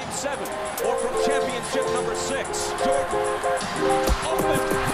game seven or from championship number six. Jordan open.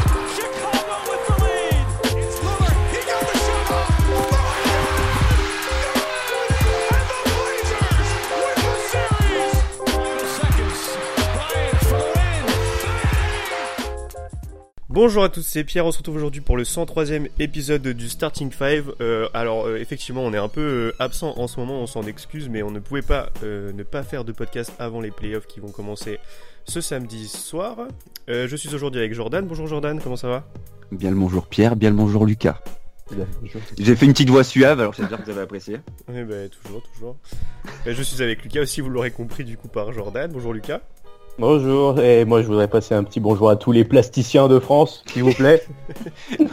Bonjour à tous, c'est Pierre, on se retrouve aujourd'hui pour le 103ème épisode du Starting 5. Euh, alors euh, effectivement on est un peu euh, absent en ce moment, on s'en excuse, mais on ne pouvait pas ne pas faire de podcast avant les playoffs qui vont commencer ce samedi soir. Je suis aujourd'hui avec Jordan, bonjour Jordan, comment ça va? Bien le bonjour Pierre, bien le bonjour Lucas. J'ai fait une petite voix suave, alors j'espère que vous avez apprécié. Oui bah toujours, toujours. Euh, je suis avec Lucas aussi, vous l'aurez compris du coup par Jordan, bonjour Lucas. Bonjour, et moi je voudrais passer un petit bonjour à tous les plasticiens de France, s'il vous plaît.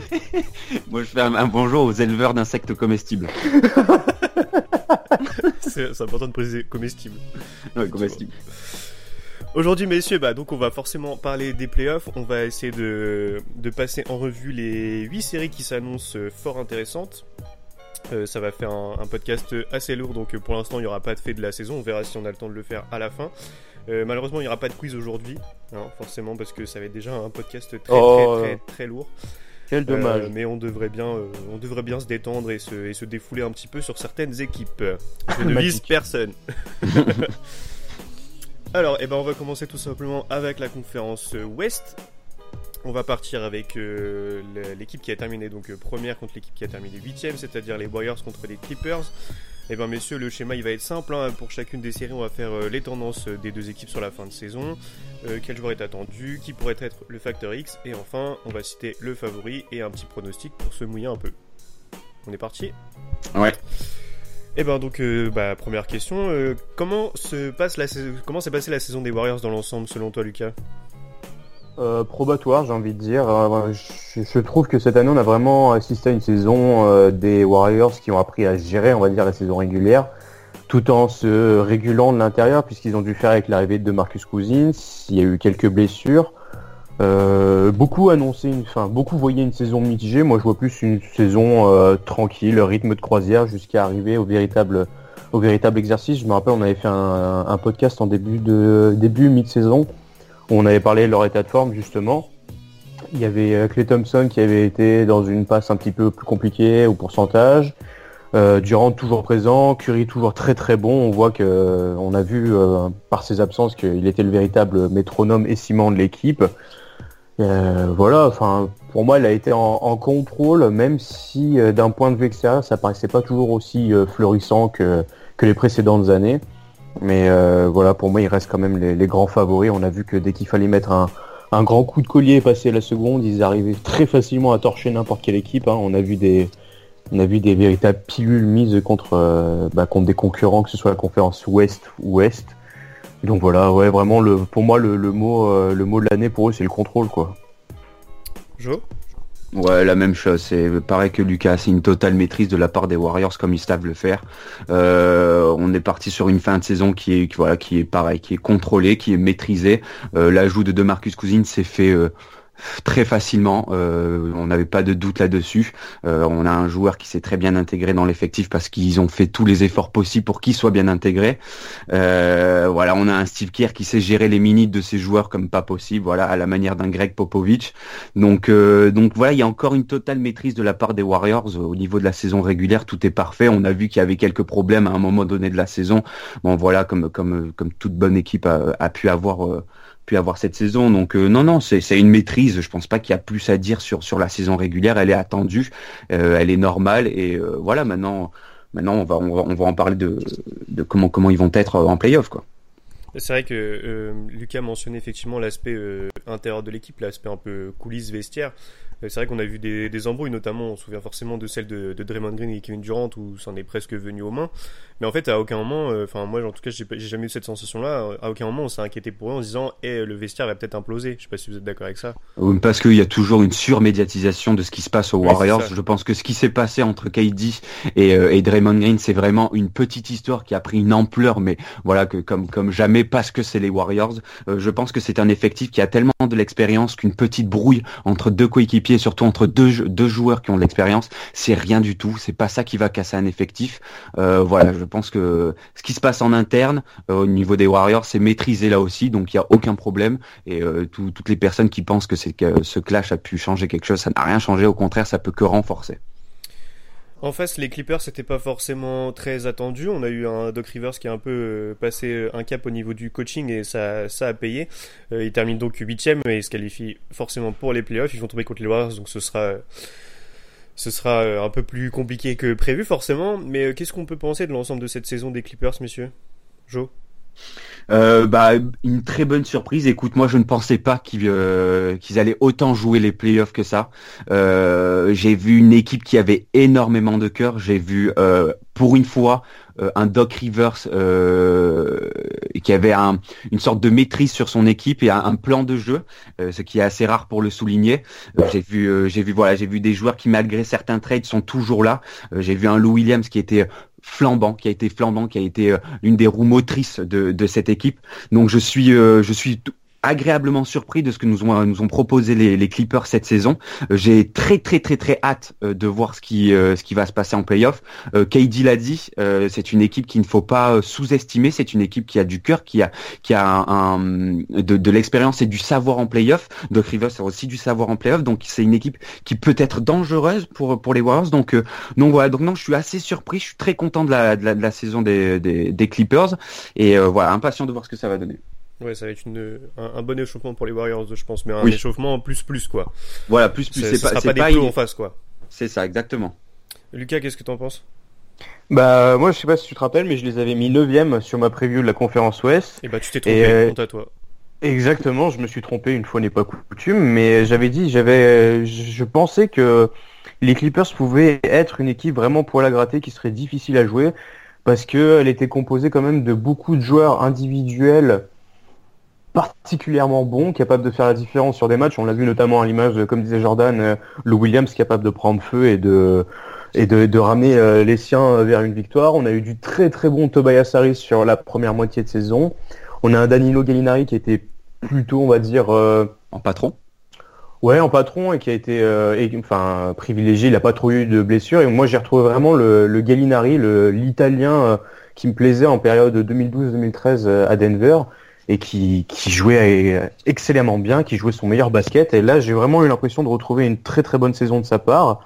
Moi je fais un, un bonjour aux éleveurs d'insectes comestibles. c'est c'est important de préciser comestible. Ouais, comestibles. Aujourd'hui, messieurs, bah, donc on va forcément parler des playoffs. On va essayer de, de passer en revue les 8 séries qui s'annoncent euh, fort intéressantes. Euh, ça va faire un, un podcast assez lourd, donc euh, pour l'instant il n'y aura pas de fait de la saison. On verra si on a le temps de le faire à la fin. Euh, malheureusement, il n'y aura pas de quiz aujourd'hui, hein, forcément, parce que ça va être déjà un podcast très Oh. très, très, très lourd. Quel dommage. Euh, mais on devrait bien, euh, on devrait bien se détendre et se, et se défouler un petit peu sur certaines équipes. Je ne vise personne. Alors, eh ben, on va commencer tout simplement avec la conférence Ouest. On va partir avec euh, l'équipe qui a terminé donc euh, première contre l'équipe qui a terminé huitième, c'est-à-dire les Warriors contre les Clippers. Eh ben messieurs, le schéma il va être simple. hein. Pour chacune des séries, on va faire euh, les tendances des deux équipes sur la fin de saison. Euh, quel joueur est attendu, qui pourrait être le facteur X, et enfin, on va citer le favori et un petit pronostic pour se mouiller un peu. On est parti? Ouais. Et ben donc, euh, bah, première question, comment se passe la sais- comment s'est passée la saison des Warriors dans l'ensemble selon toi, Lucas? Euh, probatoire, j'ai envie de dire. Euh, je, trouve que cette année, on a vraiment assisté à une saison euh, des Warriors qui ont appris à gérer, on va dire, la saison régulière, tout en se régulant de l'intérieur, puisqu'ils ont dû faire avec l'arrivée de Marcus Cousins. Il y a eu quelques blessures. Euh, beaucoup annonçaient, une, enfin, beaucoup voyaient une saison mitigée. Moi, je vois plus une saison tranquille, rythme de croisière, jusqu'à arriver au véritable, au véritable exercice. Je me rappelle, on avait fait un, un podcast en début de début mi-saison on avait parlé de leur état de forme justement. Il y avait euh, Clay Thompson qui avait été dans une passe un petit peu plus compliquée au pourcentage. Euh, Durant toujours présent, Curry toujours très très bon. On voit que euh, on a vu euh, par ses absences qu'il était le véritable métronome et ciment de l'équipe. Voilà, enfin pour moi, il a été en, contrôle, même si d'un point de vue extérieur, ça paraissait pas toujours aussi florissant que les précédentes années. Mais euh, voilà, pour moi, il reste quand même les, les grands favoris. On a vu que dès qu'il fallait mettre un, un grand coup de collier et passer à la seconde, ils arrivaient très facilement à torcher n'importe quelle équipe. hein. On a vu des, on a vu des véritables pilules mises contre, euh, bah, contre des concurrents, que ce soit la conférence Ouest ou Ouest. Donc voilà, ouais, vraiment, le, pour moi, le, le mot, euh, le mot de l'année pour eux, c'est le contrôle, quoi. Jo? Ouais, la même chose. C'est pareil que Lucas, c'est une totale maîtrise de la part des Warriors comme ils savent le faire. Euh, on est parti sur une fin de saison qui est, voilà, qui est pareil, qui est contrôlée, qui est maîtrisée. Euh, L'ajout de DeMarcus Cousins s'est fait euh, très facilement. Euh, on n'avait pas de doute là-dessus. Euh, on a un joueur qui s'est très bien intégré dans l'effectif parce qu'ils ont fait tous les efforts possibles pour qu'il soit bien intégré. Euh, voilà, on a un Steve Kerr qui sait gérer les minutes de ses joueurs comme pas possible. Voilà, à la manière d'un Greg Popovich. Donc, donc voilà, il y a encore une totale maîtrise de la part des Warriors au niveau de la saison régulière. Tout est parfait. On a vu qu'il y avait quelques problèmes à un moment donné de la saison. Bon, voilà, comme comme comme toute bonne équipe a pu avoir. Pu avoir cette saison. Donc euh, non non c'est une maîtrise. Je pense pas qu'il y a plus à dire sur sur la saison régulière. Elle est attendue. Euh, elle est normale. Et euh, voilà maintenant maintenant on va, on va on va en parler de de comment comment ils vont être en playoff quoi. C'est vrai que euh, Lucas mentionnait effectivement l'aspect intérieur de l'équipe, l'aspect un peu coulisses vestiaire. C'est vrai qu'on a vu des, des embrouilles, notamment, on se souvient forcément de celle de, de Draymond Green et Kevin Durant, où c'en est presque venu aux mains. Mais en fait, à aucun moment, euh, enfin moi en tout cas, j'ai jamais eu cette sensation-là. À aucun moment, on s'est inquiété pour eux en se disant, eh, le vestiaire va peut-être imploser. Je sais pas si vous êtes d'accord avec ça. Parce qu'il y a toujours une surmédiatisation de ce qui se passe aux Warriors. Je pense que ce qui s'est passé entre KD et, euh, et Draymond Green, c'est vraiment une petite histoire qui a pris une ampleur, mais voilà que comme comme jamais parce que c'est les Warriors. Euh, je pense que c'est un effectif qui a tellement de l'expérience qu'une petite brouille entre deux coéquipiers, surtout entre deux deux jou- deux joueurs qui ont de l'expérience, c'est rien du tout. C'est pas ça qui va casser un effectif. Euh, voilà, je, pense que ce qui se passe en interne au niveau des Warriors, c'est maîtrisé là aussi, donc il n'y a aucun problème. Et toutes les personnes qui pensent que, ce clash a pu changer quelque chose, ça n'a rien changé. Au contraire, ça peut que renforcer. En face, les Clippers, c'était pas forcément très attendu. On a eu un Doc Rivers qui a un peu euh, passé euh, un cap au niveau du coaching et ça, a payé. Euh, il termine donc 8 et se qualifie forcément pour les playoffs. Ils vont tomber contre les Warriors, donc ce sera, ce sera un peu plus compliqué que prévu forcément. Mais qu'est-ce qu'on peut penser de l'ensemble de cette saison des Clippers, messieurs? Joe euh, bah, une très bonne surprise. Écoute, moi, je ne pensais pas qu'ils euh, allaient autant jouer les playoffs que ça. Euh, j'ai vu une équipe qui avait énormément de cœur. J'ai vu, pour une fois, un Doc Rivers qui avait une sorte de maîtrise sur son équipe et un, plan de jeu, ce qui est assez rare pour le souligner. j'ai vu, j'ai vu, voilà, j'ai vu des joueurs qui, malgré certains trades, sont toujours là. j'ai vu un Lou Williams qui était flambant, qui a été flambant, qui a été euh, l'une des roues motrices de, cette équipe. Donc je suis, euh, je suis agréablement surpris de ce que nous ont, nous ont proposé les, les Clippers cette saison. Euh, j'ai très très très très hâte euh, de voir ce qui, euh, ce qui va se passer en playoff. KD l'a dit, c'est une équipe qu'il ne faut pas sous-estimer. C'est une équipe qui a du cœur, qui a, qui a un, de, de l'expérience et du savoir en playoff. Doc Rivers a aussi du savoir en playoff, donc c'est une équipe qui peut être dangereuse pour, pour les Warriors. Donc, donc voilà, donc non, je suis assez surpris. Je suis très content de la, de la, de la saison des, des, des Clippers et voilà, impatient de voir ce que ça va donner. Ouais, ça va être une, un, bon échauffement pour les Warriors, je pense, mais un échauffement plus plus quoi. Voilà, plus plus. C'est pas, sera pas, des plots en face quoi. C'est ça, exactement. Lucas, qu'est-ce que t'en penses? Bah moi, je sais pas si tu te rappelles, mais je les avais mis 9 sur ma preview de la conférence Ouest. Et bah tu t'es trompé, euh... à toi. Exactement, je me suis trompé une fois n'est pas coutume, mais j'avais dit, j'avais, je pensais que les Clippers pouvaient être une équipe vraiment poil à gratter qui serait difficile à jouer parce qu'elle était composée quand même de beaucoup de joueurs individuels particulièrement bon, capable de faire la différence sur des matchs. On l'a vu notamment à l'image, comme disait Jordan, euh, le Williams capable de prendre feu et de et de, ramener euh, les siens vers une victoire. On a eu du très très bon Tobias Harris sur la première moitié de saison. On a un Danilo Gallinari qui était plutôt, on va dire, euh, en patron. Ouais, en patron et qui a été, enfin, privilégié. Il n'a pas trop eu de blessures. Et moi, j'ai retrouvé vraiment le, le Gallinari, l'Italien qui me plaisait en période 2012-2013 à Denver et qui, qui jouait excellemment bien, qui jouait son meilleur basket. Et là, j'ai vraiment eu l'impression de retrouver une très très bonne saison de sa part.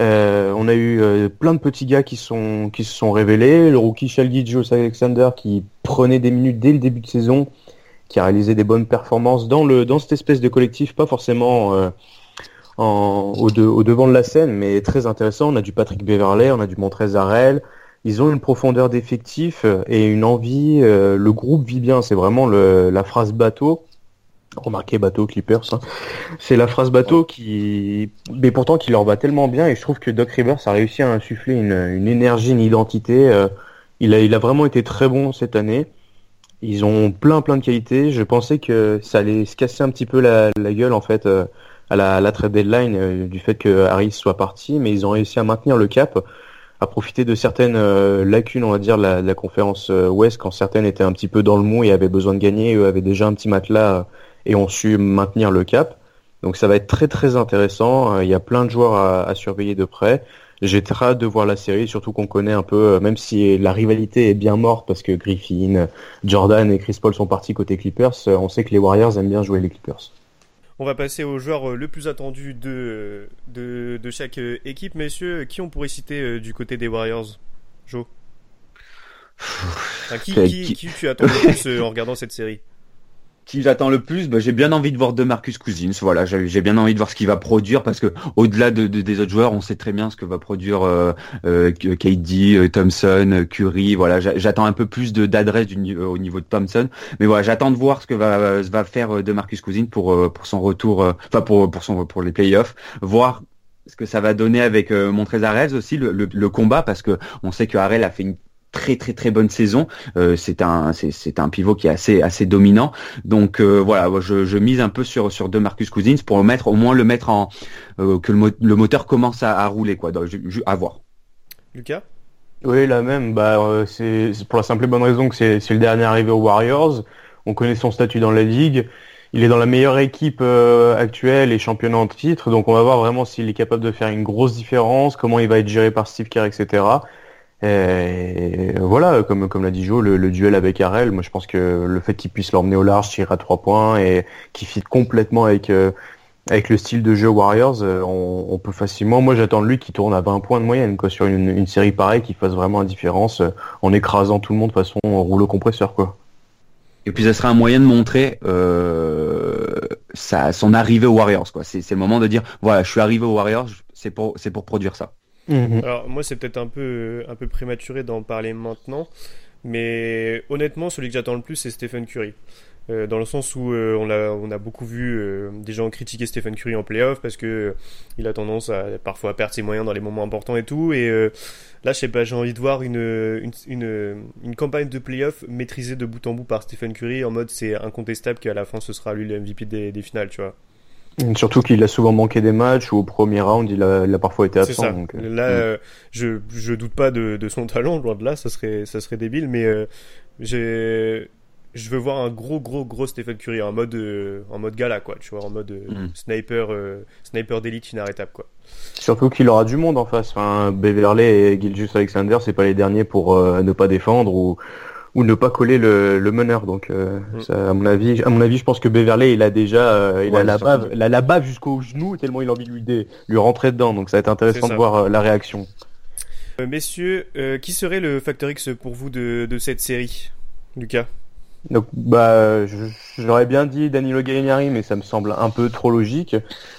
Euh, on a eu euh, plein de petits gars qui sont qui se sont révélés. Le rookie Shalgi Joe Alexander qui prenait des minutes dès le début de saison, qui a réalisé des bonnes performances dans le dans cette espèce de collectif, pas forcément euh, en, au, au, devant de la scène, mais très intéressant. On a du Patrick Beverley, on a du Montrez Harrell, ils ont une profondeur d'effectif euh, et une envie. Euh, le groupe vit bien. C'est vraiment la phrase bateau. Remarquez bateau Clippers. Hein. C'est la phrase bateau qui, mais pourtant qui leur va tellement bien. Et je trouve que Doc Rivers a réussi à insuffler une, énergie, une identité. Euh, il a, il a vraiment été très bon cette année. Ils ont plein plein de qualités. Je pensais que ça allait se casser un petit peu la, gueule en fait à la, à la trade deadline du fait que Harris soit parti, mais ils ont réussi à maintenir le cap à profiter de certaines euh, lacunes, on va dire, la, la conférence euh, Ouest, quand certaines étaient un petit peu dans le mou et avaient besoin de gagner, eux avaient déjà un petit matelas euh, et ont su maintenir le cap. Donc ça va être très très intéressant. Il y a plein de joueurs à, à surveiller de près. J'ai très hâte de voir la série, surtout qu'on connaît un peu, même si la rivalité est bien morte parce que Griffin, Jordan et Chris Paul sont partis côté Clippers, on sait que les Warriors aiment bien jouer les Clippers. On va passer au joueur euh, le plus attendu de, de, chaque euh, équipe. Messieurs, qui on pourrait citer euh, du côté des Warriors? Joe? Qui, qui, qui, tu attends le plus en regardant cette série? Qui j'attends le plus, bah, j'ai bien envie de voir de Marcus Cousins. Voilà, j'ai bien envie de voir ce qu'il va produire parce que au-delà de, des autres joueurs, on sait très bien ce que va produire euh, euh, KD, euh, Thompson, Curry. Voilà, j'attends un peu plus de d'adresse au niveau de Thompson, mais voilà, j'attends de voir ce que va, va faire de Marcus Cousins pour pour son retour, enfin pour pour son pour les playoffs, voir ce que ça va donner avec euh, Montrezarez aussi le, le, combat parce que on sait que Harrell a fait une très très très bonne saison. Euh, c'est un c'est un pivot qui est assez assez dominant. Donc euh, voilà, je, je, mise un peu sur sur de Marcus Cousins pour le mettre au moins le mettre en euh, que le, moteur commence à, rouler quoi. Donc, à voir. Lucas? Oui, la même. Bah c'est pour la simple et bonne raison que c'est c'est le dernier arrivé aux Warriors. On connaît son statut dans la ligue. Il est dans la meilleure équipe actuelle et championnat en titre, donc on va voir vraiment s'il est capable de faire une grosse différence, comment il va être géré par Steve Kerr, etc. Et voilà, comme, comme l'a dit Joe, le, duel avec Arel, moi je pense que le fait qu'il puisse l'emmener au large, tirer à trois points et qu'il fit complètement avec, euh, avec le style de jeu Warriors, euh, on, peut facilement. Moi j'attends de lui qui tourne à 20 points de moyenne quoi, sur une, série pareille, qui fasse vraiment la différence euh, en écrasant tout le monde de façon rouleau compresseur. quoi. Et puis ça serait un moyen de montrer sa, son arrivée aux Warriors. quoi. C'est le moment de dire voilà, je suis arrivé aux Warriors, c'est pour, pour produire ça. Mhm. Alors moi c'est peut-être un peu, un peu prématuré d'en parler maintenant, mais honnêtement celui que j'attends le plus c'est Stephen Curry. Euh, dans le sens où euh, on, a, on a beaucoup vu euh, des gens critiquer Stephen Curry en playoff parce que il a tendance à parfois perdre ses moyens dans les moments importants et tout. Et là, je sais pas, j'ai envie de voir une, une, une, une, campagne de playoff maîtrisée de bout en bout par Stephen Curry en mode c'est incontestable qu'à la fin ce sera lui le MVP des, des finales, tu vois. Surtout qu'il a souvent manqué des matchs ou au premier round il a, il a parfois été absent. Donc, euh, là, euh, je, je doute pas de, de, son talent, loin de là, ça serait, ça serait débile, mais euh, j'ai, je veux voir un gros, gros, gros Stephen Curry en mode, en mode gala, quoi, tu vois, en mode mm. sniper, sniper d'élite inarrêtable, quoi. Surtout qu'il aura du monde en face. Enfin, Beverley et Gilgis Alexander, c'est pas les derniers pour ne pas défendre ou ou ne pas coller le, le meneur. Donc, euh, mm. à mon avis, à mon avis, je pense que Beverley, il a déjà, euh, il a la bave, la, la bave jusqu'au genou tellement il a envie de lui, lui rentrer dedans. Donc, ça va être intéressant de voir euh, la réaction. messieurs, qui serait le facteur X pour vous de, de cette série, Lucas? Donc bah j'aurais bien dit Danilo Gallinari mais ça me semble un peu trop logique.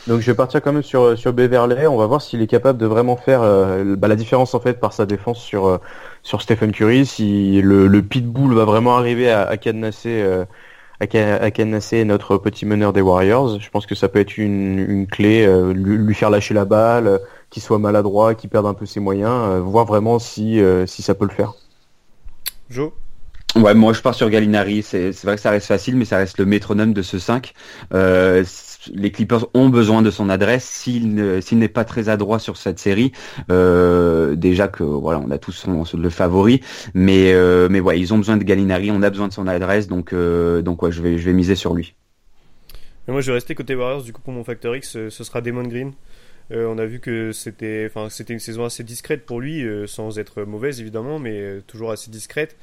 Donc je vais partir quand même sur sur Beverley. On va voir s'il est capable de vraiment faire euh, bah, la différence en fait par sa défense sur sur Stephen Curry. Si le, le pitbull va vraiment arriver à, à cadenasser euh, à, cadenasser notre petit meneur des Warriors. Je pense que ça peut être une, une clé, lui, lui, faire lâcher la balle, qu'il soit maladroit, qu'il perde un peu ses moyens, voir vraiment si si ça peut le faire. Joe Ouais, moi je pars sur Gallinari. C'est vrai que ça reste facile, mais ça reste le métronome de ce 5. Euh, les Clippers ont besoin de son adresse. S'il n'est pas très adroit sur cette série, euh, déjà que voilà, on a tous son, le favori, mais euh, mais ouais, ils ont besoin de Gallinari. On a besoin de son adresse, donc donc ouais, je vais je vais miser sur lui. moi, je vais rester côté Warriors. Du coup, pour mon facteur X, ce sera Damon Green. on a vu que c'était, enfin, c'était une saison assez discrète pour lui, sans être mauvaise évidemment, mais toujours assez discrète.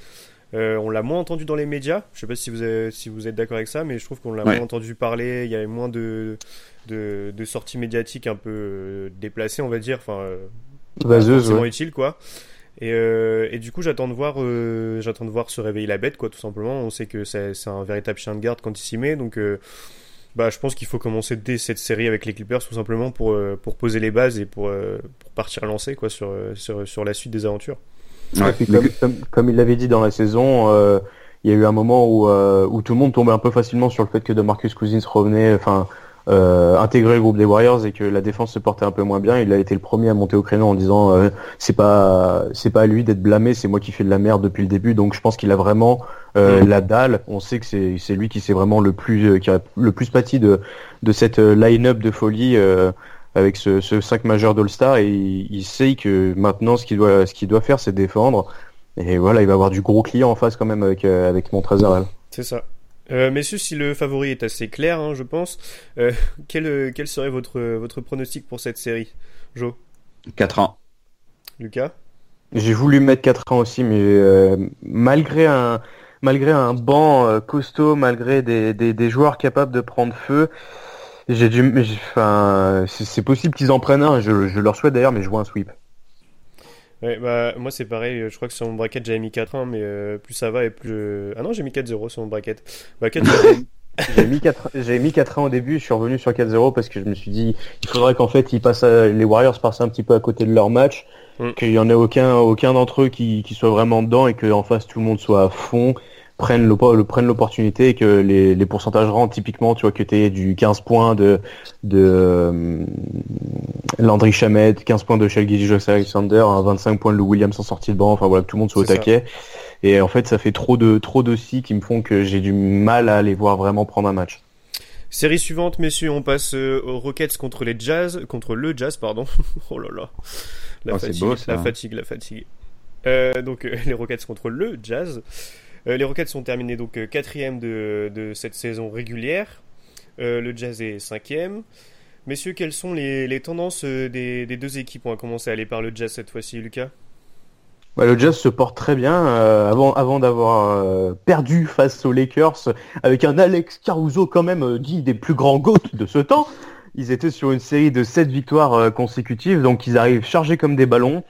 Euh, on l'a moins entendu dans les médias. Je sais pas si vous, si vous êtes d'accord avec ça, mais je trouve qu'on l'a moins entendu parler. Il y avait moins de, de, sorties médiatiques un peu euh, déplacées, on va dire. Enfin, euh, vaseuses, utile, quoi. Et, du coup, j'attends de voir, j'attends de voir se réveiller la bête, quoi, tout simplement. On sait que c'est un véritable chien de garde quand il s'y met, donc. bah, je pense qu'il faut commencer dès cette série avec les Clippers tout simplement pour, pour poser les bases et pour, pour partir lancer quoi, sur, sur, sur la suite des aventures comme, il l'avait dit dans la saison, euh, il y a eu un moment où, euh, où tout le monde tombait un peu facilement sur le fait que de Marcus Cousins revenait, enfin, euh, intégrer le groupe des Warriors et que la défense se portait un peu moins bien. Il a été le premier à monter au créneau en disant euh, c'est pas c'est pas à lui d'être blâmé, c'est moi qui fais de la merde depuis le début. Donc je pense qu'il a vraiment euh, mm. la dalle. On sait que c'est c'est lui qui s'est vraiment le plus qui a le plus pâti de de cette line-up de folie avec ce, ce 5 majeur d'All-Star et il, sait que maintenant ce qu'il doit, ce qu'il doit faire c'est défendre. Et voilà, il va avoir du gros client en face quand même avec, euh, avec Montrezl. C'est ça. Euh, messieurs, si le favori est assez clair, hein, je pense, euh, quel, quel serait votre, votre pronostic pour cette série Joe? 4 ans. Lucas? J'ai voulu mettre 4 ans aussi, mais euh, malgré un malgré un banc costaud, malgré des, des, des, joueurs capables de prendre feu, j'ai dû, enfin, c'est possible qu'ils en prennent un. Je, je leur souhaite d'ailleurs, mais je vois un sweep. Ouais, bah, moi c'est pareil, je crois que sur mon bracket j'avais mis 4-1, mais euh, plus ça va et plus. Ah non, j'ai mis 4-0 sur mon bracket. Bah, j'ai mis 4 j'ai mis 4 au début, je suis revenu sur 4-0 parce que je me suis dit il faudrait qu'en fait ils passent les Warriors passent un petit peu à côté de leur match, mm. qu'il y en ait aucun aucun d'entre eux qui, qui soit vraiment dedans et qu'en face tout le monde soit à fond prennent le prennent l'opportunité et que les, les pourcentages rentrent. Typiquement tu vois que tu du 15 points de de euh, Landry Chamet 15 points de Shelby Josh Alexander 25 points de Lou Williams en sortie de banc. Enfin voilà que tout le monde soit au taquet. Et en fait ça fait trop de trop de si qui me font que j'ai du mal à les voir vraiment prendre un match. Série suivante, messieurs, on passe euh, aux Rockets contre les Jazz, contre le Jazz, pardon. oh là là, la oh, fatigue, la fatigue, la fatigue. Euh, donc les Rockets contre le Jazz. Euh, les Rockets sont terminés donc euh, quatrième de, cette saison régulière. Euh, le Jazz est cinquième. Messieurs, quelles sont les, tendances des, deux équipes? On va commencer à aller par le Jazz cette fois-ci, Lucas. le Jazz se porte très bien avant, d'avoir perdu face aux Lakers avec un Alex Caruso quand même dit des plus grands goats de ce temps. Ils étaient sur une série de 7 victoires consécutives, donc ils arrivent chargés comme des ballons.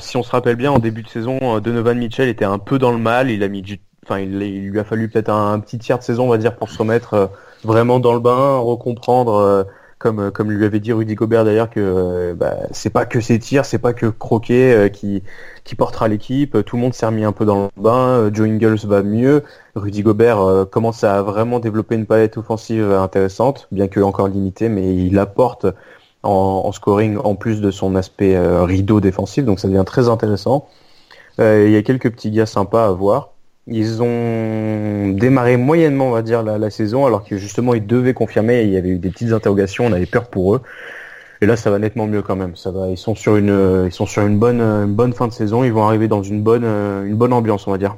Si on se rappelle bien, en début de saison, Donovan Mitchell était un peu dans le mal. Il a mis, enfin, il, lui a fallu peut-être un, petit tiers de saison, on va dire, pour se remettre vraiment dans le bain, recomprendre comme euh, comme lui avait dit Rudy Gobert d'ailleurs que euh, bah, c'est pas que ses tirs, c'est pas que Croquet euh, qui qui portera l'équipe. Tout le monde s'est remis un peu dans le bain. Joe Ingles va mieux. Rudy Gobert commence à vraiment développer une palette offensive intéressante, bien que encore limitée, mais il apporte en, en scoring en plus de son aspect rideau défensif, donc ça devient très intéressant. Il y a quelques petits gars sympas à voir. Ils ont démarré moyennement, on va dire, la, saison, alors que justement ils devaient confirmer. il y avait eu des petites interrogations, on avait peur pour eux. Et là, ça va nettement mieux quand même. Ça va, ils sont sur une, ils sont sur une bonne, une bonne fin de saison. Ils vont arriver dans une bonne, une bonne ambiance, on va dire.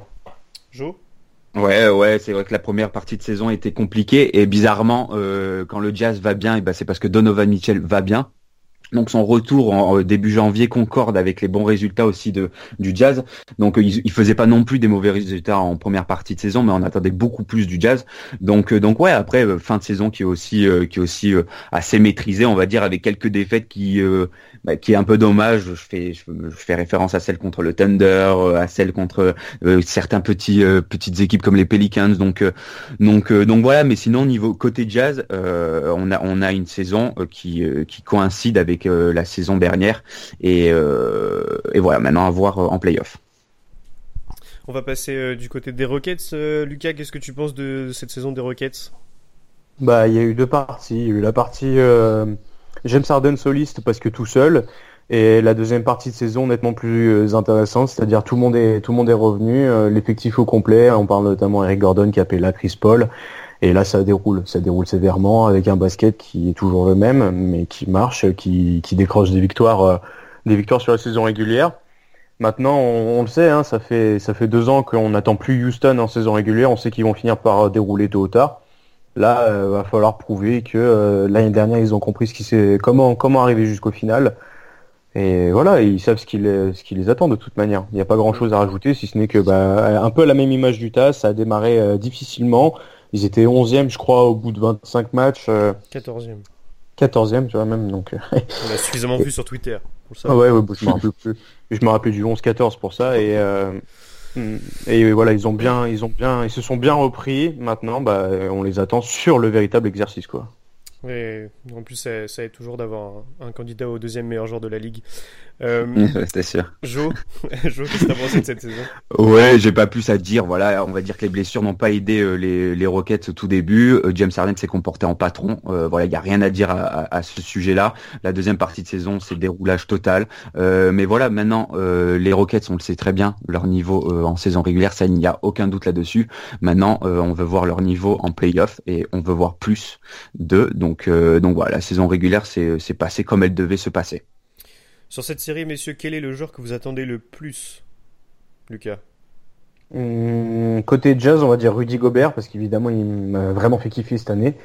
Ouais, ouais, c'est vrai que la première partie de saison était compliquée et bizarrement, euh, quand le Jazz va bien, et ben c'est parce que Donovan Mitchell va bien. Donc son retour en début janvier concorde avec les bons résultats aussi de du Jazz. Donc il, il faisait pas non plus des mauvais résultats en première partie de saison, mais on attendait beaucoup plus du Jazz. Donc euh, donc ouais, après euh, fin de saison qui est aussi euh, qui est aussi assez maîtrisée, on va dire, avec quelques défaites qui bah, qui est un peu dommage. Je fais je, fais référence à celle contre le Thunder, à celle contre certains petits petites équipes comme les Pelicans. Donc donc donc voilà. Mais sinon niveau côté Jazz, on a on a une saison qui qui coïncide avec euh, la saison dernière. Euh, et, voilà, maintenant à voir euh, en playoff. On va passer du côté des Rockets. Lucas, qu'est-ce que tu penses de, cette saison des Rockets? Bah, il y a eu deux parties. Il y a eu la partie James Harden soliste parce que tout seul, et la deuxième partie de saison nettement plus intéressante, c'est-à-dire tout le monde est tout le monde est revenu, l'effectif au complet. On parle notamment Eric Gordon là Chris Paul. Et là, ça déroule, ça déroule sévèrement avec un basket qui est toujours le même, mais qui marche, qui, qui décroche des victoires, euh, des victoires sur la saison régulière. Maintenant, on, le sait, hein, ça fait ça fait deux ans qu'on n'attend plus Houston en saison régulière. On sait qu'ils vont finir par dérouler tôt ou tard. Là, il euh, va falloir prouver que euh, l'année dernière, ils ont compris ce qui c'est comment comment arriver jusqu'au final. Et voilà, ils savent ce qui les, ce qui les attend de toute manière. Il n'y a pas grand chose à rajouter, si ce n'est que bah, un peu la même image du TAS, ça a démarré difficilement. Ils étaient 11e, je crois, au bout de 25 matchs. 14e. Euh, 14e, tu vois, même. Donc, euh, On a suffisamment vu sur Twitter. Pour ça. Ah ouais, ouais, je me rappelle plus. Je me rappelais du 11-14 pour ça. Et, euh, et voilà, ils ont bien, ils ont bien, ils se sont bien repris. Maintenant, bah, on les attend sur le véritable exercice, quoi. Oui, en plus, ça, ça aide toujours d'avoir un, candidat au deuxième meilleur joueur de la ligue. Euh, C'était sûr. Jo, jo qu'est-ce que t'as pensé de cette saison? Ouais, j'ai pas plus à dire. Voilà, on va dire que les blessures n'ont pas aidé euh, les, les Rockets au tout début. Euh, James Harden s'est comporté en patron. Euh, voilà, il y a rien à dire à, à, ce sujet-là. La deuxième partie de saison, c'est déroulage total. mais voilà, maintenant, les Rockets, on le sait très bien, leur niveau en saison régulière, ça, il n'y a aucun doute là-dessus. Maintenant, on veut voir leur niveau en playoff et on veut voir plus de. Donc donc, euh, donc voilà, la saison régulière s'est passée comme elle devait se passer. Sur cette série, messieurs, quel est le joueur que vous attendez le plus, Lucas? Hum, Côté jazz, on va dire Rudy Gobert, parce qu'évidemment, il m'a vraiment fait kiffer cette année.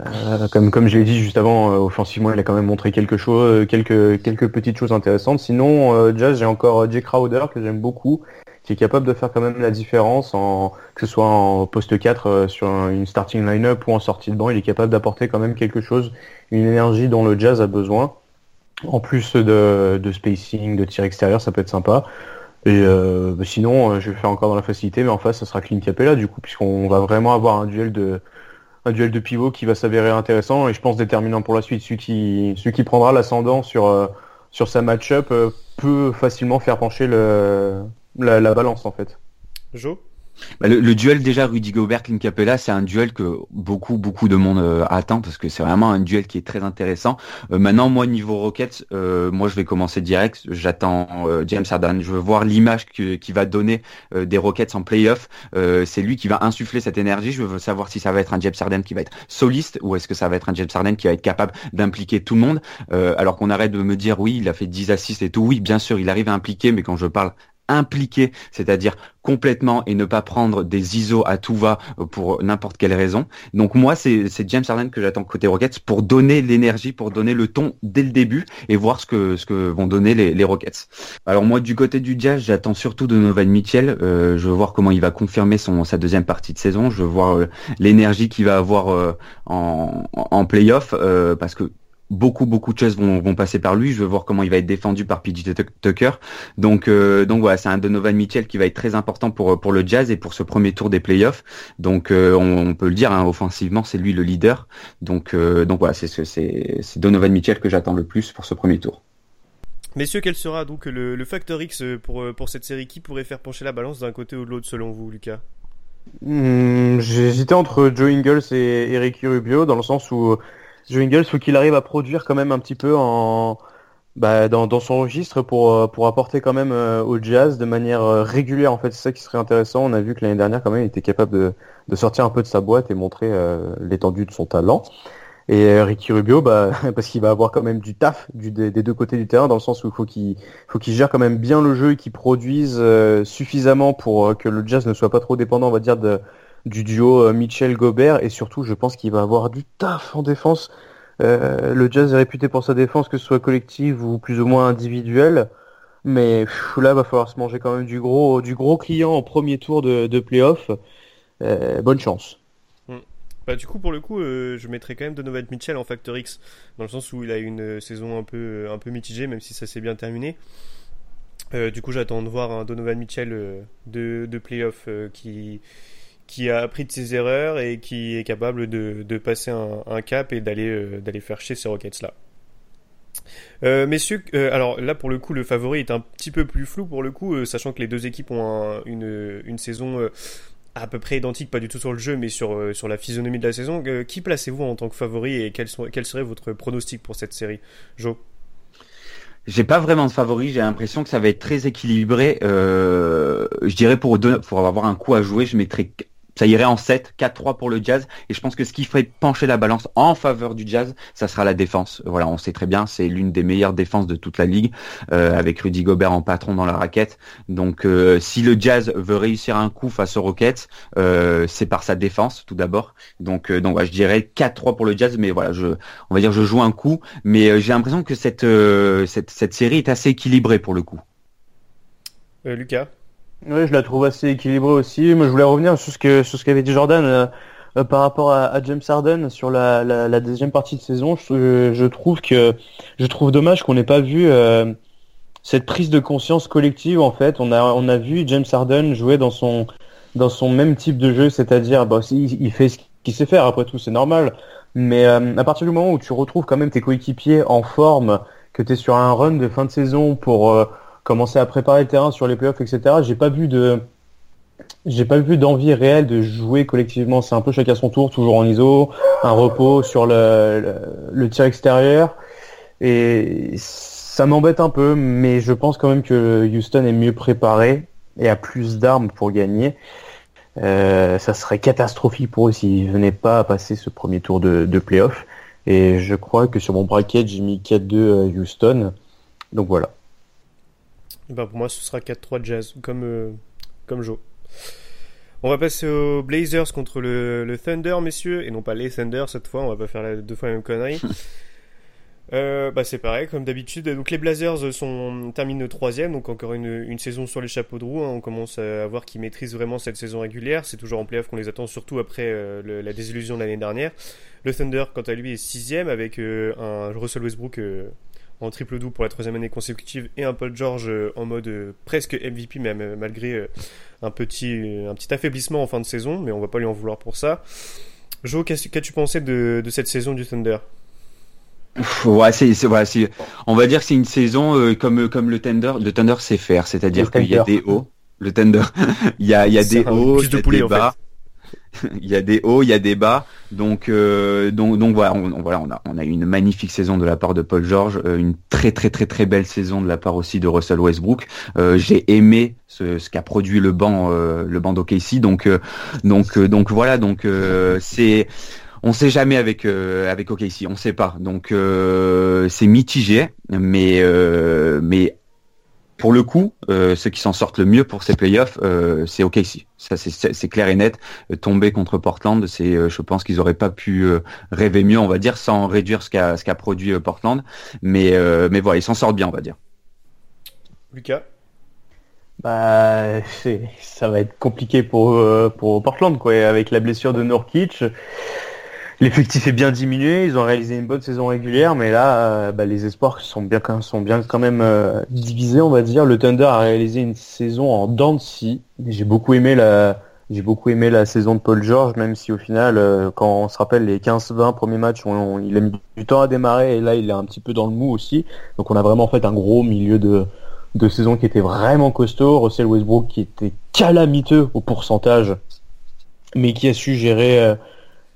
Euh, comme comme je l'ai dit juste avant, euh, offensivement, il a quand même montré quelque chose, quelques quelques petites choses intéressantes. Sinon, jazz, j'ai encore Jay Crowder que j'aime beaucoup, qui est capable de faire quand même la différence, en, que ce soit en poste 4 euh, sur une starting line-up ou en sortie de banc, il est capable d'apporter quand même quelque chose, une énergie dont le jazz a besoin. En plus de, de spacing, de tir extérieur, ça peut être sympa. Et euh, bah sinon, euh, je vais faire encore dans la facilité, mais en face, ça sera Clint Capella du coup, puisqu'on va vraiment avoir un duel de un duel de pivot qui va s'avérer intéressant et je pense déterminant pour la suite. Celui qui, celui qui prendra l'ascendant sur sur sa match-up peut facilement faire pencher le, la, la balance en fait. Jo bah, le, duel déjà Rudy Gobert Clint Capella c'est un duel que beaucoup beaucoup de monde euh, attend parce que c'est vraiment un duel qui est très intéressant. Euh, maintenant moi niveau Rockets euh, moi je vais commencer direct. J'attends James Harden. Je veux voir l'image qu'il va donner des Rockets en playoff. C'est lui qui va insuffler cette énergie. Je veux savoir si ça va être un James Harden qui va être soliste ou est-ce que ça va être un James Harden qui va être capable d'impliquer tout le monde. Alors qu'on arrête de me dire oui il a fait 10 assists et tout. Oui bien sûr il arrive à impliquer mais quand je parle impliqué, c'est-à-dire complètement et ne pas prendre des ISO à tout va pour n'importe quelle raison. Donc moi, c'est James Harden que j'attends côté Rockets pour donner l'énergie, pour donner le ton dès le début et voir ce que, ce que vont donner les, les Rockets. Alors moi, du côté du Jazz, j'attends surtout de Novan Mitchell. Euh, je veux voir comment il va confirmer son, sa deuxième partie de saison. Je veux voir euh, l'énergie qu'il va avoir euh, en, en playoff parce que beaucoup beaucoup de choses vont, vont, passer par lui. Je veux voir comment il va être défendu par PJ Tucker. Donc euh, donc voilà, c'est un Donovan Mitchell qui va être très important pour pour le Jazz et pour ce premier tour des playoffs. Donc euh, on, peut le dire, hein, offensivement, c'est lui le leader. Donc euh, donc voilà, c'est c'est c'est Donovan Mitchell que j'attends le plus pour ce premier tour. Messieurs, quel sera donc le, le facteur X pour pour cette série? Qui pourrait faire pencher la balance d'un côté ou de l'autre selon vous, Lucas? Hmm, J'hésitais entre Joe Ingles et Eric Rubio dans le sens où Joe Ingles, faut qu'il arrive à produire quand même un petit peu en bah, dans, dans, son registre pour, euh, pour apporter quand même euh, au jazz de manière euh, régulière. En fait, c'est ça qui serait intéressant. On a vu que l'année dernière, quand même, il était capable de, de sortir un peu de sa boîte et montrer l'étendue de son talent. Et Ricky Rubio, bah, parce qu'il va avoir quand même du taf du, des, deux côtés du terrain, dans le sens où il faut qu'il faut qu'il gère quand même bien le jeu et qu'il produise suffisamment pour que le jazz ne soit pas trop dépendant, on va dire, de, du duo euh, Mitchell-Gobert et surtout je pense qu'il va avoir du taf en défense. Euh, le Jazz est réputé pour sa défense, que ce soit collective ou plus ou moins individuelle. Mais là là, va falloir se manger quand même du gros, du gros client en premier tour de, de playoff. Euh, bonne chance. Hmm. Bah, du coup, pour le coup, je mettrais quand même Donovan Mitchell en Factor X, dans le sens où il a une saison un peu, un peu mitigée, même si ça s'est bien terminé. du coup, j'attends de voir un Donovan Mitchell de, de playoff qui, qui a appris de ses erreurs et qui est capable de, de passer un, cap et d'aller euh, d'aller faire chier ces Rockets là. Euh, messieurs, euh, alors là pour le coup le favori est un petit peu plus flou pour le coup, sachant que les deux équipes ont une, une saison à peu près identique, pas du tout sur le jeu, mais sur, sur la physionomie de la saison. qui placez-vous en tant que favori et quel, sont, quel serait votre pronostic pour cette série, Joe j'ai pas vraiment de favori, j'ai l'impression que ça va être très équilibré. je dirais pour, pour avoir un coup à jouer, je mettrais ça irait en 7, 4-3 pour le Jazz. Et je pense que ce qui ferait pencher la balance en faveur du Jazz, ça sera la défense. Voilà, on sait très bien, c'est l'une des meilleures défenses de toute la ligue, euh, avec Rudy Gobert en patron dans la raquette. Donc, euh, si le Jazz veut réussir un coup face aux Rockets, euh, c'est par sa défense tout d'abord. Donc, donc voilà, je dirais 4-3 pour le Jazz, mais voilà, je, on va dire, je joue un coup, mais j'ai l'impression que cette, cette, cette série est assez équilibrée pour le coup. Lucas? Oui, je la trouve assez équilibrée aussi. Moi, je voulais revenir sur ce que sur ce qu'avait dit Jordan euh, euh, par rapport à, James Harden sur la, la, deuxième partie de saison. Je, je, trouve que je trouve dommage qu'on n'ait pas vu euh, cette prise de conscience collective. En fait, on a on a vu James Harden jouer dans son dans son même type de jeu, c'est-à-dire bah, il, il fait ce qu'il sait faire. Après tout, c'est normal. Mais à partir du moment où tu retrouves quand même tes coéquipiers en forme, que tu es sur un run de fin de saison pour commencer à préparer le terrain sur les playoffs, etc. J'ai pas vu de, j'ai pas vu d'envie réelle de jouer collectivement. C'est un peu chacun son tour, toujours en ISO, un repos sur le, le, tir extérieur. Et ça m'embête un peu, mais je pense quand même que Houston est mieux préparé et a plus d'armes pour gagner. Euh, ça serait catastrophique pour eux s'ils venaient pas à passer ce premier tour de, de playoff. Et je crois que sur mon bracket, j'ai mis 4-2 Houston. Donc voilà. Bah pour moi, ce sera 4-3 Jazz, comme, euh, comme Joe. On va passer aux Blazers contre le, le, Thunder, messieurs, et non pas les Thunder cette fois, on va pas faire la, deux fois la même connerie. euh, bah c'est pareil, comme d'habitude. Donc les Blazers sont, terminent troisième, donc encore une, une saison sur les chapeaux de roue. Hein. On commence à voir qu'ils maîtrisent vraiment cette saison régulière. C'est toujours en playoff qu'on les attend, surtout après euh, la désillusion de l'année dernière. Le Thunder, quant à lui, est sixième avec euh, un Russell Westbrook en triple double pour la troisième année consécutive et un Paul George euh, en mode euh, presque MVP même euh, malgré un petit un petit affaiblissement en fin de saison mais on va pas lui en vouloir pour ça. Jo, qu'as-tu pensé de, de, cette saison du Thunder? Ouais, c'est, voilà, on va dire que c'est une saison comme comme le Thunder, le Thunder sait faire, c'est-à-dire qu'il y a des hauts, le Thunder, il y a il y a des hauts, il y a des bas. il y a des hauts, il y a des bas. Donc, euh, donc, donc voilà, on, voilà, on a, on a eu une magnifique saison de la part de Paul George, euh, une très très très très belle saison de la part aussi de Russell Westbrook. Euh, j'ai aimé ce, ce qu'a produit le banc, le banc d'OKC. Donc, donc, donc voilà, donc c'est on sait jamais avec avec OKC, on sait pas. Donc c'est mitigé, mais mais pour le coup, ceux qui s'en sortent le mieux pour ces playoffs, c'est OKC. Ça, c'est clair et net. tomber contre Portland, c'est, je pense qu'ils auraient pas pu rêver mieux, on va dire, sans réduire ce qu'a ce qu'a produit Portland. Mais mais voilà, ils s'en sortent bien, on va dire. Lucas? Bah, ça va être compliqué pour pour Portland, quoi, avec la blessure de Norkic. L'effectif est bien diminué, ils ont réalisé une bonne saison régulière, mais là, euh, bah, les espoirs sont bien, sont bien quand même euh, divisés, on va dire. Le Thunder a réalisé une saison en dents J'ai beaucoup aimé la, j'ai beaucoup aimé la saison de Paul George, même si au final, euh, quand on se rappelle les 15-20 premiers matchs, il a mis du temps à démarrer et là, il est un petit peu dans le mou aussi. Donc, on a vraiment fait un gros milieu de, de saison qui était vraiment costaud. Russell Westbrook qui était calamiteux au pourcentage, mais qui a su gérer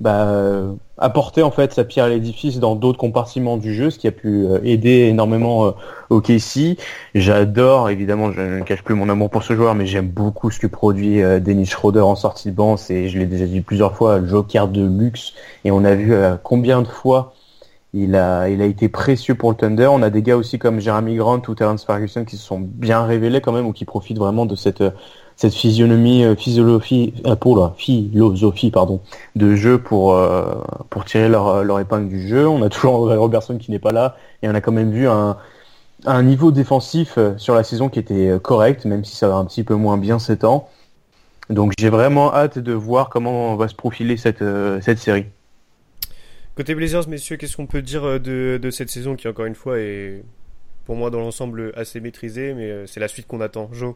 bah, apporter en fait sa pierre à l'édifice dans d'autres compartiments du jeu, ce qui a pu euh, aider énormément euh, au KC. J'adore, évidemment, je ne cache plus mon amour pour ce joueur, mais j'aime beaucoup ce que produit euh, Dennis Schroeder en sortie de banc. C'est, je l'ai déjà dit plusieurs fois, le joker de luxe. Et on a vu combien de fois il a, il a été précieux pour le Thunder. On a des gars aussi comme Jeremy Grant ou Terence Ferguson qui se sont bien révélés quand même ou qui profitent vraiment de cette cette physionomie, euh, physiologie, euh, pour philosophie, pardon, de jeu pour euh, pour tirer leur, leur épingle du jeu. On a toujours Robertson qui n'est pas là et on a quand même vu un un niveau défensif sur la saison qui était correct, même si ça va un petit peu moins bien ces temps. Donc j'ai vraiment hâte de voir comment va se profiler cette, cette série. Côté Blazers, messieurs, qu'est-ce qu'on peut dire de, de, cette saison qui, encore une fois, est pour moi dans l'ensemble assez maîtrisée, mais c'est la suite qu'on attend. Joe?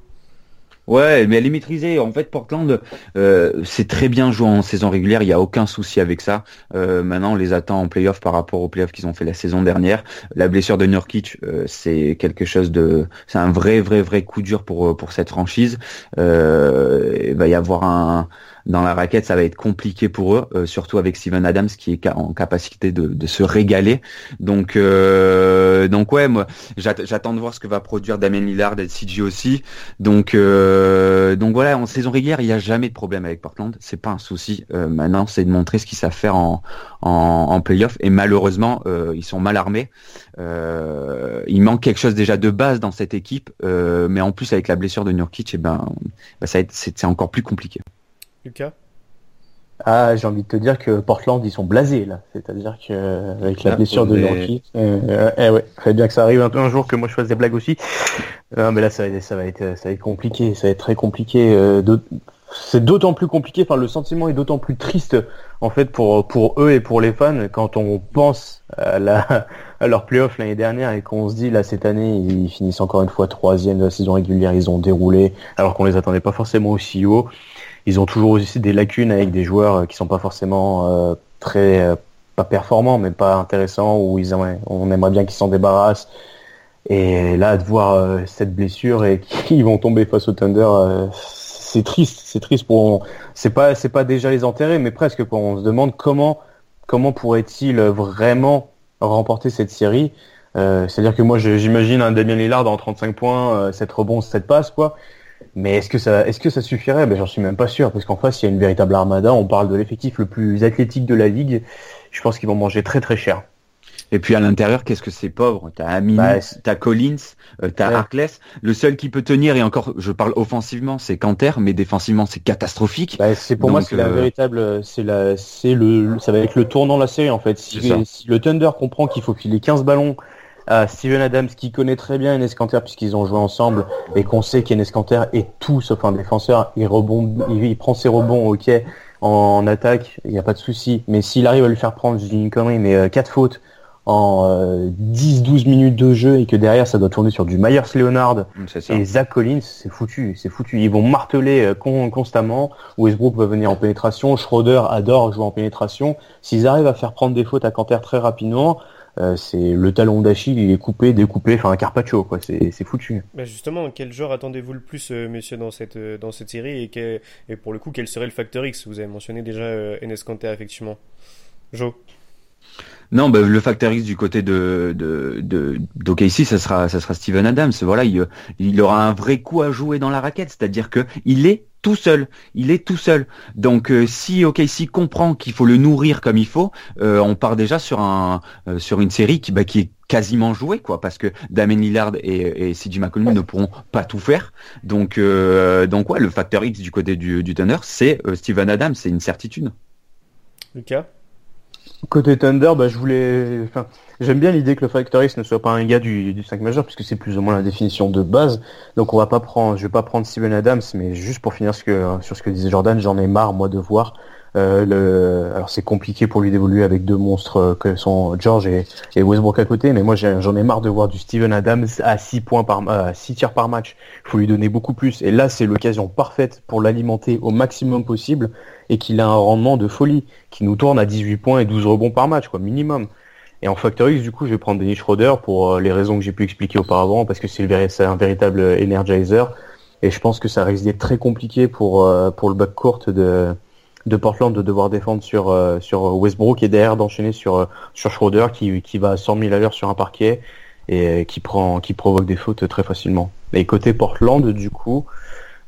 Ouais, mais elle est maîtrisée. En fait, Portland, euh, c'est très bien joué en saison régulière. Il n'y a aucun souci avec ça. Euh, maintenant, on les attend en playoff par rapport aux playoffs qu'ils ont fait la saison dernière. La blessure de Nurkic, euh, c'est quelque chose de, c'est un vrai, vrai, vrai coup dur pour pour cette franchise. il va y avoir un dans la raquette, ça va être compliqué pour eux, euh, surtout avec Steven Adams qui est en capacité de, se régaler. Donc, euh, donc ouais, moi, j'attends de voir ce que va produire Damien Lillard et CG aussi. Donc, euh, donc voilà, en saison régulière, il n'y a jamais de problème avec Portland, c'est pas un souci. maintenant, c'est de montrer ce qu'ils savent faire en, en, en playoff. Et malheureusement, ils sont mal armés. il manque quelque chose déjà de base dans cette équipe, mais en plus avec la blessure de Nurkic, eh ben, ça c'est encore plus compliqué. Lucas ah, j'ai envie de te dire que Portland, ils sont blasés là. C'est-à-dire que avec la ah, blessure de Yankee, euh, eh ouais, fallait bien que ça arrive un, jour que moi je fasse des blagues aussi. Euh, mais là, ça va, ça va être, ça va être compliqué, ça va être très compliqué. Euh, c'est d'autant plus compliqué. Enfin, le sentiment est d'autant plus triste en fait pour pour eux et pour les fans quand on pense à, la, à leur playoff l'année dernière et qu'on se dit là cette année ils finissent encore une fois troisième de la saison régulière, ils ont déroulé alors qu'on les attendait pas forcément aussi haut. Ils ont toujours aussi des lacunes avec des joueurs euh, qui sont pas forcément euh, très euh, pas performants, mais pas intéressants, où ils on aimerait bien qu'ils s'en débarrassent. Et là, de voir cette blessure et qu'ils vont tomber face au Thunder, c'est triste. C'est triste pour. C'est pas, c'est pas déjà les enterrer, mais presque. Quoi. On se demande comment, comment pourrait-il vraiment remporter cette série. C'est-à-dire que moi, j'imagine un Damien Lillard en 35 points, 7 rebonds, 7 passes, quoi. Mais est-ce que ça, est-ce que ça suffirait? Ben j'en suis même pas sûr, parce qu'en face il y a une véritable armada. On parle de l'effectif le plus athlétique de la ligue. Je pense qu'ils vont manger très très cher. Et puis à l'intérieur, qu'est-ce que c'est pauvre? T'as Aminu, bah, t'as Collins, euh, t'as Harkless. Le seul qui peut tenir, et encore, je parle offensivement, c'est Canter, mais défensivement, c'est catastrophique. Bah, c'est pour moi, c'est la euh, véritable, c'est la, c'est le, ça va être le tournant de la série en fait. Si, si le Thunder comprend qu'il faut qu'il ait 15 ballons à Steven Adams qui connaît très bien Enes Kanter puisqu'ils ont joué ensemble et qu'on sait qu'Enes Kanter est tout sauf un défenseur. Il rebond, il, prend ses rebonds, ok, en, attaque, il n'y a pas de souci. Mais s'il arrive à lui faire prendre, je dis une connerie, mais euh, quatre fautes en 10-12 euh, minutes de jeu et que derrière ça doit tourner sur du Myers Leonard mm, et Zach Collins, c'est foutu, c'est foutu. Ils vont marteler euh, constamment. Westbrook va venir en pénétration, Schroeder adore jouer en pénétration. S'ils arrivent à faire prendre des fautes à Kanter très rapidement, euh, c'est le talon d'Achille, il est coupé, découpé, enfin un Carpaccio, quoi. C'est foutu. Bah justement, quel genre attendez-vous le plus, euh, messieurs, dans cette euh, dans cette série et, et, pour le coup, quel serait le facteur X? Vous avez mentionné déjà Enes Kanter, effectivement. Joe. Non, bah, le facteur X du côté de de de ça sera ça sera Steven Adams. Voilà, il, il aura un vrai coup à jouer dans la raquette, c'est-à-dire que il est tout seul. Il est tout seul. Donc euh, si OKC comprend qu'il faut le nourrir comme il faut, euh, on part déjà sur un euh, sur une série qui bah, qui est quasiment jouer, quoi, parce que Damien Lillard et, et CJ McCollum ne pourront pas tout faire. Donc, donc ouais, le facteur X du côté du, du c'est Steven Adams, c'est une certitude. Lucas? Côté Thunder, bah, je voulais. Enfin, j'aime bien l'idée que le Factor X ne soit pas un gars du, du 5 majeur, puisque c'est plus ou moins la définition de base. Donc on va pas prendre, je vais pas prendre Steven Adams, mais juste pour finir ce sur ce que disait Jordan, j'en ai marre moi de voir euh, le... Alors c'est compliqué pour lui d'évoluer avec deux monstres euh, que sont George et, et Westbrook à côté, mais moi j'en ai marre de voir du Steven Adams à 6 points par à 6 tirs par match. Il faut lui donner beaucoup plus. Et là c'est l'occasion parfaite pour l'alimenter au maximum possible et qu'il a un rendement de folie, qui nous tourne à 18 points et 12 rebonds par match, quoi, minimum. Et en Factor X, du coup, je vais prendre Dennis Schroeder pour euh, les raisons que j'ai pu expliquer auparavant, parce que c'est un véritable energizer. Et je pense que ça risque d'être très compliqué pour, pour le backcourt de, de Portland de devoir défendre sur, euh, sur Westbrook et derrière d'enchaîner sur, euh, sur Schroeder qui, qui va à 100 000 à l'heure sur un parquet et euh, qui, prend, qui provoque des fautes très facilement. Et côté Portland, du coup,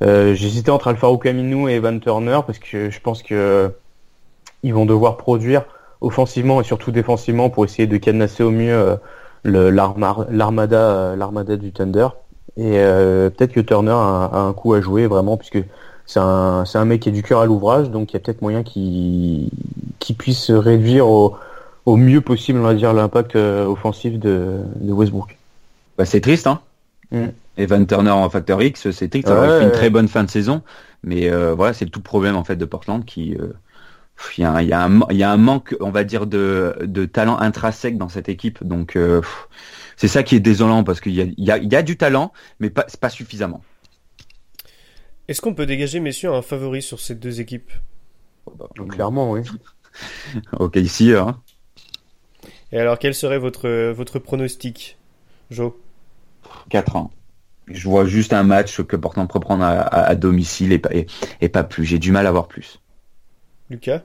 euh, j'hésitais entre Alfaro Camino et Evan Turner parce que je pense que ils vont devoir produire offensivement et surtout défensivement pour essayer de cadenasser au mieux l'armada l'armada du Thunder. Et peut-être que Turner a, un coup à jouer vraiment puisque c'est un, un, mec qui a du cœur à l'ouvrage, donc il y a peut-être moyen qu'il puisse réduire au, au, mieux possible, on va dire, l'impact euh, offensif de, de Westbrook. Bah, c'est triste, hein. Mm. Evan Turner en facteur X, c'est triste. Aurait fait une très bonne fin de saison, mais euh, voilà, c'est le tout problème en fait de Portland qui euh, il y, a, y, a un, y a un manque, on va dire, de, de talent intrinsèque dans cette équipe. Donc euh, c'est ça qui est désolant parce qu'il y y a du talent, mais pas, pas suffisamment. Est-ce qu'on peut dégager, messieurs, un favori sur ces deux équipes? Donc, Clairement, oui. ok, ici. Hein. Et alors, quel serait votre, votre pronostic, Joe? 4 ans. Je vois juste un match que Portland peut prendre à, à, à domicile et pas, et, et pas plus. J'ai du mal à voir plus. Lucas?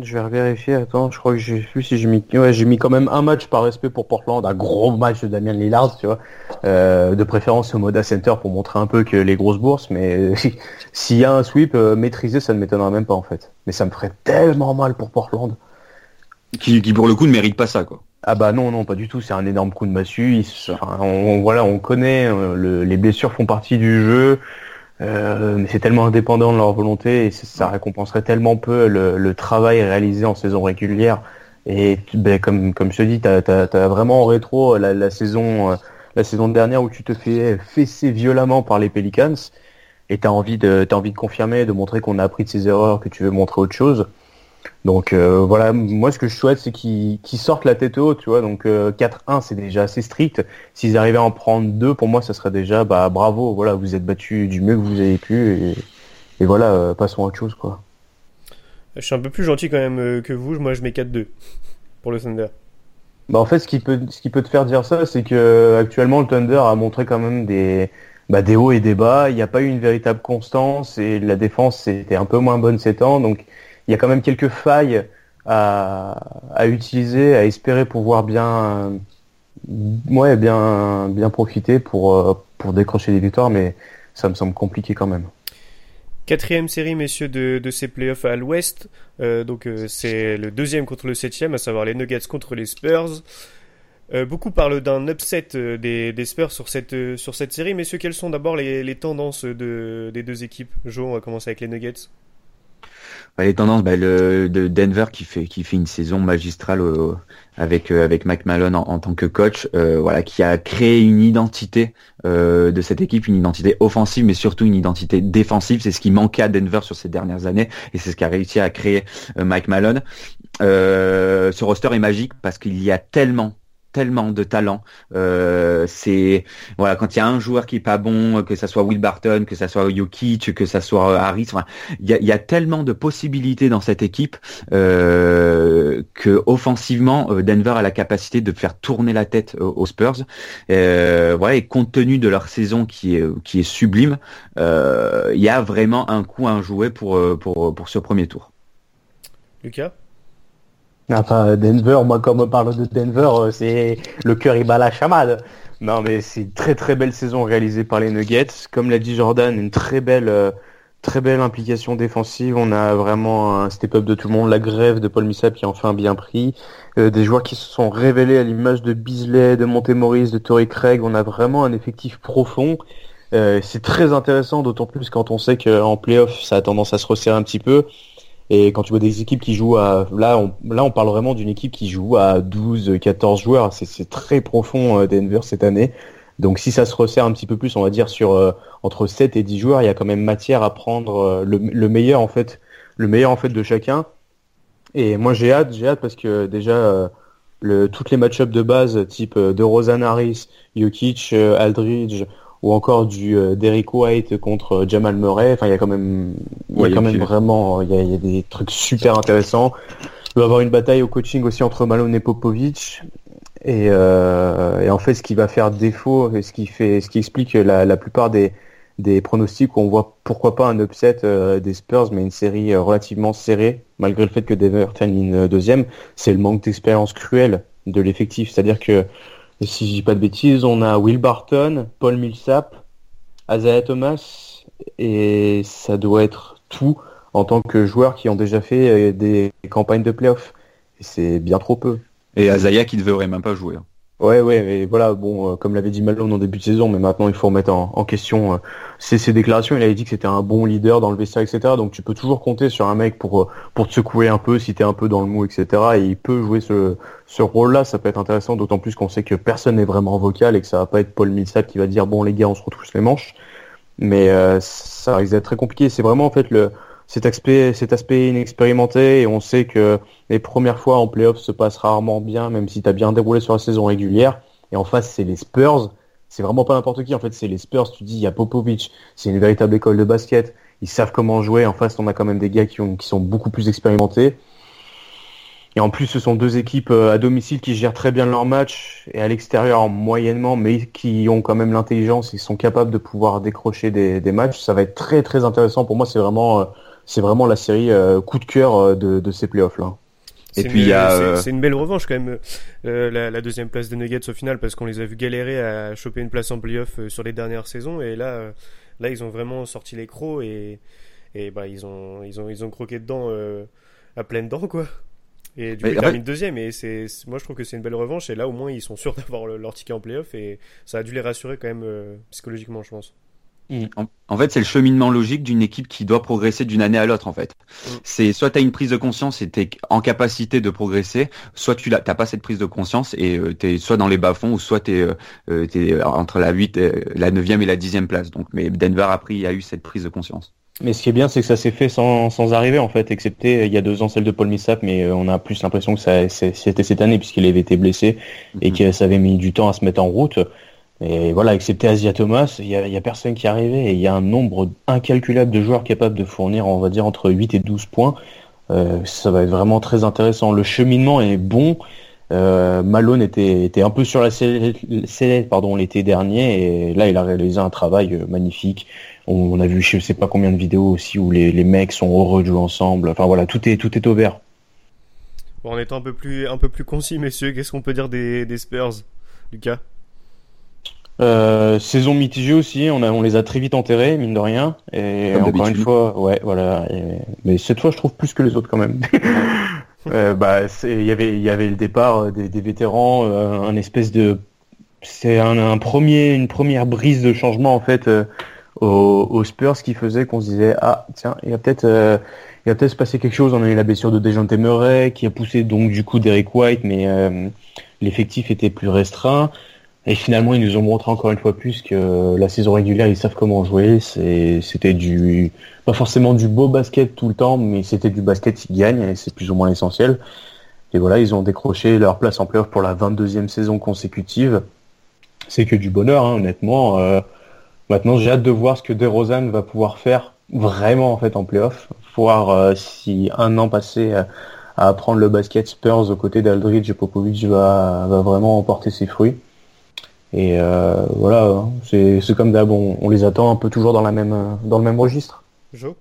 Je vais vérifier, attends, je crois que j'ai vu si j'ai mis, ouais, j'ai mis quand même un match par respect pour Portland, un gros match de Damien Lillard, tu vois, euh, de préférence au Moda Center pour montrer un peu que les grosses bourses, mais s'il y a un sweep euh, maîtrisé, ça ne m'étonnerait même pas en fait. Mais ça me ferait tellement mal pour Portland. Qui, qui pour le coup ne mérite pas ça, quoi. Ah bah non, non, pas du tout, c'est un énorme coup de massue, enfin, on, voilà, on connaît, euh, le, les blessures font partie du jeu, euh, mais c'est tellement indépendant de leur volonté et ça récompenserait tellement peu le, le travail réalisé en saison régulière. Et ben, comme, comme je te dis, tu as, vraiment en rétro la, la, saison, la saison dernière où tu te fais fesser violemment par les Pelicans et tu as, envie de, as envie de confirmer, de montrer qu'on a appris de ses erreurs, que tu veux montrer autre chose. Donc euh, voilà, moi ce que je souhaite c'est qu'ils qu sortent la tête haute, tu vois. Donc euh, 4-1 c'est déjà assez strict. S'ils arrivaient à en prendre deux, pour moi ça serait déjà bah bravo, voilà, vous êtes battu du mieux que vous avez pu et, et voilà, euh, passons à autre chose quoi. Je suis un peu plus gentil quand même euh, que vous, moi je mets 4-2 pour le Thunder. Bah en fait ce qui peut ce qui peut te faire dire ça c'est que actuellement le Thunder a montré quand même des bah, des hauts et des bas, il n'y a pas eu une véritable constance et la défense était un peu moins bonne ces temps donc il y a quand même quelques failles à, utiliser, à espérer pouvoir bien, profiter pour, pour décrocher des victoires, mais ça me semble compliqué quand même. Quatrième série, messieurs, de, ces playoffs à l'ouest. Euh, donc euh, c'est le deuxième contre le septième, à savoir les Nuggets contre les Spurs. Euh, beaucoup parlent d'un upset des, Spurs sur cette, sur cette série. Messieurs, quelles sont d'abord les, tendances de, des deux équipes? Joe, on va commencer avec les Nuggets. Bah, les tendances, bah, le, de Denver qui fait qui fait une saison magistrale avec euh, avec Mike Malone en, en tant que coach, euh, voilà, qui a créé une identité euh, de cette équipe, une identité offensive, mais surtout une identité défensive. C'est ce qui manquait à Denver sur ces dernières années, et c'est ce qu'a réussi à créer Mike Malone. ce roster est magique parce qu'il y a tellement tellement de talent. Euh, c'est voilà quand il y a un joueur qui est pas bon, que ça soit Will Barton, que ça soit Jokic, que ça soit euh, Harris, il enfin, y, a, y, a, tellement de possibilités dans cette équipe euh, que offensivement Denver a la capacité de faire tourner la tête aux, Spurs. Euh, voilà et compte tenu de leur saison qui est qui est sublime, il y a vraiment un coup à jouer pour pour pour ce premier tour. Lucas? Enfin, Denver, moi, comme on parle de Denver, c'est le cœur il bat la chamade. Non, mais c'est une très très belle saison réalisée par les Nuggets. Comme l'a dit Jordan, une très belle, très belle implication défensive. On a vraiment un step-up de tout le monde. La grève de Paul Millsap qui a enfin bien pris. Euh, des joueurs qui se sont révélés à l'image de Beasley, de Montemoris, de Torrey Craig. On a vraiment un effectif profond. Euh, c'est très intéressant, d'autant plus quand on sait qu'en playoff, ça a tendance à se resserrer un petit peu. Et quand tu vois des équipes qui jouent à... Là, on, là, on parle vraiment d'une équipe qui joue à 12, 14 joueurs. C'est très profond, euh, Denver, cette année. Donc si ça se resserre un petit peu plus, on va dire sur euh, entre 7 et 10 joueurs, il y a quand même matière à prendre euh, le, le, meilleur en fait, le meilleur en fait de chacun. Et moi j'ai hâte, j'ai hâte parce que déjà euh, le, toutes les match-ups de base type de Rosan Harris, Jokic, Aldridge ou encore du Derrick White contre Jamal Murray, enfin il y a quand même, il y a quand même vraiment, il y a, il y a, des trucs super intéressants. Il va y avoir une bataille au coaching aussi entre Malone et Popovic. Et, euh, et, en fait, ce qui va faire défaut, ce qui fait, ce qui explique la, la plupart des, des pronostics où on voit pourquoi pas un upset euh, des Spurs, mais une série euh, relativement serrée, malgré le fait que Denver termine euh, deuxième, c'est le manque d'expérience cruel de l'effectif. C'est-à-dire que, si je dis pas de bêtises, on a Will Barton, Paul Millsap, Isaiah Thomas, et ça doit être tout en tant que joueurs qui ont déjà fait des campagnes de playoffs. Et c'est bien trop peu. Et Azaya qui ne devrait même pas jouer. Hein. Ouais, ouais, mais voilà, bon, euh, comme l'avait dit Malone en début de saison, mais maintenant il faut remettre en, en question euh, ses, déclarations. Il avait dit que c'était un bon leader dans le vestiaire, etc. Donc tu peux toujours compter sur un mec pour euh, pour te secouer un peu si t'es un peu dans le mou, etc. Et il peut jouer ce, ce rôle-là. Ça peut être intéressant, d'autant plus qu'on sait que personne n'est vraiment vocal et que ça va pas être Paul Millsap qui va dire bon les gars, on se retrouve les manches. Mais ça risque d'être très compliqué. C'est vraiment en fait le cet aspect, cet aspect inexpérimenté et on sait que les premières fois en playoff se passent rarement bien, même si tu bien déroulé sur la saison régulière. Et en face, c'est les Spurs. C'est vraiment pas n'importe qui. En fait, c'est les Spurs. Tu dis, il y a Popovic. C'est une véritable école de basket. Ils savent comment jouer. En face, on a quand même des gars qui, ont, qui sont beaucoup plus expérimentés. Et en plus, ce sont deux équipes euh, à domicile qui gèrent très bien leur match et à l'extérieur moyennement, mais qui ont quand même l'intelligence et sont capables de pouvoir décrocher des, matchs. Ça va être très très intéressant pour moi. C'est vraiment, euh, vraiment la série euh, coup de cœur de, de ces playoffs là. Et puis il y a, c'est une belle revanche quand même euh, la, la, deuxième place des Nuggets au final parce qu'on les a vu galérer à choper une place en playoff sur les dernières saisons et là, là ils ont vraiment sorti les crocs et, et bah ils ont ils ont ils ont croqué dedans à pleines dents quoi. Et du coup, ils terminent deuxième. Et c'est, moi, je trouve que c'est une belle revanche. Et là, au moins, ils sont sûrs d'avoir leur ticket en playoff. Et ça a dû les rassurer quand même euh, psychologiquement, je pense. Mm. En, fait, c'est le cheminement logique d'une équipe qui doit progresser d'une année à l'autre, en fait. Mm. C'est soit tu as une prise de conscience et tu es en capacité de progresser, soit tu n'as pas cette prise de conscience et euh, tu es soit dans les bas-fonds ou soit tu es, euh, entre la 8, la 9e et la 10e place. Donc, mais Denver a pris, a eu cette prise de conscience. Mais ce qui est bien, c'est que ça s'est fait sans, sans arriver, en fait, excepté il y a deux ans celle de Paul Millsap, mais euh, on a plus l'impression que ça c'était cette année puisqu'il avait été blessé et mhm. que ça avait mis du temps à se mettre en route. Et voilà, excepté Asia Thomas, il y a, a, personne qui arrivé et il y a un nombre incalculable de joueurs capables de fournir, on va dire, entre 8 et 12 points. Euh, ça va être vraiment très intéressant. Le cheminement est bon. Euh, Malone était, était un peu sur la sellette pardon l'été dernier et là il a réalisé un travail euh, magnifique. On, a vu je sais pas combien de vidéos aussi où les, les mecs sont heureux de jouer ensemble. Enfin voilà, tout est tout est au vert. Bon, en étant un peu plus un peu plus concis, messieurs, qu'est-ce qu'on peut dire des Spurs, Lucas? Euh, saison mitigée aussi, on, a, on les a très vite enterrés, mine de rien. Et encore une fois, ouais, voilà. mais cette fois, je trouve plus que les autres quand même. euh, bah, il y avait, il y avait le départ des, des vétérans, euh, un espèce de, c'est un, un, premier, une première brise de changement en fait euh, aux, Spurs qui faisait qu'on se disait ah tiens il y a peut-être euh, il va peut-être se passer quelque chose on a eu la blessure de Dejounte Murray qui a poussé donc du coup Derek White mais euh, l'effectif était plus restreint et finalement ils nous ont montré encore une fois plus que la saison régulière ils savent comment jouer c'était du pas forcément du beau basket tout le temps mais c'était du basket qui gagne et c'est plus ou moins essentiel et voilà ils ont décroché leur place en playoff pour la 22e saison consécutive c'est que du bonheur hein, honnêtement euh, Maintenant, j'ai hâte de voir ce que DeRozan va pouvoir faire vraiment en fait en playoff. Voir euh, si un an passé à, apprendre le basket Spurs aux côtés d'Aldridge et Popovic va, va vraiment emporter ses fruits. Et euh, voilà, hein. c'est comme d'hab, on, les attend un peu toujours dans la même dans le même registre. Joe?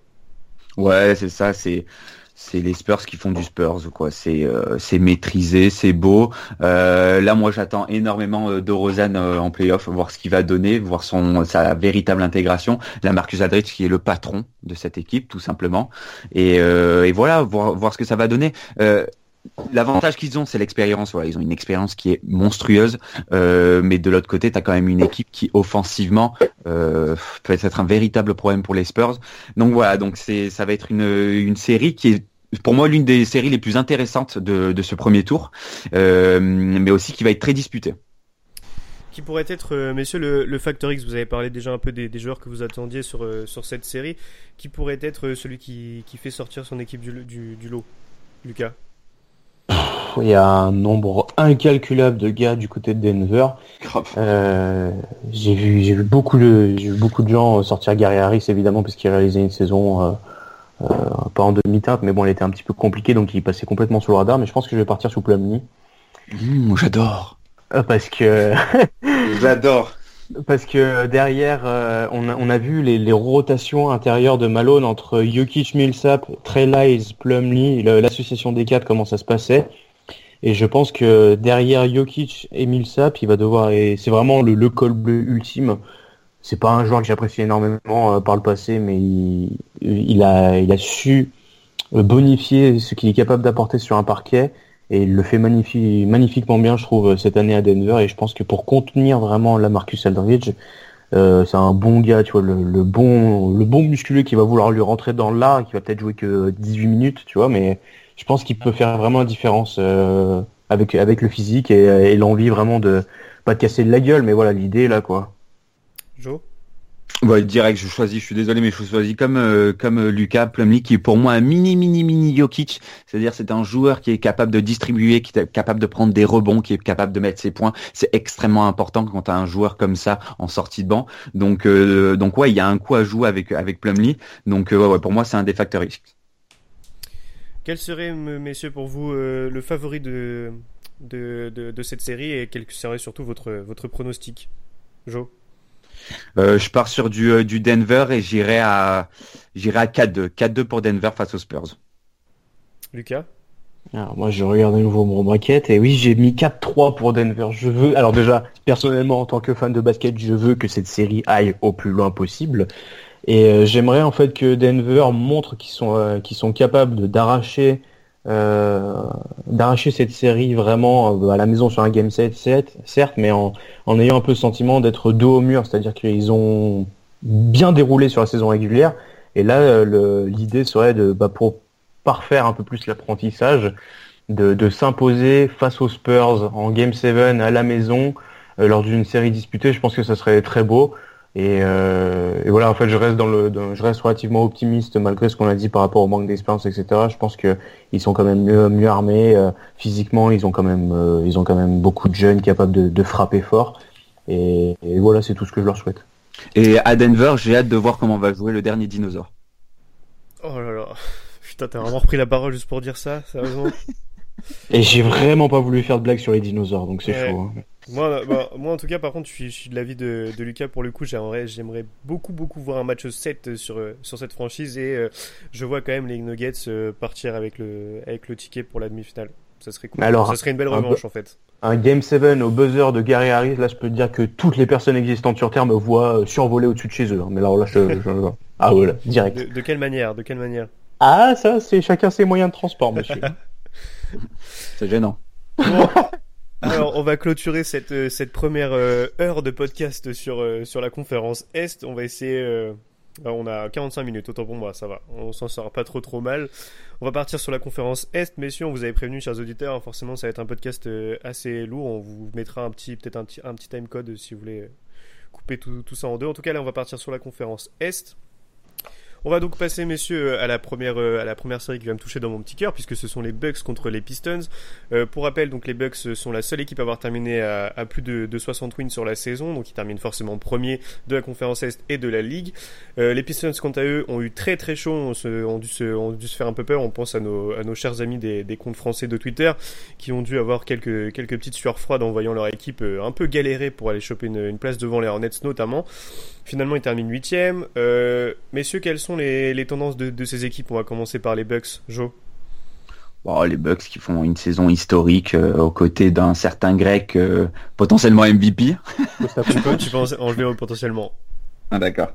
Ouais, c'est ça, c'est c'est les Spurs qui font du Spurs quoi. C'est euh, c'est maîtrisé, c'est beau. Euh, là moi j'attends énormément euh, de Rosanne euh, en playoff, voir ce qu'il va donner, voir son sa véritable intégration. Là Marcus Aldridge qui est le patron de cette équipe tout simplement. Et, euh, et voilà voir voir ce que ça va donner. L'avantage qu'ils ont, c'est l'expérience. Voilà, ils ont une expérience qui est monstrueuse, euh, mais de l'autre côté, tu as quand même une équipe qui offensivement euh, peut être un véritable problème pour les Spurs. Donc voilà, donc ça va être une, une série qui est pour moi l'une des séries les plus intéressantes de, de ce premier tour, euh, mais aussi qui va être très disputée. Qui pourrait être, messieurs, le, le Factor X Vous avez parlé déjà un peu des, joueurs que vous attendiez sur, sur cette série. Qui pourrait être celui qui, qui fait sortir son équipe du, du, du lot? Lucas? Il y a un nombre incalculable de gars du côté de Denver. Euh, j'ai vu, j'ai vu beaucoup de, j'ai vu beaucoup de gens sortir Gary Harris évidemment parce qu'il réalisait une saison euh, euh, pas en demi-teinte, mais bon, elle était un petit peu compliquée donc il passait complètement sous le radar. Mais je pense que je vais partir sous Plumlee. Mmh, j'adore. Euh, parce que j'adore. Parce que derrière, euh, on, a, on, a, vu les, les, rotations intérieures de Malone entre Jokic, Millsap, Trey Lyles, Plumlee, l'association des quatre, comment ça se passait. Et je pense que derrière Jokic et Millsap, il va devoir. Et c'est vraiment le, le col bleu ultime. C'est pas un joueur que j'apprécie énormément euh, par le passé, mais il, il, a, il a su bonifier ce qu'il est capable d'apporter sur un parquet. Et il le fait magnifique, magnifiquement bien, je trouve, cette année à Denver. Et je pense que pour contenir vraiment la Marcus Aldridge, euh, c'est un bon gars, tu vois, le, le, bon, le bon musculeux qui va vouloir lui rentrer dans l'art, qui va peut-être jouer que 18 minutes, tu vois, mais je pense qu'il peut faire vraiment la différence euh, avec avec le physique et, et l'envie vraiment de pas de casser de la gueule, mais voilà l'idée là quoi. Joe? Ouais, direct, je choisis, je suis désolé, mais je choisis comme euh, comme euh, Lucas Plumlee, qui est pour moi un mini mini mini Jokic, c'est-à-dire c'est un joueur qui est capable de distribuer, qui est capable de prendre des rebonds, qui est capable de mettre ses points. C'est extrêmement important quand tu as un joueur comme ça en sortie de banc. Donc euh, donc ouais, il y a un coup à jouer avec avec Plumlee. Donc ouais, ouais, pour moi c'est un des facteurs risques. Quel serait, messieurs, pour vous euh, le favori de, de, de, de, cette série et quel serait surtout votre, votre pronostic? Joe? Euh, je pars sur du, du Denver et j'irai à j'irai à 4-2. 4-2 pour Denver face aux Spurs. Lucas? Alors moi je regarde à nouveau mon bracket et oui j'ai mis 4-3 pour Denver. Je veux alors déjà personnellement en tant que fan de basket je veux que cette série aille au plus loin possible. Et euh, j'aimerais en fait que Denver montre qu'ils sont euh, qu'ils sont capables d'arracher euh, d'arracher cette série vraiment à la maison sur un game set, certes, mais en, en ayant un peu le sentiment d'être dos au mur, c'est-à-dire qu'ils ont bien déroulé sur la saison régulière. Et là, l'idée serait de bah, pour parfaire un peu plus l'apprentissage, de, de s'imposer face aux Spurs en game 7 à la maison lors d'une série disputée. Je pense que ça serait très beau. Et, euh, et, voilà, en fait, je reste dans le, dans, je reste relativement optimiste malgré ce qu'on a dit par rapport au manque d'expérience, etc. Je pense que ils sont quand même mieux, mieux armés euh, physiquement. Ils ont quand même, euh, ils ont quand même beaucoup de jeunes capables de, de frapper fort. Et, et voilà, c'est tout ce que je leur souhaite. Et à Denver, j'ai hâte de voir comment va jouer le dernier dinosaure. Oh là là, putain, t'as vraiment repris la parole juste pour dire ça, sérieusement. et j'ai vraiment pas voulu faire de blagues sur les dinosaures, donc c'est ouais. chaud. Hein. Moi, bah, moi, en tout cas, par contre, je suis, je suis de l'avis de, de Lucas. Pour le coup, j'aimerais, j'aimerais beaucoup, beaucoup voir un match 7 sur, sur cette franchise. Et euh, je vois quand même les Nuggets euh, partir avec le, avec le ticket pour la demi-finale. Ça serait cool. Alors, ça serait une belle revanche, en fait. Un Game 7 au buzzer de Gary Harris, là, je peux te dire que toutes les personnes existantes sur Terre me voient survoler au-dessus de chez eux. Mais alors là, je... je... Ah voilà, direct. De, de, quelle manière De quelle manière? Ah, ça, c'est chacun ses moyens de transport, monsieur. c'est gênant. Bon. Alors, on va clôturer cette, euh, cette première euh, heure de podcast sur, euh, sur la conférence Est. On va essayer. On a 45 minutes, autant pour moi, ça va. On s'en sort pas trop trop mal. On va partir sur la conférence Est. Messieurs, on vous avait prévenu, chers auditeurs, hein, forcément, ça va être un podcast assez lourd. On vous mettra un petit, peut-être un petit, un petit time code si vous voulez couper tout, tout ça en deux. En tout cas, là, on va partir sur la conférence Est. On va donc passer, messieurs, à la première, à la première série qui va me toucher dans mon petit cœur, puisque ce sont les Bucks contre les Pistons. Euh, pour rappel, donc les Bucks sont la seule équipe à avoir terminé à, plus de, de, 60 wins sur la saison, donc ils terminent forcément premier de la conférence Est et de la Ligue. Euh, les Pistons, quant à eux, ont eu très très chaud, ont, dû se, ont dû se faire un peu peur. On pense à nos, à nos chers amis des, comptes français de Twitter, qui ont dû avoir quelques, quelques petites sueurs froides en voyant leur équipe euh, un peu galérer pour aller choper une, place devant les Hornets notamment. Finalement, ils terminent huitième. Euh, messieurs, quelles sont les, les tendances de, de, ces équipes? On va commencer par les Bucks. Joe Bon, les Bucks qui font une saison historique aux côtés d'un certain grec potentiellement MVP. tu penses enlever potentiellement? Ah d'accord.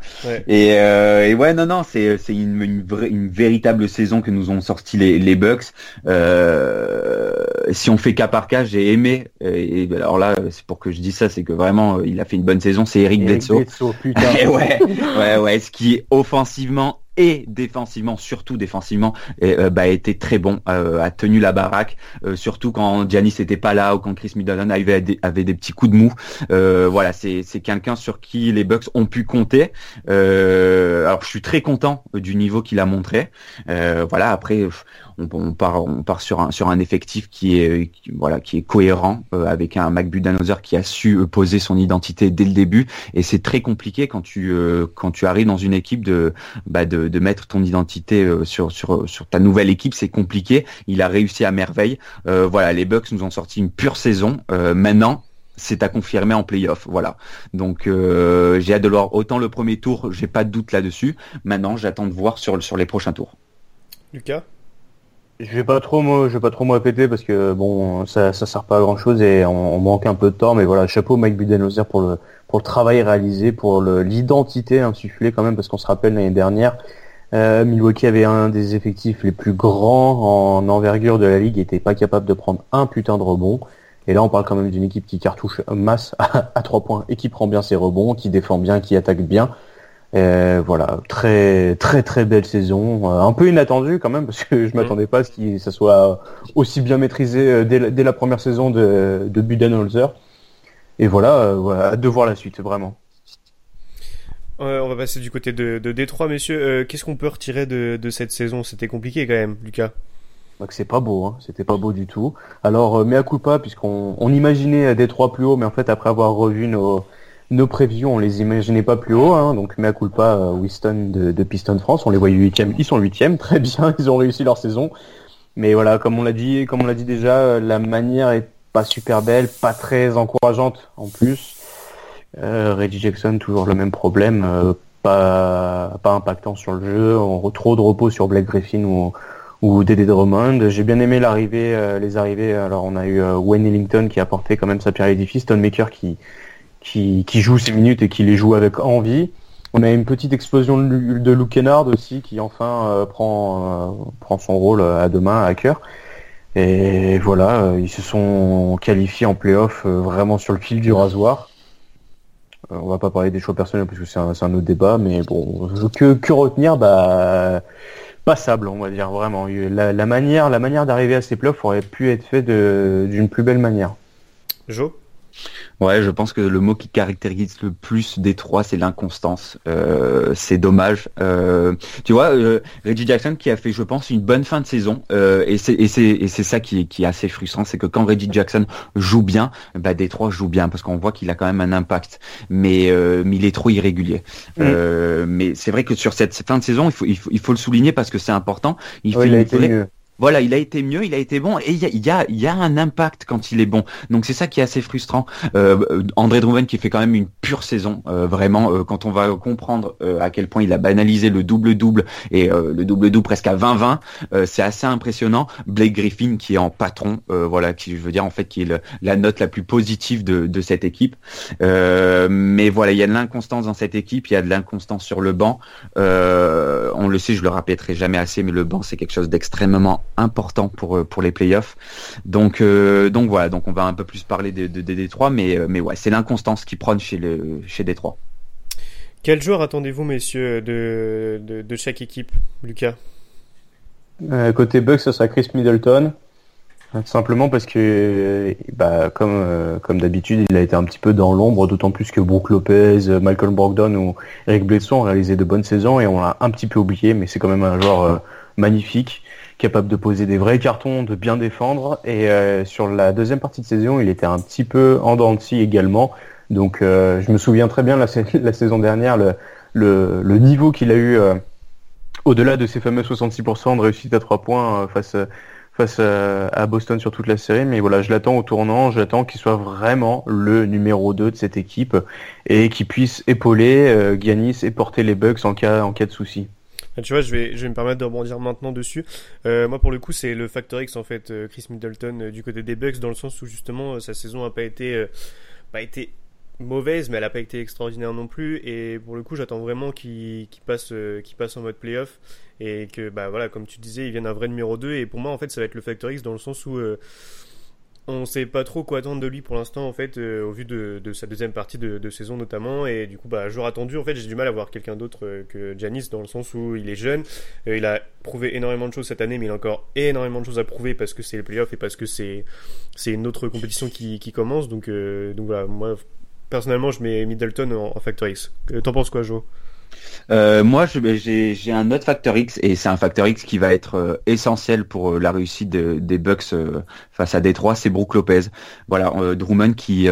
Et, euh, et, ouais non non c'est c'est une, une, une, véritable saison que nous ont sorti les, les Bucks. Euh, si on fait cas par cas, j'ai aimé. Et, alors là c'est pour que je dise ça, c'est que vraiment il a fait une bonne saison. C'est Eric, Eric Bledsoe. putain. ouais ouais ouais ce qui offensivement et défensivement, surtout défensivement, et, euh, bah, était très bon, euh, a tenu la baraque, euh, surtout quand Giannis n'était pas là ou quand Chris Middleton avait des, avait des petits coups de mou. voilà, c'est quelqu'un sur qui les Bucks ont pu compter. alors je suis très content du niveau qu'il a montré. voilà, après on, part, on sur un, effectif qui est, cohérent euh, avec un Mac Budenholzer qui a su euh, poser son identité dès le début. Et c'est très compliqué quand tu, euh, arrives dans une équipe de, bah, mettre ton identité sur ta nouvelle équipe. C'est compliqué. Il a réussi à merveille. voilà, les Bucks nous ont sorti une pure saison. maintenant, c'est à confirmer en playoff. Voilà. Donc j'ai hâte de voir autant le premier tour, j'ai pas de doute là-dessus. Maintenant, j'attends de voir sur, sur les prochains tours. Lucas? Je vais pas trop moi, je vais pas trop me répéter parce que bon, ça, ça sert pas à grand chose et on, manque un peu de temps. Mais voilà, chapeau Mike Budenholzer pour le pour le travail réalisé, pour l'identité insufflée quand même, parce qu'on se rappelle l'année dernière, euh, Milwaukee avait un des effectifs les plus grands en envergure de la ligue, et était pas capable de prendre un putain de rebond. Et là, on parle quand même d'une équipe qui cartouche masse à, trois points et qui prend bien ses rebonds, qui défend bien, qui attaque bien. Euh, voilà, très très très belle saison, euh, un peu inattendue quand même parce que je m'attendais pas à ce que ça soit aussi bien maîtrisé euh, dès, la, première saison de, de Budenholzer. Et voilà, voilà, de voir la suite vraiment. on va passer du côté de, de Détroit, messieurs. Qu'est-ce qu'on peut retirer de, de cette saison? C'était compliqué quand même, Lucas. Bah, c'est pas beau, hein. c'était pas beau du tout. Alors, mea culpa, puisqu'on on imaginait Détroit plus haut, mais en fait, après avoir revu nos, nos prévisions, on les imaginait pas plus haut, hein, donc mea culpa euh, Winston de, de Piston France, on les voyait huitième, ils sont huitièmes, très bien, ils ont réussi leur saison. Mais voilà, comme on l'a dit, comme on l'a dit déjà, la manière est pas super belle, pas très encourageante en plus. Euh, Reggie Jackson toujours le même problème, euh, pas pas impactant sur le jeu, on trop de repos sur Blake Griffin ou ou Dédé Drummond. J'ai bien aimé l'arrivée, euh, les arrivées. Alors on a eu Wayne Ellington qui a apporté quand même sa pierre à l'édifice, Maker qui qui, joue ses minutes et qui les joue avec envie. On a une petite explosion de Luke Kennard aussi qui enfin euh, prend, euh, prend son rôle à deux mains, à cœur. Et voilà, euh, ils se sont qualifiés en playoff vraiment sur le fil du rasoir. on va pas parler des choix personnels parce que c'est un, un, autre débat, mais bon, que, que retenir Bah passable, on va dire vraiment. La, la manière, la manière d'arriver à ces playoffs aurait pu être fait d'une plus belle manière. Jo? Ouais, je pense que le mot qui caractérise le plus des trois, c'est l'inconstance. Euh, c'est dommage. Euh, tu vois, euh, Reggie Jackson qui a fait, je pense, une bonne fin de saison, et c'est ça qui, qui est assez frustrant, c'est que quand Reggie Jackson joue bien, bah Détroit joue bien parce qu'on voit qu'il a quand même un impact, mais, mais il est trop irrégulier. Mm. mais c'est vrai que sur cette fin de saison, il faut, il faut, il faut le souligner parce que c'est important. Il, fait une voilà, il a été mieux, il a été bon, et il y a, un impact quand il est bon. Donc c'est ça qui est assez frustrant. Euh, André Drummond qui fait quand même une pure saison, euh, vraiment, euh, quand on va comprendre euh, à quel point il a banalisé le double-double et le double-double presque à 20-20, c'est assez impressionnant. Blake Griffin qui est en patron, voilà, qui je veux dire en fait qui est la note la plus positive de, de cette équipe. mais voilà, il y a de l'inconstance dans cette équipe, il y a de l'inconstance sur le banc. on le sait, je le répéterai jamais assez, mais le banc c'est quelque chose d'extrêmement important pour euh, pour les playoffs. Donc euh, donc voilà, donc on va un peu plus parler des de, de, Détroit, mais euh, mais ouais, c'est l'inconstance qui prône chez le chez Détroit. Quel joueur attendez-vous, messieurs, de, de, de, chaque équipe, Lucas? Côté Bucks, ce sera Chris Middleton. Simplement parce que, bah, comme, comme d'habitude, il a été un petit peu dans l'ombre, d'autant plus que Brook Lopez, Michael Brogdon ou Eric Bledsoe ont réalisé de bonnes saisons et on l'a un petit peu oublié, mais c'est quand même un joueur magnifique capable de poser des vrais cartons, de bien défendre. Et euh, sur la deuxième partie de saison, il était un petit peu en également. Donc euh, je me souviens très bien la, saison dernière, le, niveau qu'il a eu euh, au-delà de ses fameux 66% de réussite à 3 points face, à, Boston sur toute la série. Mais voilà, je l'attends au tournant, j'attends qu'il soit vraiment le numéro 2 de cette équipe et qu'il puisse épauler Giannis et porter les Bucks en cas de souci. Tu vois, je vais, je vais me permettre de rebondir maintenant dessus. Euh, moi, pour le coup, c'est le Factor X, en fait, euh, Chris Middleton euh, du côté des Bucks, dans le sens où justement, euh, sa saison a pas été, euh, pas été mauvaise, mais elle a pas été extraordinaire non plus. Et pour le coup, j'attends vraiment qu'il passe, passe en mode playoff. Et que, bah voilà, comme tu disais, il vienne un vrai numéro 2. Et pour moi, en fait, ça va être le Factor X dans le sens où. On sait pas trop quoi attendre de lui pour l'instant en fait euh, au vu de, sa deuxième partie de, saison notamment. Et du coup bah joueur attendu en fait j'ai du mal à voir quelqu'un d'autre euh, que Janis dans le sens où il est jeune. Euh, il a prouvé énormément de choses cette année mais il a encore énormément de choses à prouver parce que c'est les playoffs et parce que c'est c'est une autre compétition qui, qui commence. Donc donc voilà moi personnellement je mets Middleton en, en Factor X. T'en penses quoi Jo? Euh, moi, ben, j'ai un autre facteur X et c'est un facteur X qui va être euh, essentiel pour euh, la réussite de- des Bucks face à Détroit, c'est Brook Lopez. Voilà, Drummond qui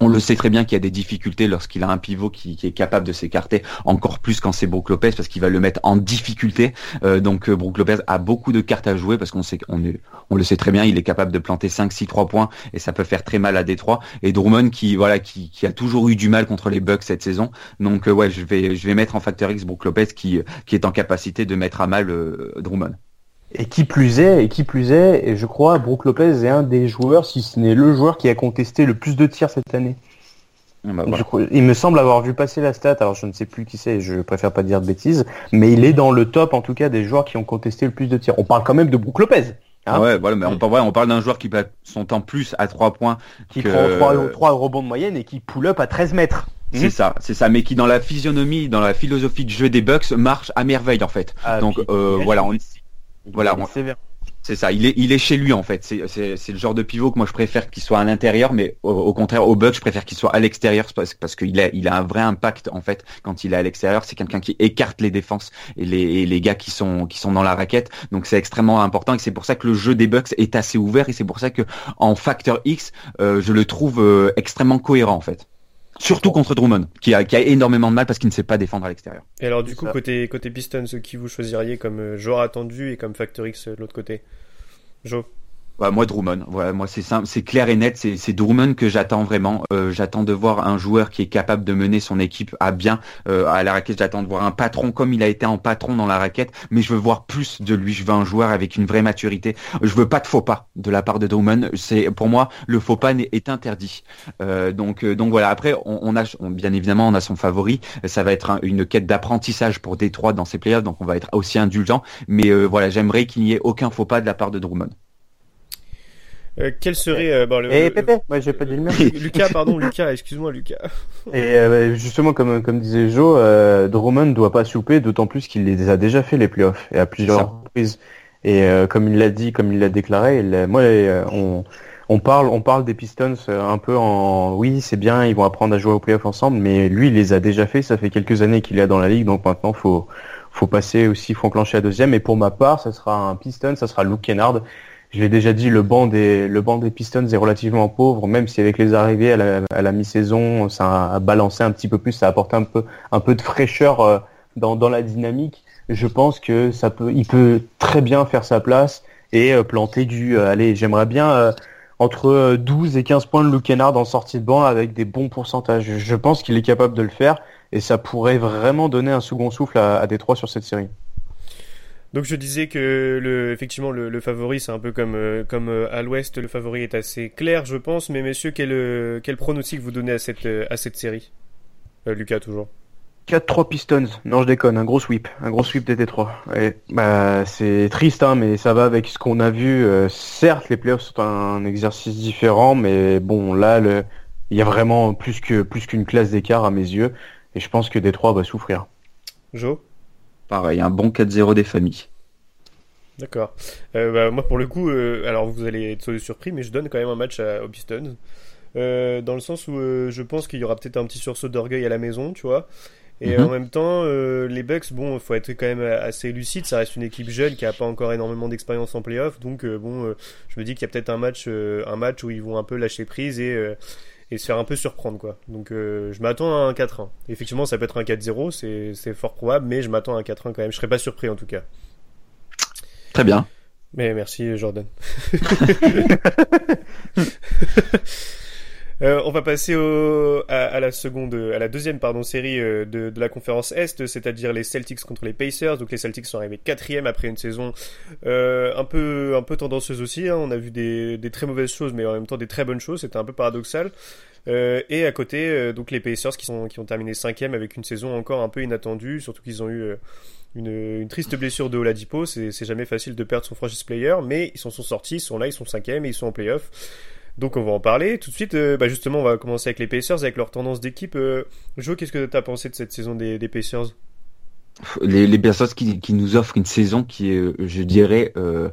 on le sait très bien qu'il y a des difficultés lorsqu'il a un pivot qui, est capable de s'écarter, encore plus quand c'est Brook Lopez parce qu'il va le mettre en difficulté. Euh, donc euh, Brook Lopez a beaucoup de cartes à jouer parce qu'on sait qu'on est, on le sait très bien, il est capable de planter 5 6 3 points et ça peut faire très mal à Détroit et Drummond qui voilà qui, qui a toujours eu du mal contre les Bucks cette saison. Donc euh, ouais, je vais je vais mettre en facteur X Brook Lopez qui qui est en capacité de mettre à mal euh, Drummond. Et qui plus est, et qui plus est, et je crois, Brook Lopez est un des joueurs, si ce n'est le joueur qui a contesté le plus de tirs cette année. Ah bah, voilà. Je crois- il me semble avoir vu passer la stat, alors je ne sais plus qui c'est, je préfère pas dire de bêtises, mais il est dans le top en tout cas des joueurs qui ont contesté le plus de tirs. On parle quand même de Brook Lopez, hein, ouais, voilà, mais on parle, ouais, on parle d'un joueur qui passe son temps plus à 3 points. qui que- prend 3, 3 rebonds de moyenne et qui pull up à 13 mètres. C'est Mhm. ça, c'est ça, mais qui dans la physionomie, dans la philosophie de jeu des Bucks marche à merveille en fait. Ah, Donc, puis, euh, voilà, on- voilà, est on- sévère. C'est ça, il est, il est chez lui en fait. C'est, c'est, c'est le genre de pivot que moi je préfère qu'il soit à l'intérieur, mais au, au contraire au Bucks je préfère qu'il soit à l'extérieur parce, parce qu'il a, il a un vrai impact en fait quand il est à l'extérieur. C'est quelqu'un qui écarte les défenses et les, et les gars qui sont, qui sont dans la raquette. Donc c'est extrêmement important et c'est pour ça que le jeu des Bucks est assez ouvert et c'est pour ça que en facteur X euh, je le trouve euh, extrêmement cohérent en fait. Surtout contre Drummond, qui a, qui a énormément de mal parce qu'il ne sait pas défendre à l'extérieur. et alors du coup ça. côté côté Pistons qui vous choisiriez comme euh, joueur attendu et comme Factor X euh, de l'autre côté? Jo Ouais, moi Drummond, voilà, moi c'est simple, c'est clair et net, c'est Drummond que j'attends vraiment. Euh, j'attends de voir un joueur qui est capable de mener son équipe à bien euh, à la raquette. J'attends de voir un patron comme il a été en patron dans la raquette, mais je veux voir plus de lui. Je veux un joueur avec une vraie maturité. Je veux pas de faux pas de la part de Drummond. C'est pour moi le faux pas est interdit. Euh, donc euh, donc voilà. Après, on, on a on- bien évidemment on a son favori. Ça va être un- une quête d'apprentissage pour Détroit dans ses playoffs, donc on va être aussi indulgent. Mais euh, voilà, j'aimerais qu'il n'y ait aucun faux pas de la part de Drummond. Euh, quel serait euh, bon, le, Et le- Pépé, moi j'ai pas dit le mien. Lucas pardon Lucas excuse-moi Lucas Et euh, justement, comme, comme disait Joe, euh, Drummond ne doit pas souper, d'autant plus qu'il les a déjà fait les playoffs et à plusieurs Ça. reprises. Et euh, comme il l'a dit, comme il l'a déclaré, il moi, euh, on, on parle, on parle des Pistons euh, un peu en, oui, c'est bien, ils vont apprendre à jouer aux playoffs ensemble, mais lui, il les a déjà fait. Ça fait quelques années qu'il est dans la ligue, donc maintenant, faut, faut passer aussi, faut enclencher la deuxième. Et pour ma part, ça sera un Piston, ça sera Luke Kennard. Je l'ai déjà dit, le banc des le banc des Pistons est relativement pauvre, même si avec les arrivées à la, à la mi-saison, ça a balancé un petit peu plus, ça a apporté un peu un peu de fraîcheur euh, dans dans la dynamique. Je pense que ça peut, il peut très bien faire sa place et euh, planter du. euh, allez, j'aimerais bien entre euh, 12 et 15 points de Luke Kennard en sortie de banc avec des bons pourcentages. Je pense qu'il est capable de le faire et ça pourrait vraiment donner un second souffle à, à Détroit sur cette série. Donc je disais que le, effectivement le, le favori c'est un peu comme euh, comme euh, à l'Ouest le favori est assez clair je pense mais messieurs quel euh, quel pronostic vous donnez à cette à cette série? Lucas toujours 4-3 Pistons. Non, je déconne, un gros sweep. Un gros sweep des Détroit. Et, bah, c'est triste, hein, mais ça va avec ce qu'on a vu. Certes, les playoffs sont un exercice différent, mais bon, là, le... il y a vraiment plus que plus qu'une classe d'écart à mes yeux. Et je pense que Détroit va souffrir. Jo Pareil, un bon 4-0 des familles. D'accord. Euh, bah, moi, pour le coup, euh, alors vous allez être surpris, mais je donne quand même un match à, aux Pistons. Euh, dans le sens où je pense qu'il y aura peut-être un petit sursaut d'orgueil à la maison, tu vois. Et Mhm. en même temps, les Bucks, bon, faut être quand même assez lucide. Ça reste une équipe jeune qui a pas encore énormément d'expérience en playoff. Donc, bon, je me dis qu'il y a peut-être un match, un match où ils vont un peu lâcher prise et, et se faire un peu surprendre, quoi. Donc, euh, je m'attends à un 4-1. Effectivement, ça peut être un 4-0, c'est c'est fort probable, mais je m'attends à un 4-1 quand même. Je serais pas surpris en tout cas. Très bien. Mais merci Jordan. Euh, on va passer au, à, la seconde, à la deuxième série euh, de, la conférence Est, c'est-à-dire les Celtics contre les Pacers. Donc les Celtics sont arrivés quatrième après une saison euh, un peu un peu tendancieuse aussi. Hein. On a vu des, très mauvaises choses, mais en même temps des très bonnes choses. C'était un peu paradoxal. Et à côté, donc les Pacers qui qui ont terminé cinquième avec une saison encore un peu inattendue, surtout qu'ils ont eu une, une, triste blessure de Oladipo. C'est jamais facile de perdre son franchise player, mais ils s'en sont sortis, ils sont là, ils sont cinquième et ils sont en playoff. Donc on va en parler tout de suite. Euh, bah justement, on va commencer avec les Pacers, avec leur tendance d'équipe. Euh, Joe, qu'est-ce que tu as pensé de cette saison des, Pacers? Les, Pacers qui, nous offrent une saison qui est, je dirais, euh,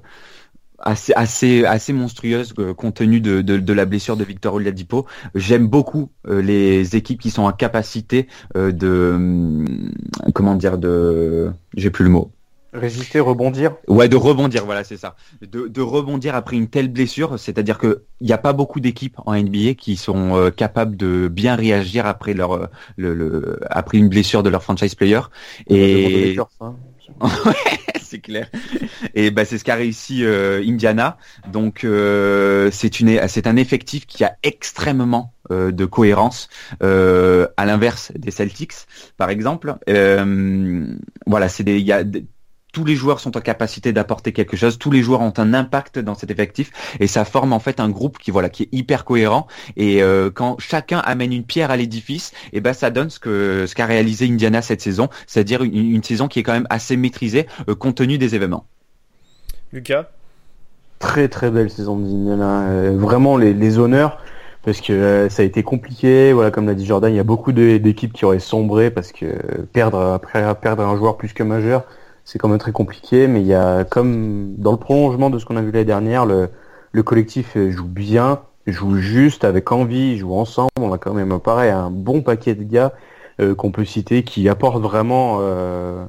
assez, assez, monstrueuse euh, compte tenu de, la blessure de Victor Oladipo. J'aime beaucoup euh, les équipes qui sont en capacité de, hum, comment dire, de, j'ai plus le mot Résister, rebondir Ouais, de rebondir, voilà, c'est ça. De, de, rebondir après une telle blessure, c'est-à-dire que il n'y a pas beaucoup d'équipes en NBA qui sont euh, capables de bien réagir après leur euh, le, le, après une blessure de leur franchise player. Et hein. c'est clair. Et bah c'est ce qu'a réussi euh, Indiana. Donc c'est une c'est un effectif qui a extrêmement de cohérence à l'inverse des Celtics par exemple. voilà, c'est des il y a tous les joueurs sont en capacité d'apporter quelque chose, tous les joueurs ont un impact dans cet effectif et ça forme en fait un groupe qui voilà qui est hyper cohérent et euh, quand chacun amène une pierre à l'édifice, et eh ben ça donne ce que ce qu'a réalisé Indiana cette saison, c'est-à-dire une, saison qui est quand même assez maîtrisée euh, compte tenu des événements. Lucas? Très très belle saison d'Indiana, euh, vraiment les, les, honneurs parce que ça a été compliqué, voilà comme l'a dit Jordan, il y a beaucoup d'équipes qui auraient sombré parce que perdre après perdre un joueur plus que majeur, c'est quand même très compliqué, mais il y a comme dans le prolongement de ce qu'on a vu l'année dernière, le, le collectif joue bien, joue juste, avec envie, joue ensemble. On a quand même pareil un bon paquet de gars euh, qu'on peut citer qui apportent vraiment. Euh,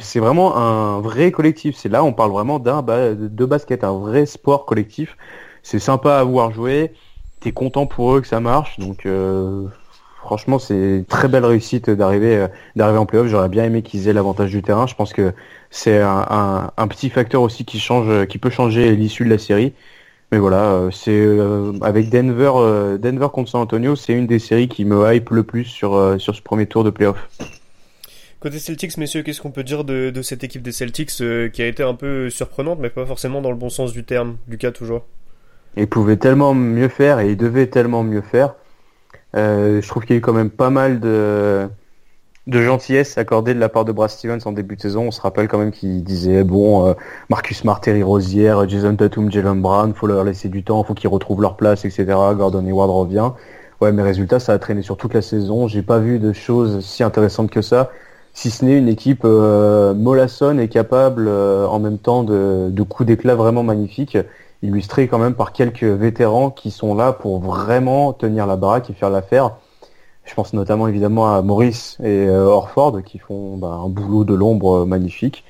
c'est vraiment un vrai collectif. C'est là, on parle vraiment d'un de basket, un vrai sport collectif. C'est sympa à voir jouer. T'es content pour eux que ça marche, donc. Euh, franchement, c'est une très belle réussite d'arriver euh, d'arriver en playoff. J'aurais bien aimé qu'ils aient l'avantage du terrain. Je pense que c'est un, petit facteur aussi qui change, qui peut changer l'issue de la série. Mais voilà, euh, c'est euh, avec Denver, Denver contre San Antonio, c'est une des séries qui me hype le plus sur sur ce premier tour de playoff. Côté Celtics, messieurs, qu'est-ce qu'on peut dire de, cette équipe des Celtics qui a été un peu surprenante, mais pas forcément dans le bon sens du terme. Lucas, toujours? Ils pouvaient tellement mieux faire et ils devaient tellement mieux faire. Euh, je trouve qu'il y a eu quand même pas mal de, gentillesse accordée de la part de Brad Stevens en début de saison. On se rappelle quand même qu'il disait bon, euh, Marcus Smart, Terry Rosière, Jason Tatum, Jalen Brown, faut leur laisser du temps, faut qu'ils retrouvent leur place, etc. Gordon Hayward revient. Ouais, mais résultat, ça a traîné sur toute la saison. J'ai pas vu de choses si intéressantes que ça, si ce n'est une équipe euh, mollassonne et capable euh, en même temps de coups d'éclat vraiment magnifiques illustré quand même par quelques vétérans qui sont là pour vraiment tenir la baraque et faire l'affaire. Je pense notamment évidemment à Maurice et euh, Orford qui font bah, un boulot de l'ombre euh, magnifique.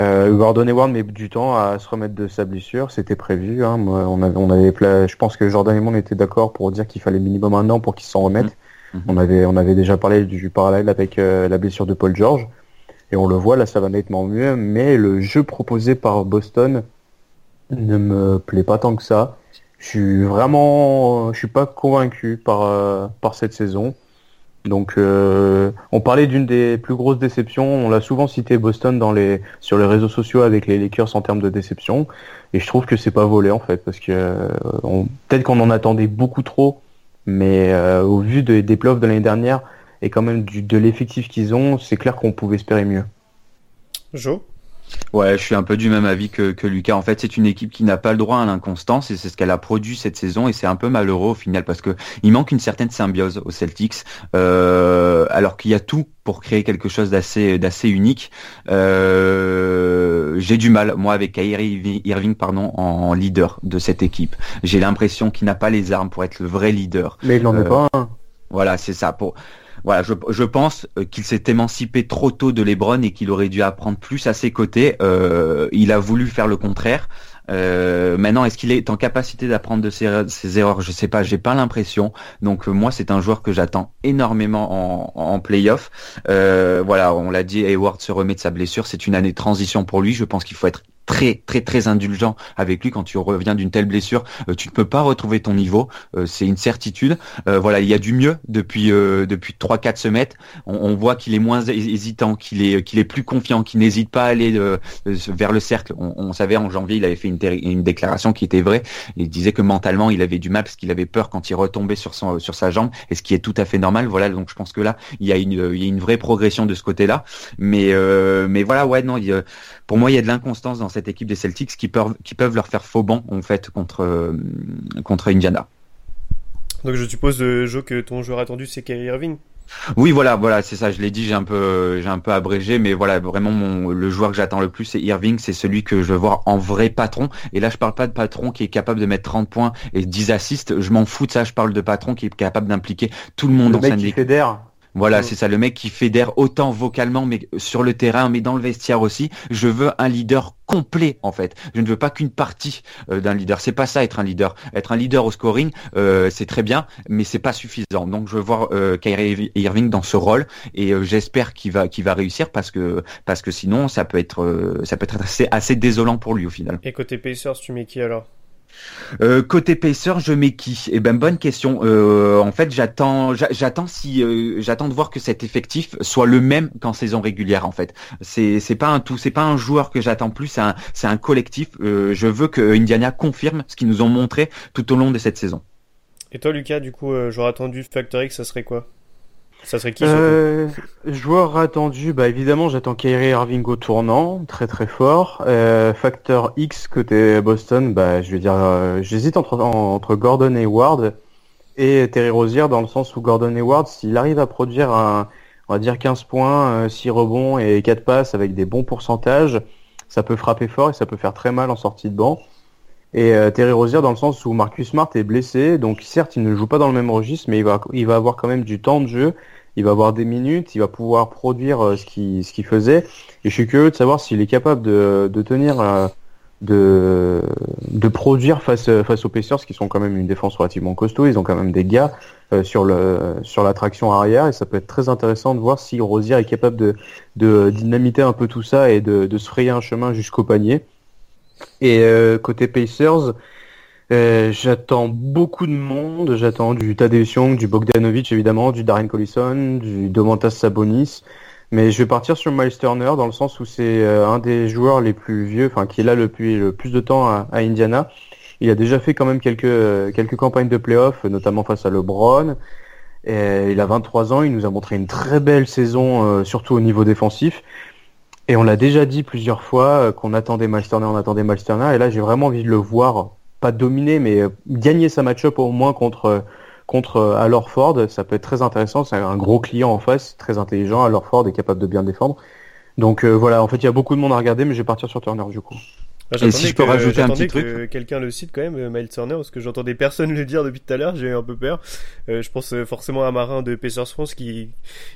Euh, Gordon Hayward met du temps à se remettre de sa blessure, c'était prévu. Hein. on avait, on avait, je pense que Jordan et moi on était d'accord pour dire qu'il fallait minimum un an pour qu'il s'en remette. Mmh. Mmh. On avait, on avait déjà parlé du parallèle avec euh, la blessure de Paul George et on le voit là, ça va nettement mieux. Mais le jeu proposé par Boston ne me plaît pas tant que ça. Je suis vraiment, je suis pas convaincu par euh, par cette saison. Donc, euh, on parlait d'une des plus grosses déceptions. On l'a souvent cité Boston dans les sur les réseaux sociaux avec les Lakers en termes de déception. Et je trouve que c'est pas volé en fait, parce que euh, peut-être qu'on en attendait beaucoup trop, mais au vu des playoffs de l'année dernière et quand même du, de l'effectif qu'ils ont, c'est clair qu'on pouvait espérer mieux. Joe? Ouais, je suis un peu du même avis que, que Lucas. En fait, c'est une équipe qui n'a pas le droit à l'inconstance et c'est ce qu'elle a produit cette saison et c'est un peu malheureux au final parce que il manque une certaine symbiose aux Celtics, euh, alors qu'il y a tout pour créer quelque chose d'assez d'assez unique. Euh, j'ai du mal, moi, avec Kyrie Irving, pardon, en leader de cette équipe. J'ai l'impression qu'il n'a pas les armes pour être le vrai leader. Mais il n'en est euh, pas un. Voilà, c'est ça. Pour voilà, je, pense euh, qu'il s'est émancipé trop tôt de LeBron et qu'il aurait dû apprendre plus à ses côtés. Euh, il a voulu faire le contraire. Euh, maintenant, est-ce qu'il est en capacité d'apprendre de ses, erreurs? Je sais pas, j'ai pas l'impression. Donc moi, c'est un joueur que j'attends énormément en, en playoff. Voilà, on l'a dit, Hayward se remet de sa blessure. C'est une année de transition pour lui. Je pense qu'il faut être très très très indulgent avec lui quand tu reviens d'une telle blessure. Euh, tu ne peux pas retrouver ton niveau, euh, c'est une certitude. Euh, voilà, il y a du mieux depuis depuis trois quatre semaines. On, voit qu'il est moins hésitant, qu'il est qu'il est plus confiant, qu'il n'hésite pas à aller vers le cercle. On, savait en janvier, il avait fait une, une, déclaration qui était vraie. Il disait que mentalement, il avait du mal parce qu'il avait peur quand il retombait sur son sur sa jambe, et ce qui est tout à fait normal. Voilà, donc je pense que là, il y a une il y a une vraie progression de ce côté-là. Mais mais voilà, ouais, non, il, pour moi, il y a de l'inconstance dans cette équipe des Celtics qui peuvent, qui peuvent leur faire faux banc en fait contre, euh, contre Indiana. Donc je suppose, euh, Joe, que ton joueur attendu c'est Kyrie Irving. Oui, voilà, voilà, c'est ça. Je l'ai dit, j'ai un peu, j'ai un peu abrégé, mais voilà, vraiment, mon, le joueur que j'attends le plus, c'est Irving. C'est celui que je veux voir en vrai patron. Et là, je parle pas de patron qui est capable de mettre 30 points et 10 assists. Je m'en fous de ça. Je parle de patron qui est capable d'impliquer tout le monde le mec qui voilà, mm. c'est ça, le mec qui fédère autant vocalement, mais sur le terrain, mais dans le vestiaire aussi. Je veux un leader complet en fait. Je ne veux pas qu'une partie euh, d'un leader. C'est pas ça être un leader. Être un leader au scoring, euh, c'est très bien, mais c'est pas suffisant. Donc je veux voir euh, Kyrie Irving dans ce rôle et j'espère qu'il va qu'il va réussir parce que parce que sinon ça peut être ça peut être assez assez désolant pour lui au final. Et côté Pacers, tu mets qui alors? Euh, côté paisseur, je mets qui? Eh ben bonne question. Euh, en fait, j'attends, j'attends si, euh, j'attends de voir que cet effectif soit le même qu'en saison régulière. En fait, c'est c'est pas un tout, c'est pas un joueur que j'attends plus, c'est un c'est un collectif. je veux que Indiana confirme ce qu'ils nous ont montré tout au long de cette saison. Et toi, Lucas, du coup, j'aurais attendu Factor X, ça serait quoi? Ça serait qui euh, Joueur attendu, bah évidemment j'attends Kyrie Irving au tournant, très très fort. Euh, facteur X côté Boston, bah je vais dire, euh, j'hésite entre, entre Gordon Hayward et Terry Rozier dans le sens où Gordon Hayward, s'il arrive à produire un, on va dire 15 points, 6 rebonds et 4 passes avec des bons pourcentages, ça peut frapper fort et ça peut faire très mal en sortie de banc. Et Terry Rozier dans le sens où Marcus Smart est blessé, donc certes il ne joue pas dans le même registre, mais il va, il va avoir quand même du temps de jeu il va avoir des minutes, il va pouvoir produire euh, ce qu'il ce faisait. Et je suis curieux de savoir s'il est capable de, de tenir, euh, de, de produire face, face aux Pacers, qui sont quand même une défense relativement costaud. Ils ont quand même des gars euh, sur, le, sur la traction arrière, et ça peut être très intéressant de voir si Rosier est capable de, de dynamiter un peu tout ça et de, de se frayer un chemin jusqu'au panier. Et côté Pacers, euh, j'attends beaucoup de monde. J'attends du Tadeusz Young, du Bogdanovic évidemment, du Darren Collison, du Domantas Sabonis. Mais je vais partir sur Miles Turner dans le sens où c'est euh, un des joueurs les plus vieux, enfin qui est là depuis le plus de temps à, Indiana. Il a déjà fait quand même quelques euh, quelques campagnes de playoffs, notamment face à LeBron. Il a 23 ans, il nous a montré une très belle saison, surtout au niveau défensif. Et on l'a déjà dit plusieurs fois qu'on attendait Miles Turner, on attendait Miles Turner. Et là, j'ai vraiment envie de le voir pas dominer, mais euh, gagner sa match-up au moins contre contre euh, Alor Ford, ça peut être très intéressant. C'est un gros client en face, très intelligent. Alor Ford est capable de bien défendre. Donc euh, voilà, en fait, il y a beaucoup de monde à regarder, mais je vais partir sur Turner du coup. Et si je peux rajouter un petit truc, quelqu'un le cite quand même, Miles Turner, parce que j'entendais personne le dire depuis tout à l'heure. J'ai eu un peu peur. je pense forcément à Marin de Pacers France qui,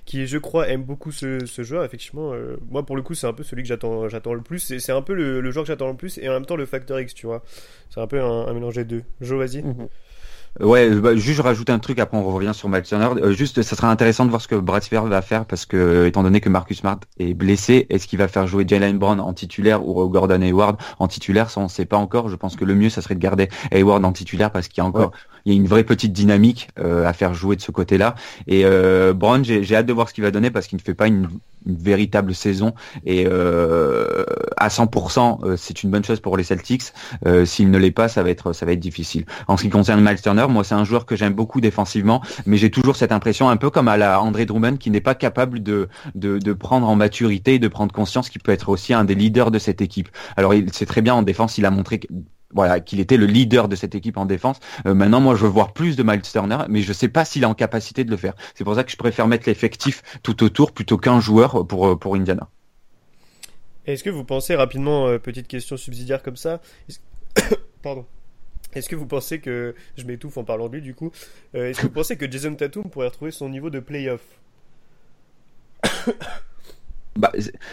qui je crois aime beaucoup ce, ce joueur. Effectivement, moi pour le coup c'est un peu celui que j'attends, j'attends le plus. C'est un peu le, le joueur que j'attends le plus et en même temps le facteur X, tu vois. C'est un peu un, mélange des deux. Jo, vas-y. Mhm. Ouais, bah, juste je un truc, après on revient sur Miles Turner. Euh, juste, ça sera intéressant de voir ce que Brad va faire parce que, euh, étant donné que Marcus Smart est blessé, est-ce qu'il va faire jouer Jalen Brown en titulaire ou Gordon Hayward en titulaire? Ça, on ne sait pas encore. Je pense que le mieux, ça serait de garder Hayward en titulaire parce qu'il y a encore, il y a une vraie petite dynamique euh, à faire jouer de ce côté-là. Et Brown, j'ai hâte de voir ce qu'il va donner parce qu'il ne fait pas une une véritable saison et euh, à 100% euh, c'est une bonne chose pour les Celtics. Euh, S'il ne l'est pas, ça va être ça va être difficile. En ce qui concerne Miles Turner, moi c'est un joueur que j'aime beaucoup défensivement, mais j'ai toujours cette impression un peu comme à la André Drummond qui n'est pas capable de, de, de prendre en maturité et de prendre conscience qu'il peut être aussi un des leaders de cette équipe. Alors il c'est très bien en défense, il a montré voilà, qu'il était le leader de cette équipe en défense. Euh, maintenant, moi, je veux voir plus de Miles Turner, mais je ne sais pas s'il est en capacité de le faire. C'est pour ça que je préfère mettre l'effectif tout autour plutôt qu'un joueur pour, euh, pour Indiana. Est-ce que vous pensez rapidement, euh, petite question subsidiaire comme ça, pardon. Est-ce que vous pensez que, je m'étouffe en parlant de lui du coup, est-ce que vous pensez que Jason Tatum pourrait retrouver son niveau de playoff? Bah,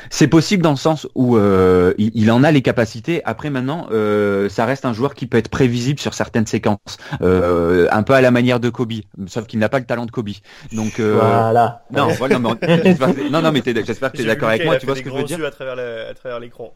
c'est possible dans le sens où euh, il, en a les capacités. Après maintenant, euh, ça reste un joueur qui peut être prévisible sur certaines séquences, euh, un peu à la manière de Kobe, sauf qu'il n'a pas le talent de Kobe. Donc voilà. Non, voilà, non, non, non, mais j'espère que tu es d'accord avec moi. Tu vois ce que je veux dire? à travers l'écran.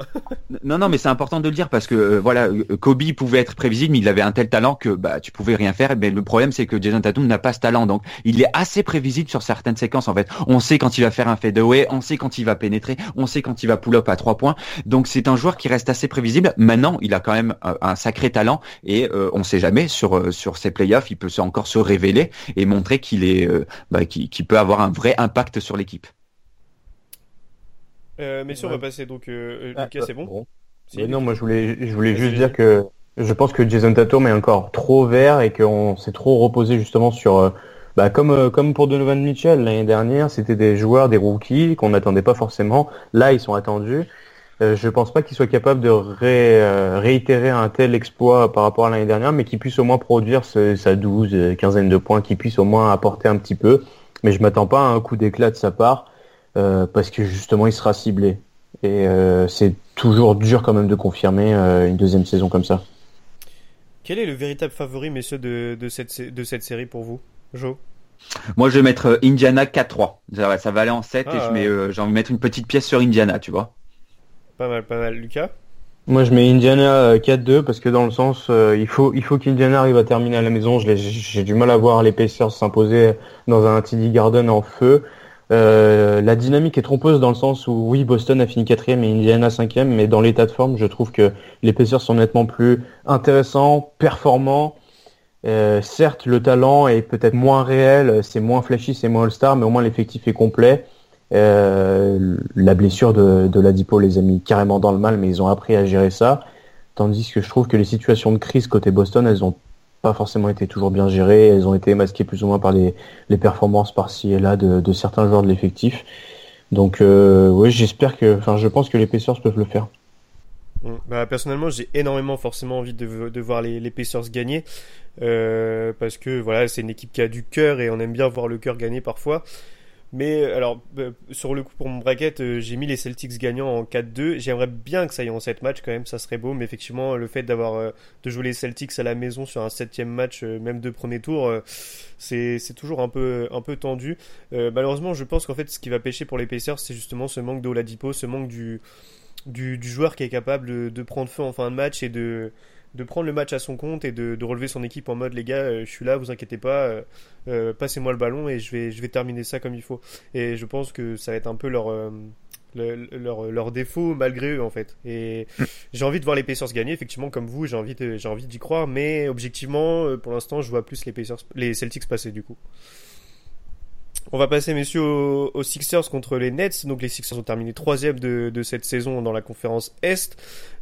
non, non, mais c'est important de le dire parce que voilà, Kobe pouvait être prévisible, mais il avait un tel talent que bah tu pouvais rien faire. Mais le problème, c'est que Jason Tatum n'a pas ce talent, donc il est assez prévisible sur certaines séquences. En fait, on sait quand il va faire un fadeaway, on sait quand il va pénétrer, on sait quand il va pull-up à trois points. Donc c'est un joueur qui reste assez prévisible. Maintenant, il a quand même euh, un sacré talent et euh, on ne sait jamais sur euh, sur ses playoffs, il peut encore se révéler et montrer qu'il est bah, qui peut avoir un vrai impact sur l'équipe. Euh, messieurs, on va passer donc. Ah, Lucas, c'est bon, Non, moi je voulais je voulais juste dire que je pense que Jason Tatum est encore trop vert et qu'on s'est trop reposé justement sur bah, comme, euh, comme pour Donovan Mitchell l'année dernière, c'était des joueurs, des rookies qu'on n'attendait pas forcément. Là, ils sont attendus. Euh, je pense pas qu'ils soient capables de euh, réitérer un tel exploit par rapport à l'année dernière, mais qu'ils puissent au moins produire sa 12, quinzaine de points, qu'ils puissent au moins apporter un petit peu. Mais je m'attends pas à un coup d'éclat de sa part, parce que justement, il sera ciblé. Et c'est toujours dur quand même de confirmer une deuxième saison comme ça. Quel est le véritable favori, messieurs, de, de, cette, de cette série pour vous? Jo Moi, je vais mettre euh, Indiana 4-3. Ça, va aller en 7 et je ah. mets, euh, j'ai envie de mettre une petite pièce sur Indiana, tu vois. Pas mal, pas mal. Lucas? Moi, je mets Indiana 4-2 euh, parce que dans le sens, il faut, il faut qu'Indiana arrive à terminer à la maison. J'ai du mal à voir les Pacers s'imposer dans un TD Garden en feu. la dynamique est trompeuse dans le sens où oui Boston a fini quatrième et Indiana cinquième, mais dans l'état de forme, je trouve que les Pacers sont nettement plus intéressants, performants euh, certes, le talent est peut-être moins réel, c'est moins flashy, c'est moins all-star, mais au moins l'effectif est complet. Euh, la blessure de, de Ladipo les a mis carrément dans le mal, mais ils ont appris à gérer ça. Tandis que je trouve que les situations de crise côté Boston, elles ont pas forcément été toujours bien gérées. Elles ont été masquées plus ou moins par les, les performances par-ci et là de, de, certains joueurs de l'effectif. Donc, euh, oui, j'espère que, enfin, je pense que les Pacers peuvent le faire. Mm. Bah, personnellement, j'ai énormément forcément envie de, voir les, Pacers gagner. Euh, parce que voilà, c'est une équipe qui a du cœur et on aime bien voir le cœur gagner parfois. Mais alors, bah, sur le coup, pour mon bracket, euh, j'ai mis les Celtics gagnants en 4-2. J'aimerais bien que ça aille en 7 matchs quand même, ça serait beau. Mais effectivement, le fait d'avoir euh, de jouer les Celtics à la maison sur un septième match, même de premier tour, c'est toujours un peu, un peu tendu. malheureusement, je pense qu'en fait, ce qui va pêcher pour les Pacers, c'est justement ce manque d'Oladipo, ce manque du, du, du, joueur qui est capable de, de prendre feu en fin de match et de de prendre le match à son compte et de, relever son équipe en mode les gars, euh, je suis là, vous inquiétez pas, euh, euh, passez-moi le ballon et je vais, je vais terminer ça comme il faut. Et je pense que ça va être un peu leur, leur, leur, défaut malgré eux en fait. Et j'ai envie de voir les Pacers gagner, effectivement comme vous, j'ai envie, j'ai envie d'y croire, mais objectivement, pour l'instant, je vois plus les Pacers, les Celtics passer du coup. On va passer, messieurs, aux, Sixers contre les Nets. Donc, les Sixers ont terminé troisième de, de cette saison dans la conférence Est,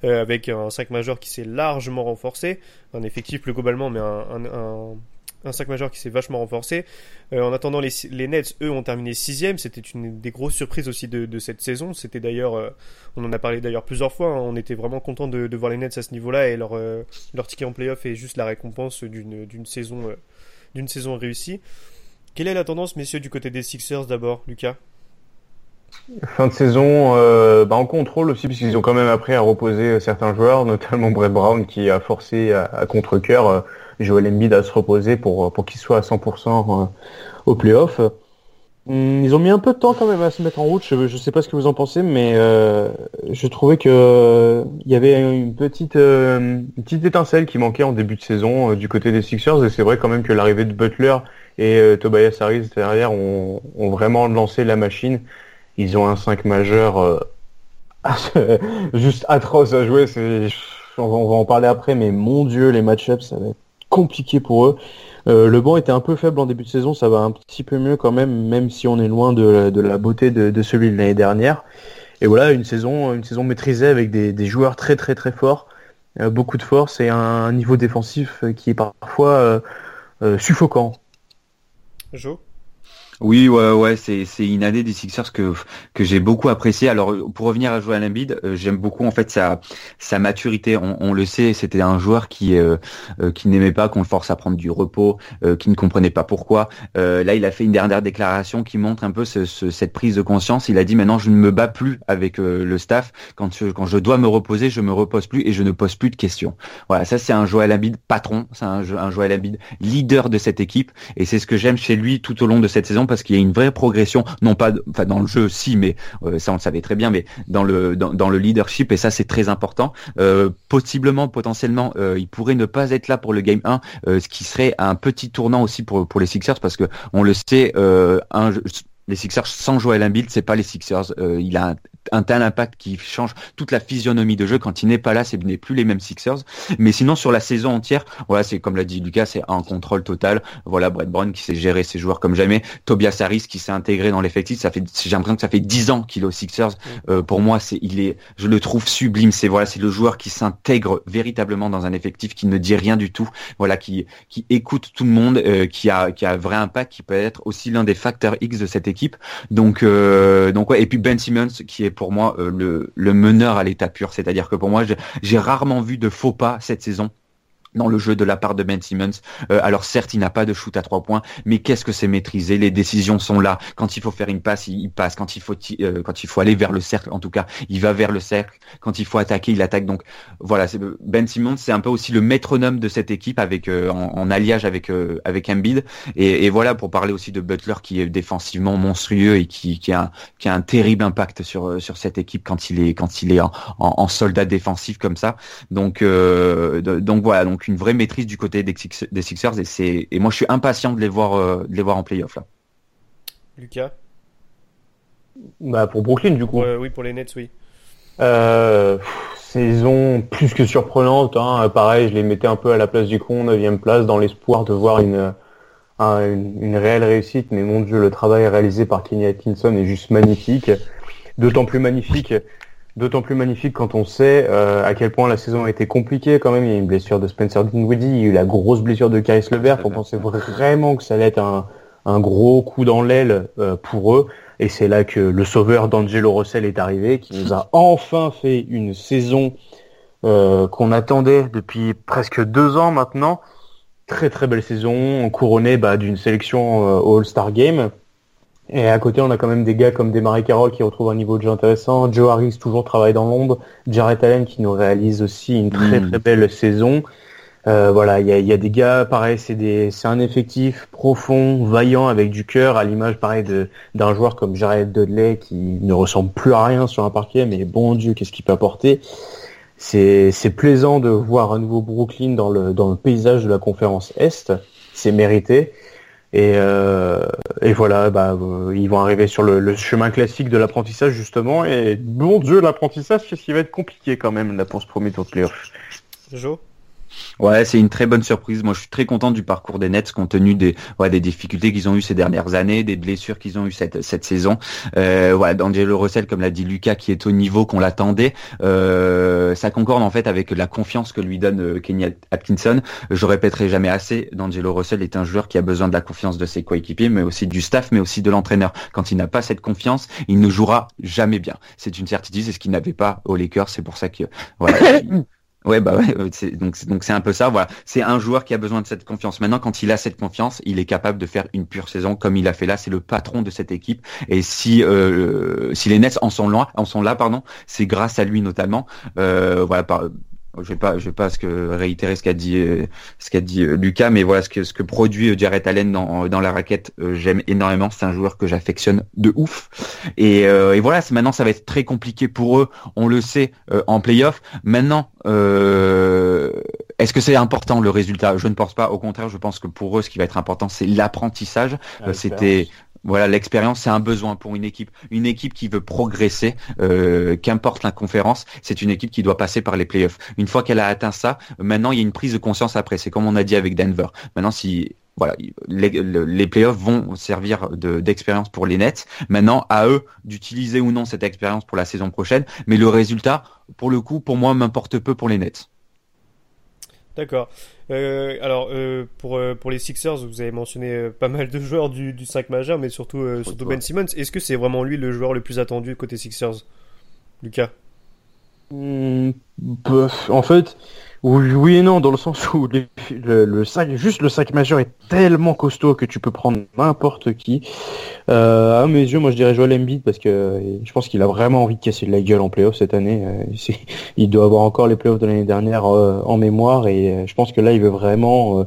euh, avec un 5 majeur qui s'est largement renforcé. Un effectif plus globalement, mais un, un, un, 5 majeur qui s'est vachement renforcé. Euh, en attendant, les, Nets, eux, ont terminé sixième. C'était une des grosses surprises aussi de, de cette saison. C'était d'ailleurs, euh, on en a parlé d'ailleurs plusieurs fois. Hein. on était vraiment content de, voir les Nets à ce niveau-là et leur, leur ticket en playoff est juste la récompense d'une saison, d'une saison réussie. Quelle est la tendance, messieurs, du côté des Sixers d'abord, Lucas? Fin de saison euh, bah en contrôle aussi, puisqu'ils ont quand même appris à reposer euh, certains joueurs, notamment Brett Brown qui a forcé à, contre-coeur euh, Joel Embiid à se reposer pour, pour qu'il soit à 100% au playoff. Hmm, ils ont mis un peu de temps quand même à se mettre en route. Je ne sais pas ce que vous en pensez, mais je trouvais que il y avait une petite, une petite étincelle qui manquait en début de saison du côté des Sixers. Et c'est vrai quand même que l'arrivée de Butler et euh, Tobias Harris derrière ont, ont, vraiment lancé la machine. Ils ont un 5 majeur euh, juste atroce à jouer. On va, on va en parler après, mais mon dieu, les match-ups, ça va être compliqué pour eux. Euh, le banc était un peu faible en début de saison, ça va un petit peu mieux quand même, même si on est loin de, la beauté de, celui de l'année dernière. Et voilà, une saison, une saison maîtrisée avec des, des joueurs très très très forts, euh, beaucoup de force et un niveau défensif qui est parfois euh, suffocant. Oui, ouais, ouais, c'est c'est une année des Sixers que que j'ai beaucoup apprécié. Alors pour revenir à Joel Embiid, euh, j'aime beaucoup en fait sa sa maturité. On, le sait, c'était un joueur qui euh, euh, qui n'aimait pas qu'on le force à prendre du repos, qui ne comprenait pas pourquoi. là, il a fait une dernière déclaration qui montre un peu ce, cette prise de conscience. Il a dit maintenant je ne me bats plus avec le staff. Quand je, quand je dois me reposer, je me repose plus et je ne pose plus de questions. Voilà, ça c'est un Joel Embiid patron, c'est un, un Joel Embiid leader de cette équipe et c'est ce que j'aime chez lui tout au long de cette saison parce qu'il y a une vraie progression, non pas, enfin dans le jeu si, mais euh, ça on le savait très bien, mais dans le dans, le leadership et ça c'est très important. Euh, possiblement, potentiellement, euh, il pourrait ne pas être là pour le game 1, ce qui serait un petit tournant aussi pour pour les Sixers parce que on le sait, un les Sixers sans Joel Embiid, c'est pas les Sixers. il a un tel impact qui change toute la physionomie de jeu. Quand il n'est pas là, ce n'est plus les mêmes Sixers. Mais sinon, sur la saison entière, voilà, c'est comme l'a dit Lucas, c'est un contrôle total. Voilà, Brett Brown qui sait gérer ses joueurs comme jamais. Tobias Harris qui s'est intégré dans l'effectif. Ça fait, j'ai l'impression que ça fait dix ans qu'il est aux Sixers. Mm. Euh, pour moi, c'est, il est, je le trouve sublime. C'est voilà, c'est le joueur qui s'intègre véritablement dans un effectif, qui ne dit rien du tout. Voilà, qui, qui écoute tout le monde, euh, qui a, qui a un vrai impact, qui peut être aussi l'un des facteurs X de cette équipe. Donc, euh, donc ouais. Et puis Ben Simmons qui est pour moi euh, le, le meneur à l'état pur. C'est-à-dire que pour moi, j'ai rarement vu de faux pas cette saison dans le jeu de la part de Ben Simmons. Euh, alors certes, il n'a pas de shoot à trois points, mais qu'est-ce que c'est maîtrisé? Les décisions sont là. Quand il faut faire une passe, il, passe. Quand il faut euh, quand il faut aller vers le cercle, en tout cas, il va vers le cercle. Quand il faut attaquer, il attaque. Donc voilà, Ben Simmons, c'est un peu aussi le métronome de cette équipe avec euh, en, alliage avec avec Embiid. Et, voilà pour parler aussi de Butler qui est défensivement monstrueux et qui, a un, qui a un terrible impact sur sur cette équipe quand il est quand il est en, en, soldat défensif comme ça. Donc donc voilà donc une vraie maîtrise du côté des, Sixers et c'est et moi je suis impatient de les voir euh, de les voir en playoff là. Lucas? Bah pour Brooklyn du coup. oui pour les Nets oui. Euh, saison plus que surprenante. Hein. Pareil, je les mettais un peu à la place du con, 9 place, dans l'espoir de voir une, une, réelle réussite. Mais mon Dieu, le travail réalisé par Kenny Atkinson est juste magnifique. D'autant plus magnifique D'autant plus magnifique quand on sait euh, à quel point la saison a été compliquée quand même. Il y a une blessure de Spencer Dinwiddie, il y a eu la grosse blessure de Caris Levert. On pensait vraiment que ça allait être un, un gros coup dans l'aile euh, pour eux. Et c'est là que le sauveur d'Angelo Russell est arrivé, qui nous a enfin fait une saison euh, qu'on attendait depuis presque deux ans maintenant. Très très belle saison, couronnée bah, d'une sélection All-Star Game. Et à côté, on a quand même des gars comme Desmarais Carroll qui retrouvent un niveau de jeu intéressant, Joe Harris toujours travaille dans l'ombre, Jared Allen qui nous réalise aussi une très hmm. très belle saison. Euh, voilà, il y a, y a, des gars, pareil, c'est des, c'est un effectif profond, vaillant, avec du cœur, à l'image, pareil, de, d'un joueur comme Jared Dudley qui ne ressemble plus à rien sur un parquet, mais bon Dieu, qu'est-ce qu'il peut apporter. C'est, c'est plaisant de voir un nouveau Brooklyn dans le, dans le paysage de la conférence Est. C'est mérité. Et, euh, et voilà, bah, euh, ils vont arriver sur le, chemin classique de l'apprentissage justement. Et bon Dieu, l'apprentissage, c'est ce qui va être compliqué quand même là pour ce premier tour de playoff. Ouais, c'est une très bonne surprise. Moi, je suis très content du parcours des Nets, compte tenu des, ouais, des difficultés qu'ils ont eues ces dernières années, des blessures qu'ils ont eues cette, cette saison. Euh, voilà, D'Angelo Russell, comme l'a dit Lucas, qui est au niveau qu'on l'attendait. Euh, ça concorde en fait avec la confiance que lui donne euh, Kenny Atkinson. Je répéterai jamais assez. D'Angelo Russell est un joueur qui a besoin de la confiance de ses coéquipiers, mais aussi du staff, mais aussi de l'entraîneur. Quand il n'a pas cette confiance, il ne jouera jamais bien. C'est une certitude, c'est ce qu'il n'avait pas au Lakers. C'est pour ça que voilà. Ouais, bah ouais, donc donc c'est un peu ça. Voilà, c'est un joueur qui a besoin de cette confiance. Maintenant, quand il a cette confiance, il est capable de faire une pure saison comme il a fait là. C'est le patron de cette équipe. Et si euh, si les Nets en sont là, en sont là, pardon, c'est grâce à lui notamment. Euh, voilà, par, je vais pas, je vais pas ce que réitérer ce qu'a dit, euh, ce qu'a dit euh, Lucas, mais voilà ce que ce que produit euh, Jared Allen dans, dans la raquette, j'aime énormément. C'est un joueur que j'affectionne de ouf. Et, et voilà, maintenant ça va être très compliqué pour eux, on le sait en playoff. Maintenant, est-ce que c'est important le résultat? Je ne pense pas. Au contraire, je pense que pour eux, ce qui va être important, c'est l'apprentissage. Ah, C'était voilà, l'expérience, c'est un besoin pour une équipe. Une équipe qui veut progresser, euh, qu'importe la conférence, c'est une équipe qui doit passer par les playoffs. Une fois qu'elle a atteint ça, maintenant il y a une prise de conscience après. C'est comme on a dit avec Denver. Maintenant, si voilà, les, les playoffs vont servir d'expérience pour les Nets. Maintenant, à eux d'utiliser ou non cette expérience pour la saison prochaine. Mais le résultat, pour le coup, pour moi, m'importe peu pour les Nets. D'accord. Euh, alors, euh, pour, euh, pour les Sixers, vous avez mentionné euh, pas mal de joueurs du, du 5 majeur, mais surtout, euh, surtout Ben Simmons. Est-ce que c'est vraiment lui le joueur le plus attendu côté Sixers Lucas? Bof, en fait, oui, oui et non, dans le sens où les- le, le sac, juste le sac majeur est tellement costaud que tu peux prendre n'importe qui. Euh, à mes yeux, moi je dirais Joel Embiid parce que je pense qu'il a vraiment envie de casser de la gueule en playoff cette année. Euh, il doit avoir encore les playoffs de l'année dernière euh, en mémoire et euh, je pense que là il veut vraiment,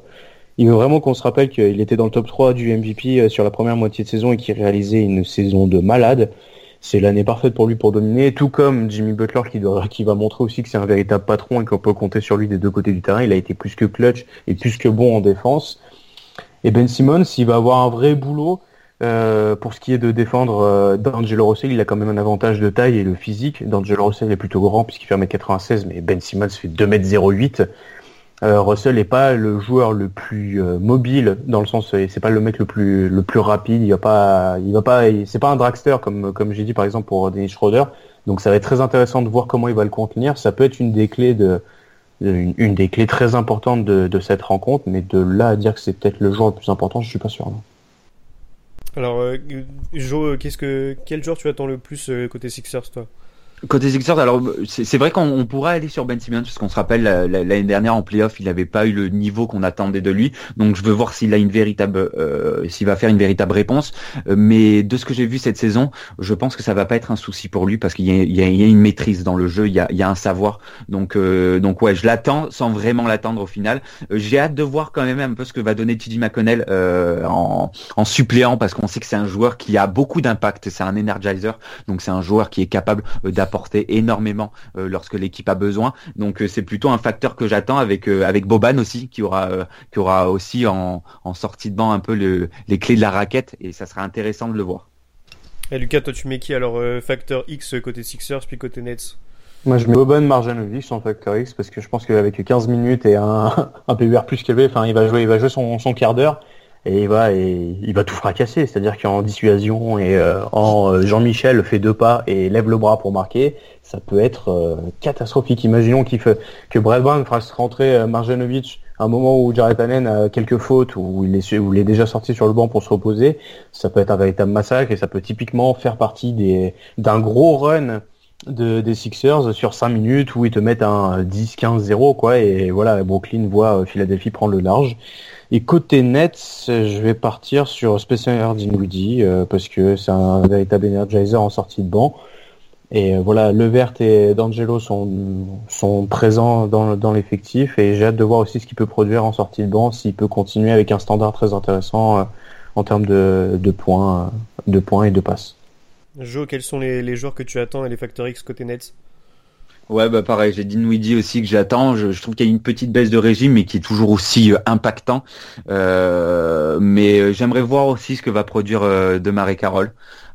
il veut vraiment qu'on se rappelle qu'il était dans le top 3 du MVP sur la première moitié de saison et qu'il réalisait une saison de malade c'est l'année parfaite pour lui pour dominer, tout comme Jimmy Butler qui, va montrer aussi que c'est un véritable patron et qu'on peut compter sur lui des deux côtés du terrain. Il a été plus que clutch et plus que bon en défense. Et Ben Simmons, il va avoir un vrai boulot euh, pour ce qui est de défendre euh, D'Angelo Russell. Il a quand même un avantage de taille et le physique. D'Angelo Russell est plutôt grand puisqu'il fait 1m96, mais Ben Simmons fait 2m08. Euh, Russell n'est pas le joueur le plus euh, mobile dans le sens et c'est pas le mec le plus le plus rapide. Il va pas il va pas c'est pas un dragster comme comme j'ai dit par exemple pour Dennis Schroeder. Donc ça va être très intéressant de voir comment il va le contenir. Ça peut être une des clés de une, des clés très importantes de, cette rencontre. Mais de là à dire que c'est peut-être le joueur le plus important je suis pas sûr. Alors, euh, Joe, qu'est-ce que, quel joueur tu attends le plus euh, côté Sixers, toi? Côté Sixers, alors c'est vrai qu'on on pourrait aller sur Ben Simmons parce qu'on se rappelle la- la- l'année dernière en playoff, il n'avait pas eu le niveau qu'on attendait de lui. Donc je veux voir s'il a une véritable, euh, s'il va faire une véritable réponse. Mais de ce que j'ai vu cette saison, je pense que ça va pas être un souci pour lui parce qu'il y, y y a une maîtrise dans le jeu, il y a, il y a un savoir. Donc euh, donc ouais, je l'attends sans vraiment l'attendre au final. Euh, j'ai hâte de voir quand même un peu ce que va donner TJ McConnell euh, en, en suppléant parce qu'on sait que c'est un joueur qui a beaucoup d'impact. C'est un energizer, donc c'est un joueur qui est capable euh, d'apporter énormément euh, lorsque l'équipe a besoin. Donc euh, c'est plutôt un facteur que j'attends avec euh, avec Boban aussi qui aura euh, qui aura aussi en, en sortie de banc un peu le, les clés de la raquette et ça sera intéressant de le voir. Et Lucas, toi, tu mets qui alors euh, facteur X côté Sixers puis côté Nets? Moi, je mets Boban Marjanovic en facteur X parce que je pense qu'avec 15 minutes et un, un PUR plus qu'élevé, enfin, il va jouer, il va jouer son, son quart d'heure et il va, et il va tout fracasser. C'est-à-dire qu'en dissuasion et euh, en euh, Jean-Michel fait deux pas et lève le bras pour marquer, ça peut être euh, catastrophique. Imaginons qu'il fait, que Brad Brown fasse rentrer Marjanovic à un moment où Jared Allen a quelques fautes, où il, est, où il est déjà sorti sur le banc pour se reposer. Ça peut être un véritable massacre et ça peut typiquement faire partie des, d'un gros run de, des Sixers sur 5 minutes où ils te mettent un 10-15-0 quoi. Et voilà Brooklyn voit euh, Philadelphie prendre le large. Et côté Nets je vais partir sur Spencer Dinwiddie euh, parce que c'est un véritable energizer en sortie de banc. Et euh, voilà Levert et D'Angelo sont, sont présents dans, dans l'effectif. Et j'ai hâte de voir aussi ce qu'il peut produire en sortie de banc s'il peut continuer avec un standard très intéressant euh, en termes de, de points de points et de passes Joe, quels sont les, les joueurs que tu attends et les facteurs X côté Nets? Ouais, bah pareil, j'ai Dinwiddie aussi que j'attends. Je, je trouve qu'il y a une petite baisse de régime, mais qui est toujours aussi euh, impactant. Euh, mais euh, j'aimerais voir aussi ce que va produire euh, Demare Carroll,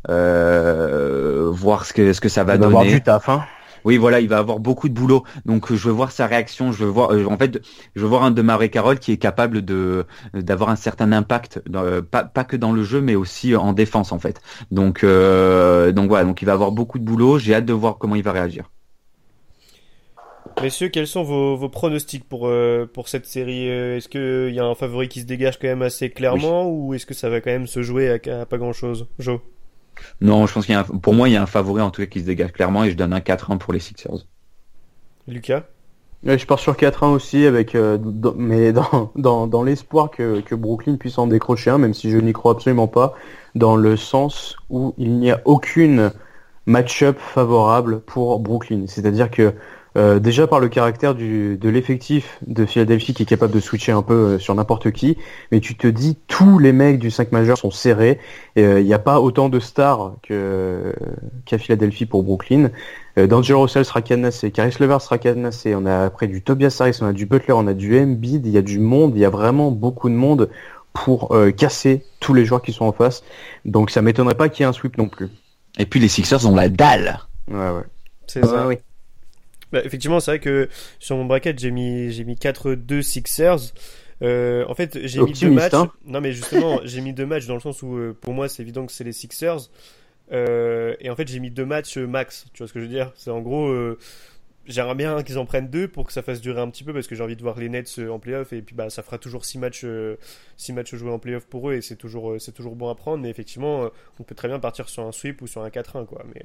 euh, voir ce que ce que ça va il va avoir donner. du taf hein Oui, voilà, il va avoir beaucoup de boulot. Donc euh, je veux voir sa réaction. Je veux voir, euh, en fait, je veux voir un Demare Carroll qui est capable de d'avoir un certain impact, dans, euh, pas pas que dans le jeu, mais aussi en défense en fait. Donc euh, donc voilà, donc il va avoir beaucoup de boulot. J'ai hâte de voir comment il va réagir. Messieurs, quels sont vos, vos pronostics pour, euh, pour cette série? Euh, Est-ce qu'il y a un favori qui se dégage quand même assez clairement ou est-ce que ça va quand même se jouer à, à pas grand-chose? Joe? Non, je pense qu'il y a un- pour moi, il y a un favori en tout cas qui se dégage clairement et je donne un 4-1 pour les Sixers. Lucas? Ouais, je pars sur 4-1 aussi, avec, euh, dans- mais dans, dans, dans l'espoir que, que Brooklyn puisse en décrocher un, même si je n'y crois absolument pas, dans le sens où il n'y a aucune match-up favorable pour Brooklyn. C'est-à-dire que euh, déjà par le caractère du, de l'effectif de Philadelphie qui est capable de switcher un peu euh, sur n'importe qui, mais tu te dis tous les mecs du 5 majeur sont serrés, euh, il n'y a pas autant de stars que qu'à Philadelphie pour Brooklyn. Euh, D'Angelo Russell sera canassé, Caris Levert sera canassé, on a après du Tobias Harris, on a du Butler, on a du Embiid, il y a du monde, il y a vraiment beaucoup de monde pour euh, casser tous les joueurs qui sont en face. Donc ça m'étonnerait pas qu'il y ait un sweep non plus. Et puis les Sixers ont la dalle. Ouais ouais. C'est Ouais, ça. oui. Bah, effectivement, c'est vrai que sur mon bracket, j'ai mis, j'ai mis 4-2 Sixers. Euh, en fait, j'ai mis deux matchs. hein. Non, mais justement, j'ai mis deux matchs dans le sens où, euh, pour moi, c'est évident que c'est les Sixers. Euh, et en fait, j'ai mis deux matchs max. Tu vois ce que je veux dire? C'est en gros, J'aimerais bien qu'ils en prennent deux pour que ça fasse durer un petit peu parce que j'ai envie de voir les Nets en playoff et puis bah ça fera toujours six matchs, six matchs joués en playoff pour eux et c'est toujours, c'est toujours bon à prendre. Mais effectivement, on peut très bien partir sur un sweep ou sur un 4-1 quoi. Mais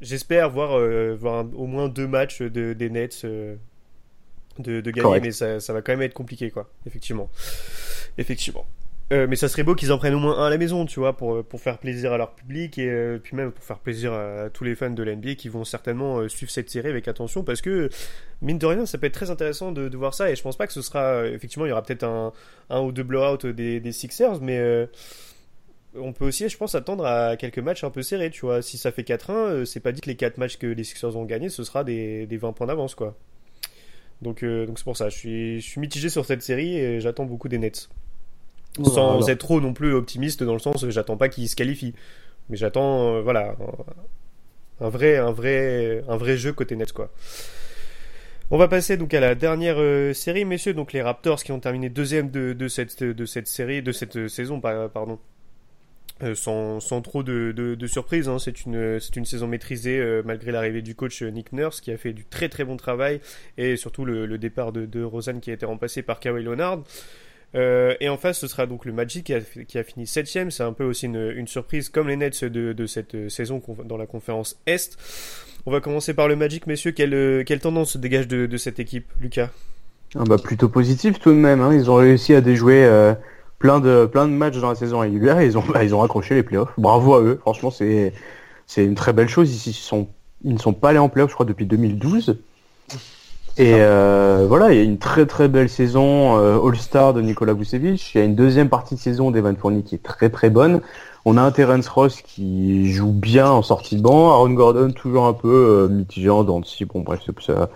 j'espère voir, voir au moins deux matchs de, des Nets de, de gagner, mais ça, ça va quand même être compliqué quoi. Effectivement, effectivement. Euh, mais ça serait beau qu'ils en prennent au moins un à la maison, tu vois, pour, pour faire plaisir à leur public et euh, puis même pour faire plaisir à, tous les fans de l'NBA qui vont certainement euh, suivre cette série avec attention parce que, mine de rien, ça peut être très intéressant de, de voir ça et je pense pas que ce sera. effectivement, il y aura peut-être un, un ou deux blowouts des, des Sixers, mais on peut aussi, je pense, attendre à quelques matchs un peu serrés, tu vois. Si ça fait 4-1, c'est pas dit que les 4 matchs que les Sixers ont gagnés, ce sera des, des 20 points d'avance, quoi. Donc donc c'est pour ça, je suis, je suis mitigé sur cette série et j'attends beaucoup des Nets sans être trop non plus optimiste dans le sens où j'attends pas qu'il se qualifie. Mais j'attends, euh, voilà, un, vrai, un, vrai, un vrai jeu côté Nets, quoi. On va passer donc à la dernière euh, série, messieurs. Donc les Raptors qui ont terminé deuxième de, de, cette, de cette série, de cette euh, saison, pardon. Sans, sans, trop de, de, surprise, hein. c'est une, saison maîtrisée malgré l'arrivée du coach Nick Nurse qui a fait du très très bon travail et surtout le, départ de, de Rosanne qui a été remplacé par Kawhi Leonard. Euh, et en face, ce sera donc le Magic qui a, fini septième. C'est un peu aussi une, surprise, comme les Nets de, cette euh, saison dans la conférence Est. On va commencer par le Magic, messieurs. Quelle, euh, tendance se dégage de, cette équipe, Lucas? Ah bah Plutôt positif tout de même. Hein. Ils ont réussi à déjouer euh, plein, de, plein de matchs dans la saison régulière et ils ont, bah, ils ont accroché les playoffs. Bravo à eux. Franchement, c'est une très belle chose. Ils, sont, ils ne sont pas allés en playoffs, je crois, depuis 2012. Et euh, voilà, il y a une très très belle saison euh, All-Star de Nikola Vucevic. Il y a une deuxième partie de saison d'Evan Fournier qui est très très bonne. On a un Terence Ross qui joue bien en sortie de banc. Aaron Gordon toujours un peu euh, mitigé en dents Bon bref, ça,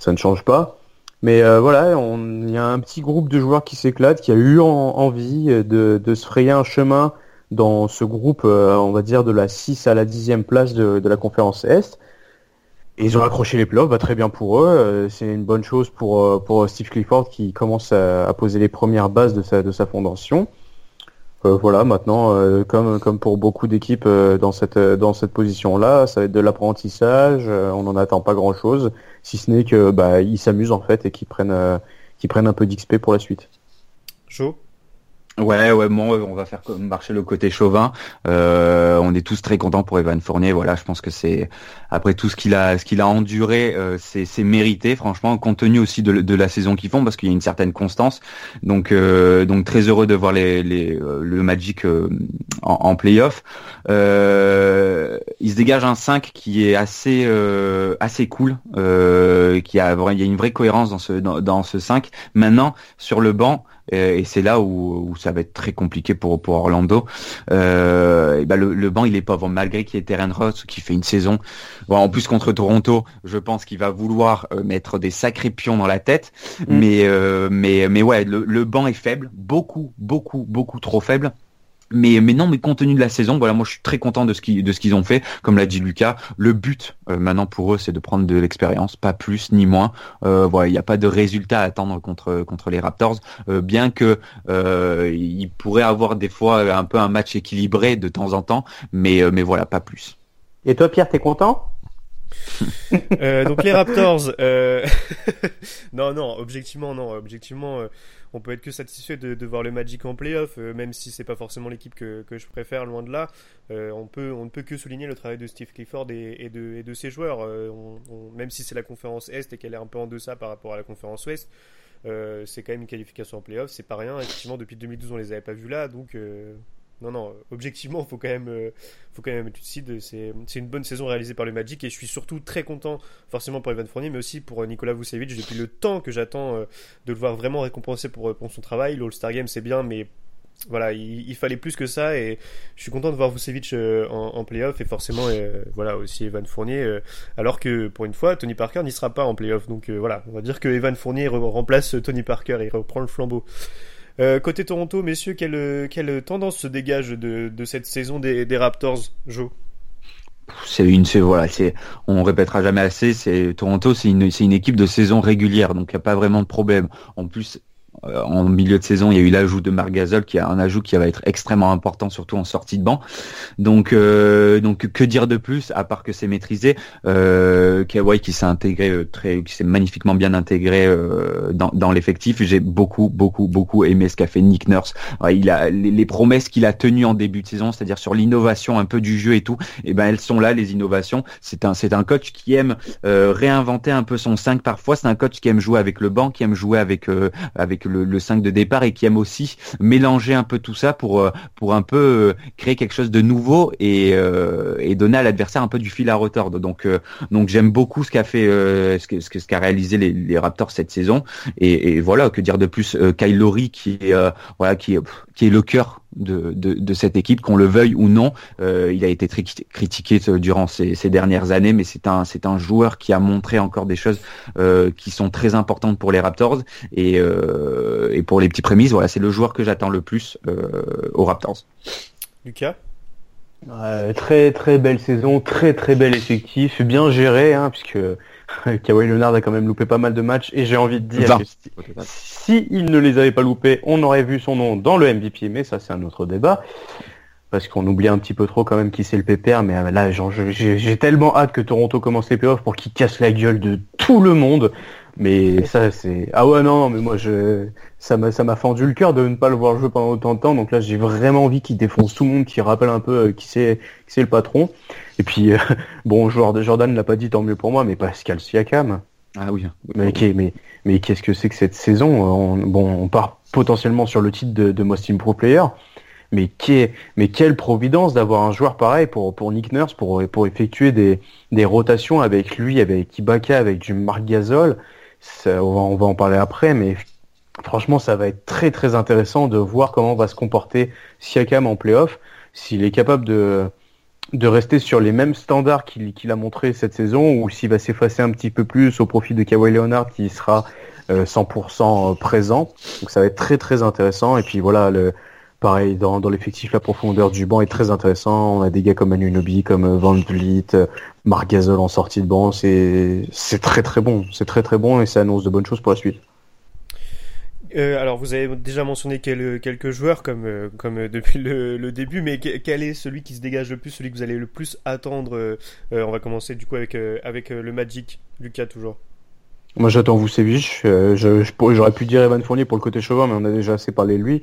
ça ne change pas. Mais euh, voilà, il y a un petit groupe de joueurs qui s'éclate, qui a eu envie de, de, se frayer un chemin dans ce groupe, on va dire, de la 6 à la 10e place de, de la conférence Est ils ont accroché les playoffs, bah, très bien pour eux. Euh, c'est une bonne chose pour, euh, pour Steve Clifford qui commence à, poser les premières bases de sa, de sa fondation. Euh, voilà, maintenant, comme, comme pour beaucoup d'équipes dans cette, dans cette position-là, ça va être de l'apprentissage. on n'en attend pas grand-chose, si ce n'est que bah, ils s'amusent en fait et qu'ils prennent, qu'ils prennent un peu d'XP pour la suite. Chaud Ouais, ouais, bon, on va faire marcher le côté chauvin. Euh, on est tous très contents pour Evan Fournier. Voilà, je pense que c'est après tout ce qu'il a, ce qu'il a enduré, euh, c'est mérité, franchement, compte tenu aussi de, la saison qu'ils font, parce qu'il y a une certaine constance. Donc, euh, donc très heureux de voir les, euh, le Magic en, en playoff. il se dégage un 5 qui est assez, assez cool, qui a, il y a une vraie cohérence dans ce, dans ce 5. Maintenant, sur le banc. Euh, et c'est là où, où, ça va être très compliqué pour, pour Orlando. Euh, et ben le, le, banc il est pauvre malgré qu'il y ait Terren Ross qui fait une saison. Bon, en plus contre Toronto, je pense qu'il va vouloir euh, mettre des sacrés pions dans la tête. Mm. Mais euh, mais mais ouais, le, le banc est faible, beaucoup beaucoup beaucoup trop faible. Mais, mais non, mais compte tenu de la saison, voilà, moi je suis très content de ce qu'ils ont fait. Comme l'a dit Lucas, le but euh, maintenant pour eux, c'est de prendre de l'expérience, pas plus ni moins. Euh, voilà, il n'y a pas de résultat à attendre contre contre les Raptors, euh, bien que euh, ils pourraient avoir des fois un peu un match équilibré de temps en temps, mais mais voilà, pas plus. Et toi, Pierre, t'es content? Donc les Raptors, non non, objectivement non, objectivement on peut être que satisfait de, voir le Magic en playoff, euh, même si c'est pas forcément l'équipe que, je préfère, loin de là. Euh, on, peut, on ne peut que souligner le travail de Steve Clifford et, de, ses joueurs. Euh, même si c'est la conférence Est et qu'elle est un peu en deçà par rapport à la conférence Ouest, c'est quand même une qualification en playoff, c'est pas rien. Effectivement, depuis 2012, on les avait pas vus là, donc non, non, objectivement, faut quand même, euh, faut quand même C'est, c'est une bonne saison réalisée par le Magic et je suis surtout très content, forcément pour Evan Fournier, mais aussi pour euh, Nicolas Vucevic depuis le temps que j'attends euh, de le voir vraiment récompensé pour, pour son travail. L'All-Star Game, c'est bien, mais voilà, il, fallait plus que ça et je suis content de voir Vucevic en, en playoff et forcément, voilà, aussi Evan Fournier. alors que pour une fois, Tony Parker n'y sera pas en playoff. Donc voilà, on va dire que Evan Fournier remplace Tony Parker et reprend le flambeau. Euh, côté Toronto, messieurs, quelle, quelle tendance se dégage de, de cette saison des, Raptors, Joe? C'est une voilà c'est on répétera jamais assez c'est Toronto c'est une c'est une équipe de saison régulière donc il n'y a pas vraiment de problème. En plus en milieu de saison, il y a eu l'ajout de Marc Gasol, qui a un ajout qui va être extrêmement important, surtout en sortie de banc. Donc, donc que dire de plus à part que c'est maîtrisé? Kawhi qui s'est intégré très, qui s'est magnifiquement bien intégré dans, dans l'effectif. J'ai beaucoup, beaucoup, beaucoup aimé ce qu'a fait Nick Nurse. il a les, promesses qu'il a tenues en début de saison, c'est-à-dire sur l'innovation un peu du jeu et tout. Et eh ben elles sont là, les innovations. C'est un, c'est un coach qui aime réinventer un peu son 5 parfois. C'est un coach qui aime jouer avec le banc, qui aime jouer avec avec le, le 5 de départ et qui aime aussi mélanger un peu tout ça pour euh, pour un peu euh, créer quelque chose de nouveau et, euh, et donner à l'adversaire un peu du fil à retordre. Donc donc j'aime beaucoup ce qu'a fait ce que ce qu'a réalisé les, les, Raptors cette saison et, et, voilà que dire de plus Kyle Lowry qui voilà qui qui est le cœur de, de, de, cette équipe, qu'on le veuille ou non. Euh, il a été très critiqué durant ces, ces dernières années, mais c'est un, c'est un joueur qui a montré encore des choses euh, qui sont très importantes pour les Raptors et, euh, et pour les petits prémices. Voilà, c'est le joueur que j'attends le plus aux Raptors. Lucas? Très très belle saison, très très bel effectif, bien géré, hein, puisque Kawhi Leonard a quand même loupé pas mal de matchs et j'ai envie de dire que si, il ne les avait pas loupés, on aurait vu son nom dans le MVP, mais ça c'est un autre débat. Parce qu'on oublie un petit peu trop quand même qui c'est le pépère, mais euh, là j'ai tellement hâte que Toronto commence les playoffs pour qu'il casse la gueule de tout le monde. Mais ça, c'est. Ah ouais, non, mais moi, je... ça m'a ça m'a fendu le cœur de ne pas le voir jouer pendant autant de temps. Donc là, j'ai vraiment envie qu'il défonce tout le monde, qu'il rappelle un peu euh, qui c'est le patron. Et puis, euh, bon, Jordan ne l'a pas dit, tant mieux pour moi, mais Pascal Siakam. Ah oui. Mais, mais, mais qu'est-ce que c'est que cette saison on, Bon, on part potentiellement sur le titre de, de Most Pro Player. Mais, qui mais quelle providence d'avoir un joueur pareil pour, pour Nick Nurse, pour, pour effectuer des, des rotations avec lui, avec Ibaka, avec du Marc Gasol on, va, en parler après, mais franchement, ça va être très très intéressant de voir comment va se comporter Siakam en playoff, s'il est capable de, de rester sur les mêmes standards qu'il a montré cette saison, ou s'il va s'effacer un petit peu plus au profit de Kawhi Leonard qui sera 100% euh, présent. Donc ça va être très très intéressant. Et puis voilà, le, pareil, dans, dans l'effectif, la profondeur du banc est très intéressant. On a des gars comme Manu Nobi, comme euh, Van Vliet, euh, Marc Gasol en sortie de banc. C'est, c'est très très bon. C'est très très bon et ça annonce de bonnes choses pour la suite. Euh, alors, vous avez déjà mentionné quelques joueurs comme, comme depuis le, début, mais quel est celui qui se dégage le plus, celui que vous allez le plus attendre On va commencer du coup avec, avec le Magic, Lucas toujours. Moi j'attends Vucevic. je, j'aurais pu dire Evan Fournier pour le côté chauvin, mais on a déjà assez parlé de lui.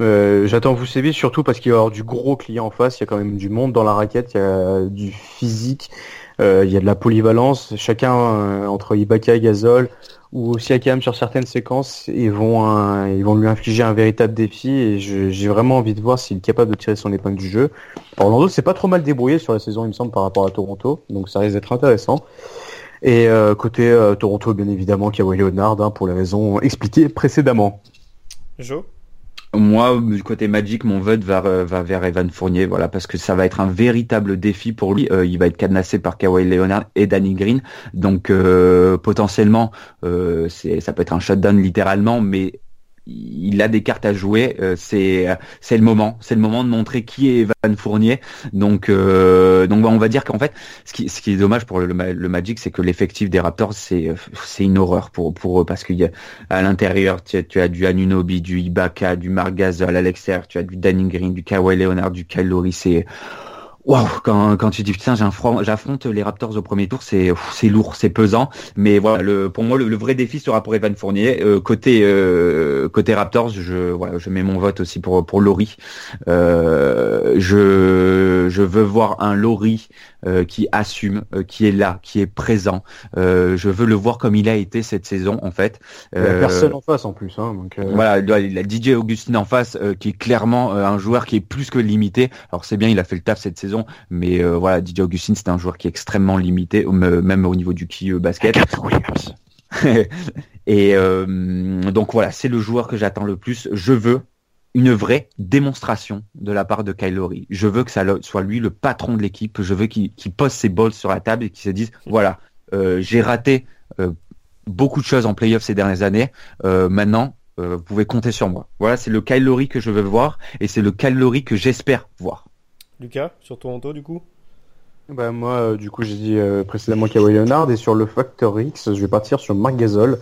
Euh, j'attends Vucevic surtout parce qu'il va y avoir du gros client en face. Il y a quand même du monde dans la raquette, il y a du physique, euh, il y a de la polyvalence. Chacun euh, entre Ibaka et Gasol ou Siakam sur certaines séquences, ils vont, ils vont lui infliger un véritable défi et j'ai vraiment envie de voir s'il est capable de tirer son épingle du jeu. Orlando c'est pas trop mal débrouillé sur la saison, il me semble, par rapport à Toronto, donc ça risque d'être intéressant. Et côté Toronto, bien évidemment, Kawhi Leonard, hein, pour les raisons expliquées précédemment. Joe? Moi, du côté Magic, mon vote va, va vers Evan Fournier, voilà, parce que ça va être un véritable défi pour lui. Euh, il va être cadenassé par Kawhi Leonard et Danny Green, donc euh, potentiellement, euh, ça peut être un shutdown littéralement, mais il a des cartes à jouer. Euh, c'est c'est le moment, c'est le moment de montrer qui est Evan Fournier. Donc euh, donc on va dire qu'en fait, ce qui ce qui est dommage pour le, Magic, c'est que l'effectif des Raptors c'est c'est une horreur pour pour eux parce qu'il y a à l'intérieur tu, tu, as du Anunobi, du Ibaka, du Marc Gasol à l'extérieur, tu as du Danny Green, du Kawhi Leonard, du Kyle Waouh, quand, quand tu dis putain, j'affronte les Raptors au premier tour, c'est c'est lourd, c'est pesant. Mais voilà, le, pour moi, le, vrai défi sera pour Evan Fournier. Euh, côté euh, côté Raptors, je voilà, je mets mon vote aussi pour pour Laurie. Euh, je je veux voir un Laurie euh, qui assume, euh, qui est là, qui est présent. Euh, je veux le voir comme il a été cette saison en fait. Il n'y a personne en face en plus. Hein, donc, Voilà, il a DJ Augustine en face qui est clairement un joueur qui est plus que limité. Alors c'est bien, il a fait le taf cette saison, mais voilà, DJ Augustine c'est un joueur qui est extrêmement limité, même au niveau du qui basket. Et donc voilà, c'est le joueur que j'attends le plus. Je veux une vraie démonstration de la part de Kylori. Je veux que ça soit lui le patron de l'équipe. Je veux qu'il pose ses balls sur la table et qu'il se dise voilà, euh, j'ai raté euh, beaucoup de choses en playoff ces dernières années. Euh, maintenant, vous pouvez compter sur moi. Voilà, c'est le Kylori que je veux voir et c'est le Kylori que j'espère voir. Lucas, sur Toronto du coup bah moi, du coup, j'ai dit précédemment Kawhi Leonard et sur le Factor X, je vais partir sur Marc Gasol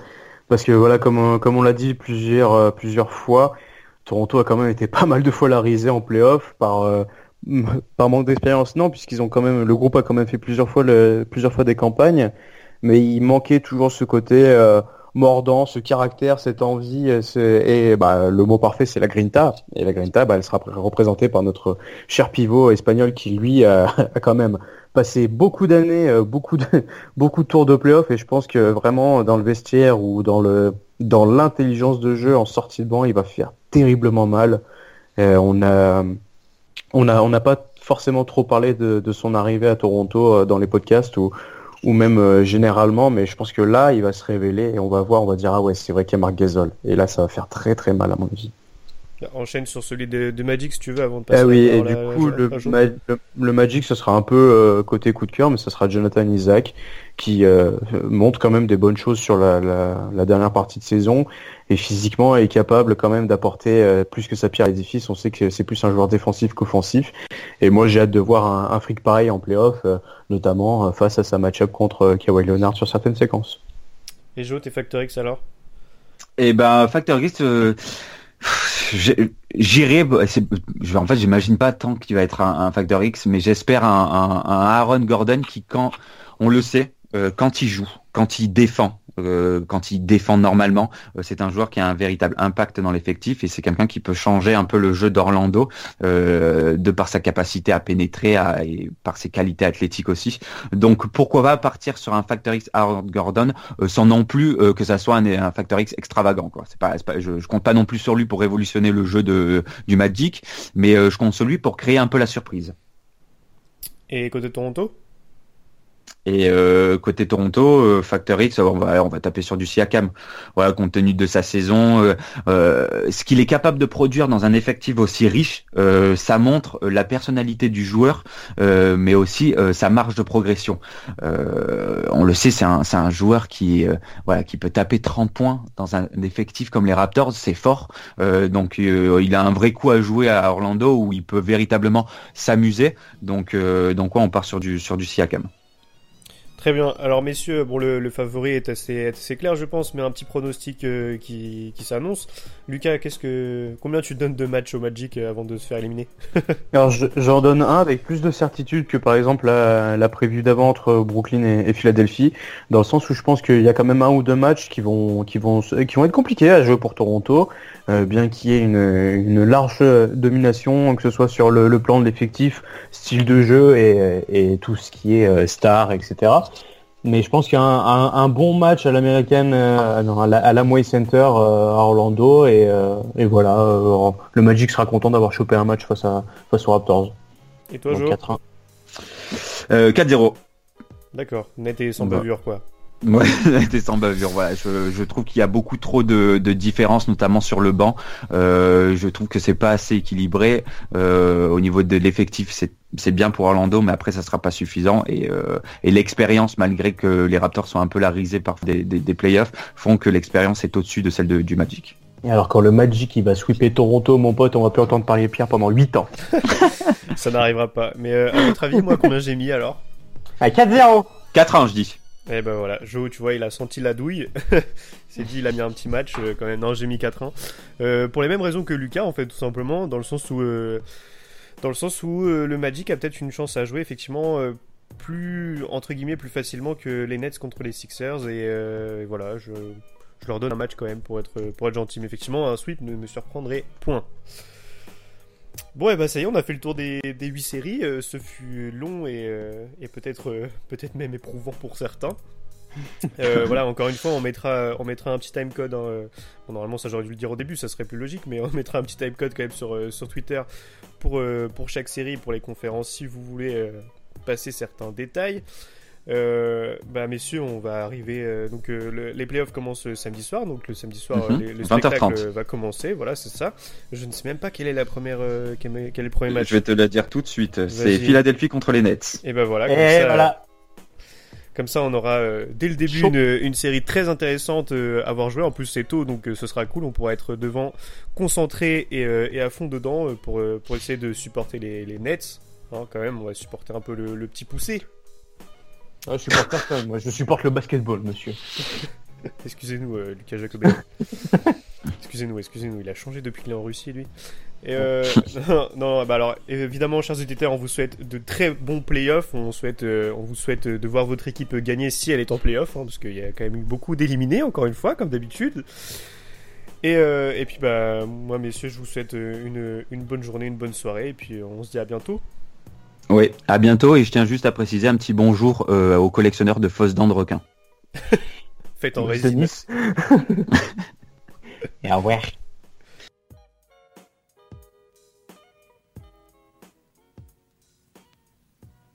Parce que voilà, comme, comme on l'a dit plusieurs, plusieurs fois, Toronto a quand même été pas mal de fois la risée en playoff par, par manque d'expérience. Non, puisqu'ils ont quand même, le groupe a quand même fait plusieurs fois, plusieurs fois des campagnes, mais il manquait toujours ce côté mordant, ce caractère, cette envie, et bah, le mot parfait c'est la grinta. Et la grinta, bah, elle sera représentée par notre cher pivot espagnol qui lui a, quand même passé beaucoup d'années, euh, beaucoup de beaucoup de tours de playoff, et je pense que vraiment dans le vestiaire ou dans le dans l'intelligence de jeu en sortie de banc, il va faire terriblement mal. Euh, on a on a on n'a pas forcément trop parlé de, son arrivée à Toronto euh, dans les podcasts ou même euh, généralement, mais je pense que là, il va se révéler et on va voir, on va dire, ah ouais, c'est vrai qu'il y a Marc Gasol. Et là, ça va faire très très mal à mon avis. Enchaîne sur celui de, Magic si tu veux avant de passer. Ah oui, et du coup, le, Magic, ce sera un peu euh, côté coup de cœur, mais ce sera Jonathan Isaac qui euh, montre quand même des bonnes choses sur la, la, dernière partie de saison et physiquement est capable quand même d'apporter euh, plus que sa pierre à l'édifice. On sait que c'est plus un joueur défensif qu'offensif. Et moi, j'ai hâte de voir un, un fric pareil en playoff, euh, notamment face à sa match-up contre Kawhi Leonard sur certaines séquences. Et Jo, tes Factor X alors? Eh ben, Factor X, j'irai. En fait, j'imagine pas tant qu'il va être un, un Factor X, mais j'espère un, un Aaron Gordon qui, quand on le sait, euh, quand il joue, quand il défend, euh, quand il défend normalement, euh, c'est un joueur qui a un véritable impact dans l'effectif et c'est quelqu'un qui peut changer un peu le jeu d'Orlando de par sa capacité à pénétrer et par ses qualités athlétiques aussi. Donc pourquoi pas partir sur un Factor X Aaron Gordon sans non plus que ça soit un, Factor X extravagant. Je, je, compte pas non plus sur lui pour révolutionner le jeu du Magic, mais je compte sur lui pour créer un peu la surprise. Et côté Toronto? Et euh, côté Toronto, euh, Factor X, on va, on va taper sur du Siakam. Voilà, compte tenu de sa saison, euh, euh ce qu'il est capable de produire dans un effectif aussi riche, euh, ça montre la personnalité du joueur, mais aussi sa marge de progression. on le sait, c'est un, un, joueur qui, voilà, qui peut taper 30 points dans un effectif comme les Raptors, c'est fort. donc il a un vrai coup à jouer à Orlando où il peut véritablement s'amuser. Donc, donc ouais, on part sur du sur du Siakam. Très bien. Alors messieurs, bon le, favori est assez, clair je pense, mais un petit pronostic euh, qui s'annonce. Lucas, qu'est-ce que combien tu donnes de matchs au Magic euh, avant de se faire éliminer Alors j'en donne un avec plus de certitude que par exemple la, prévue d'avant entre Brooklyn et, Philadelphie, dans le sens où je pense qu'il y a quand même un ou deux matchs qui vont qui vont qui vont être compliqués à jouer pour Toronto, euh, bien qu'il y ait une, large domination, que ce soit sur le, plan de l'effectif, style de jeu et, et, tout ce qui est star, etc. Mais je pense qu'il y a un, un, bon match à l'américaine, euh, à, la, à Center euh, à Orlando. Et, euh, et voilà, le Magic sera content d'avoir chopé un match face, à, face aux Raptors. Et toi, Jo? 4-1. 4-0. D'accord, net et sans bah. bavure, quoi. Ouais, était sans bavure. Voilà, je, je trouve qu'il y a beaucoup trop de, de différences, notamment sur le banc. Euh, je trouve que c'est pas assez équilibré. Euh, au niveau de l'effectif, c'est c'est bien pour Orlando, mais après ça sera pas suffisant. Et, euh, et l'expérience, malgré que les Raptors sont un peu la risée par des, des, des playoffs, font que l'expérience est au-dessus de celle de, du Magic. Et alors quand le Magic il va sweeper Toronto, mon pote, on va plus entendre parler Pierre pendant 8 ans. ça n'arrivera pas. Mais euh, à votre avis, moi, combien j'ai mis alors? À 4-0 4 ans, je dis. Et eh ben voilà, Joe, tu vois, il a senti la douille. il s'est dit, il a mis un petit match euh, quand même. Non, j'ai mis 4 ans. Euh, pour les mêmes raisons que Lucas, en fait, tout simplement, dans le sens où, euh, dans le sens où le Magic a peut-être une chance à jouer, effectivement, plus entre guillemets, plus facilement que les Nets contre les Sixers. Et, voilà, je, je, leur donne un match quand même pour être, pour être gentil. Mais effectivement, un sweep ne me surprendrait point. Bon, et bah ça y est, on a fait le tour des, des 8 séries. Euh, ce fut long et, euh, et peut-être euh, peut-être même éprouvant pour certains. voilà, encore une fois, on mettra, on mettra un petit timecode. Hein, normalement, ça j'aurais dû le dire au début, ça serait plus logique, mais on mettra un petit timecode quand même sur, sur Twitter pour, pour chaque série, pour les conférences, si vous voulez passer certains détails. Euh, bah messieurs, on va arriver. Euh, donc euh, les playoffs commencent samedi soir, donc le samedi soir mhm. le spectacle va commencer. Voilà, c'est ça. Je ne sais même pas quelle est la première, quel, est le premier match. Je vais te la dire tout de suite. C'est Philadelphie contre les Nets. Et ben voilà. Comme ça, voilà. Comme ça, on aura dès le début une, une, série très intéressante à voir jouer. En plus, c'est tôt, donc ce sera cool. On pourra être devant, concentré et, et à fond dedans pour, pour essayer de supporter les, les Nets. Hein, quand même, on va supporter un peu le, le petit poussé. Ah, je supporte personne, moi je supporte le basketball, monsieur. Excusez-nous, euh, Lucas Jacobelli. excusez-nous, excusez-nous, il a changé depuis qu'il est en Russie, lui. Euh, non, bah alors évidemment, chers auditeurs, on vous souhaite de très bons playoffs. On souhaite, euh, on vous souhaite de voir votre équipe gagner si elle est en playoff, hein, parce qu'il y a quand même eu beaucoup d'éliminés, encore une fois, comme d'habitude. Et, et puis bah moi, messieurs, je vous souhaite une, une bonne journée, une bonne soirée, et puis on se dit à bientôt. Oui, à bientôt et je tiens juste à préciser un petit bonjour euh, aux collectionneurs de fausses dents de requin. Faites en résine. Et au revoir.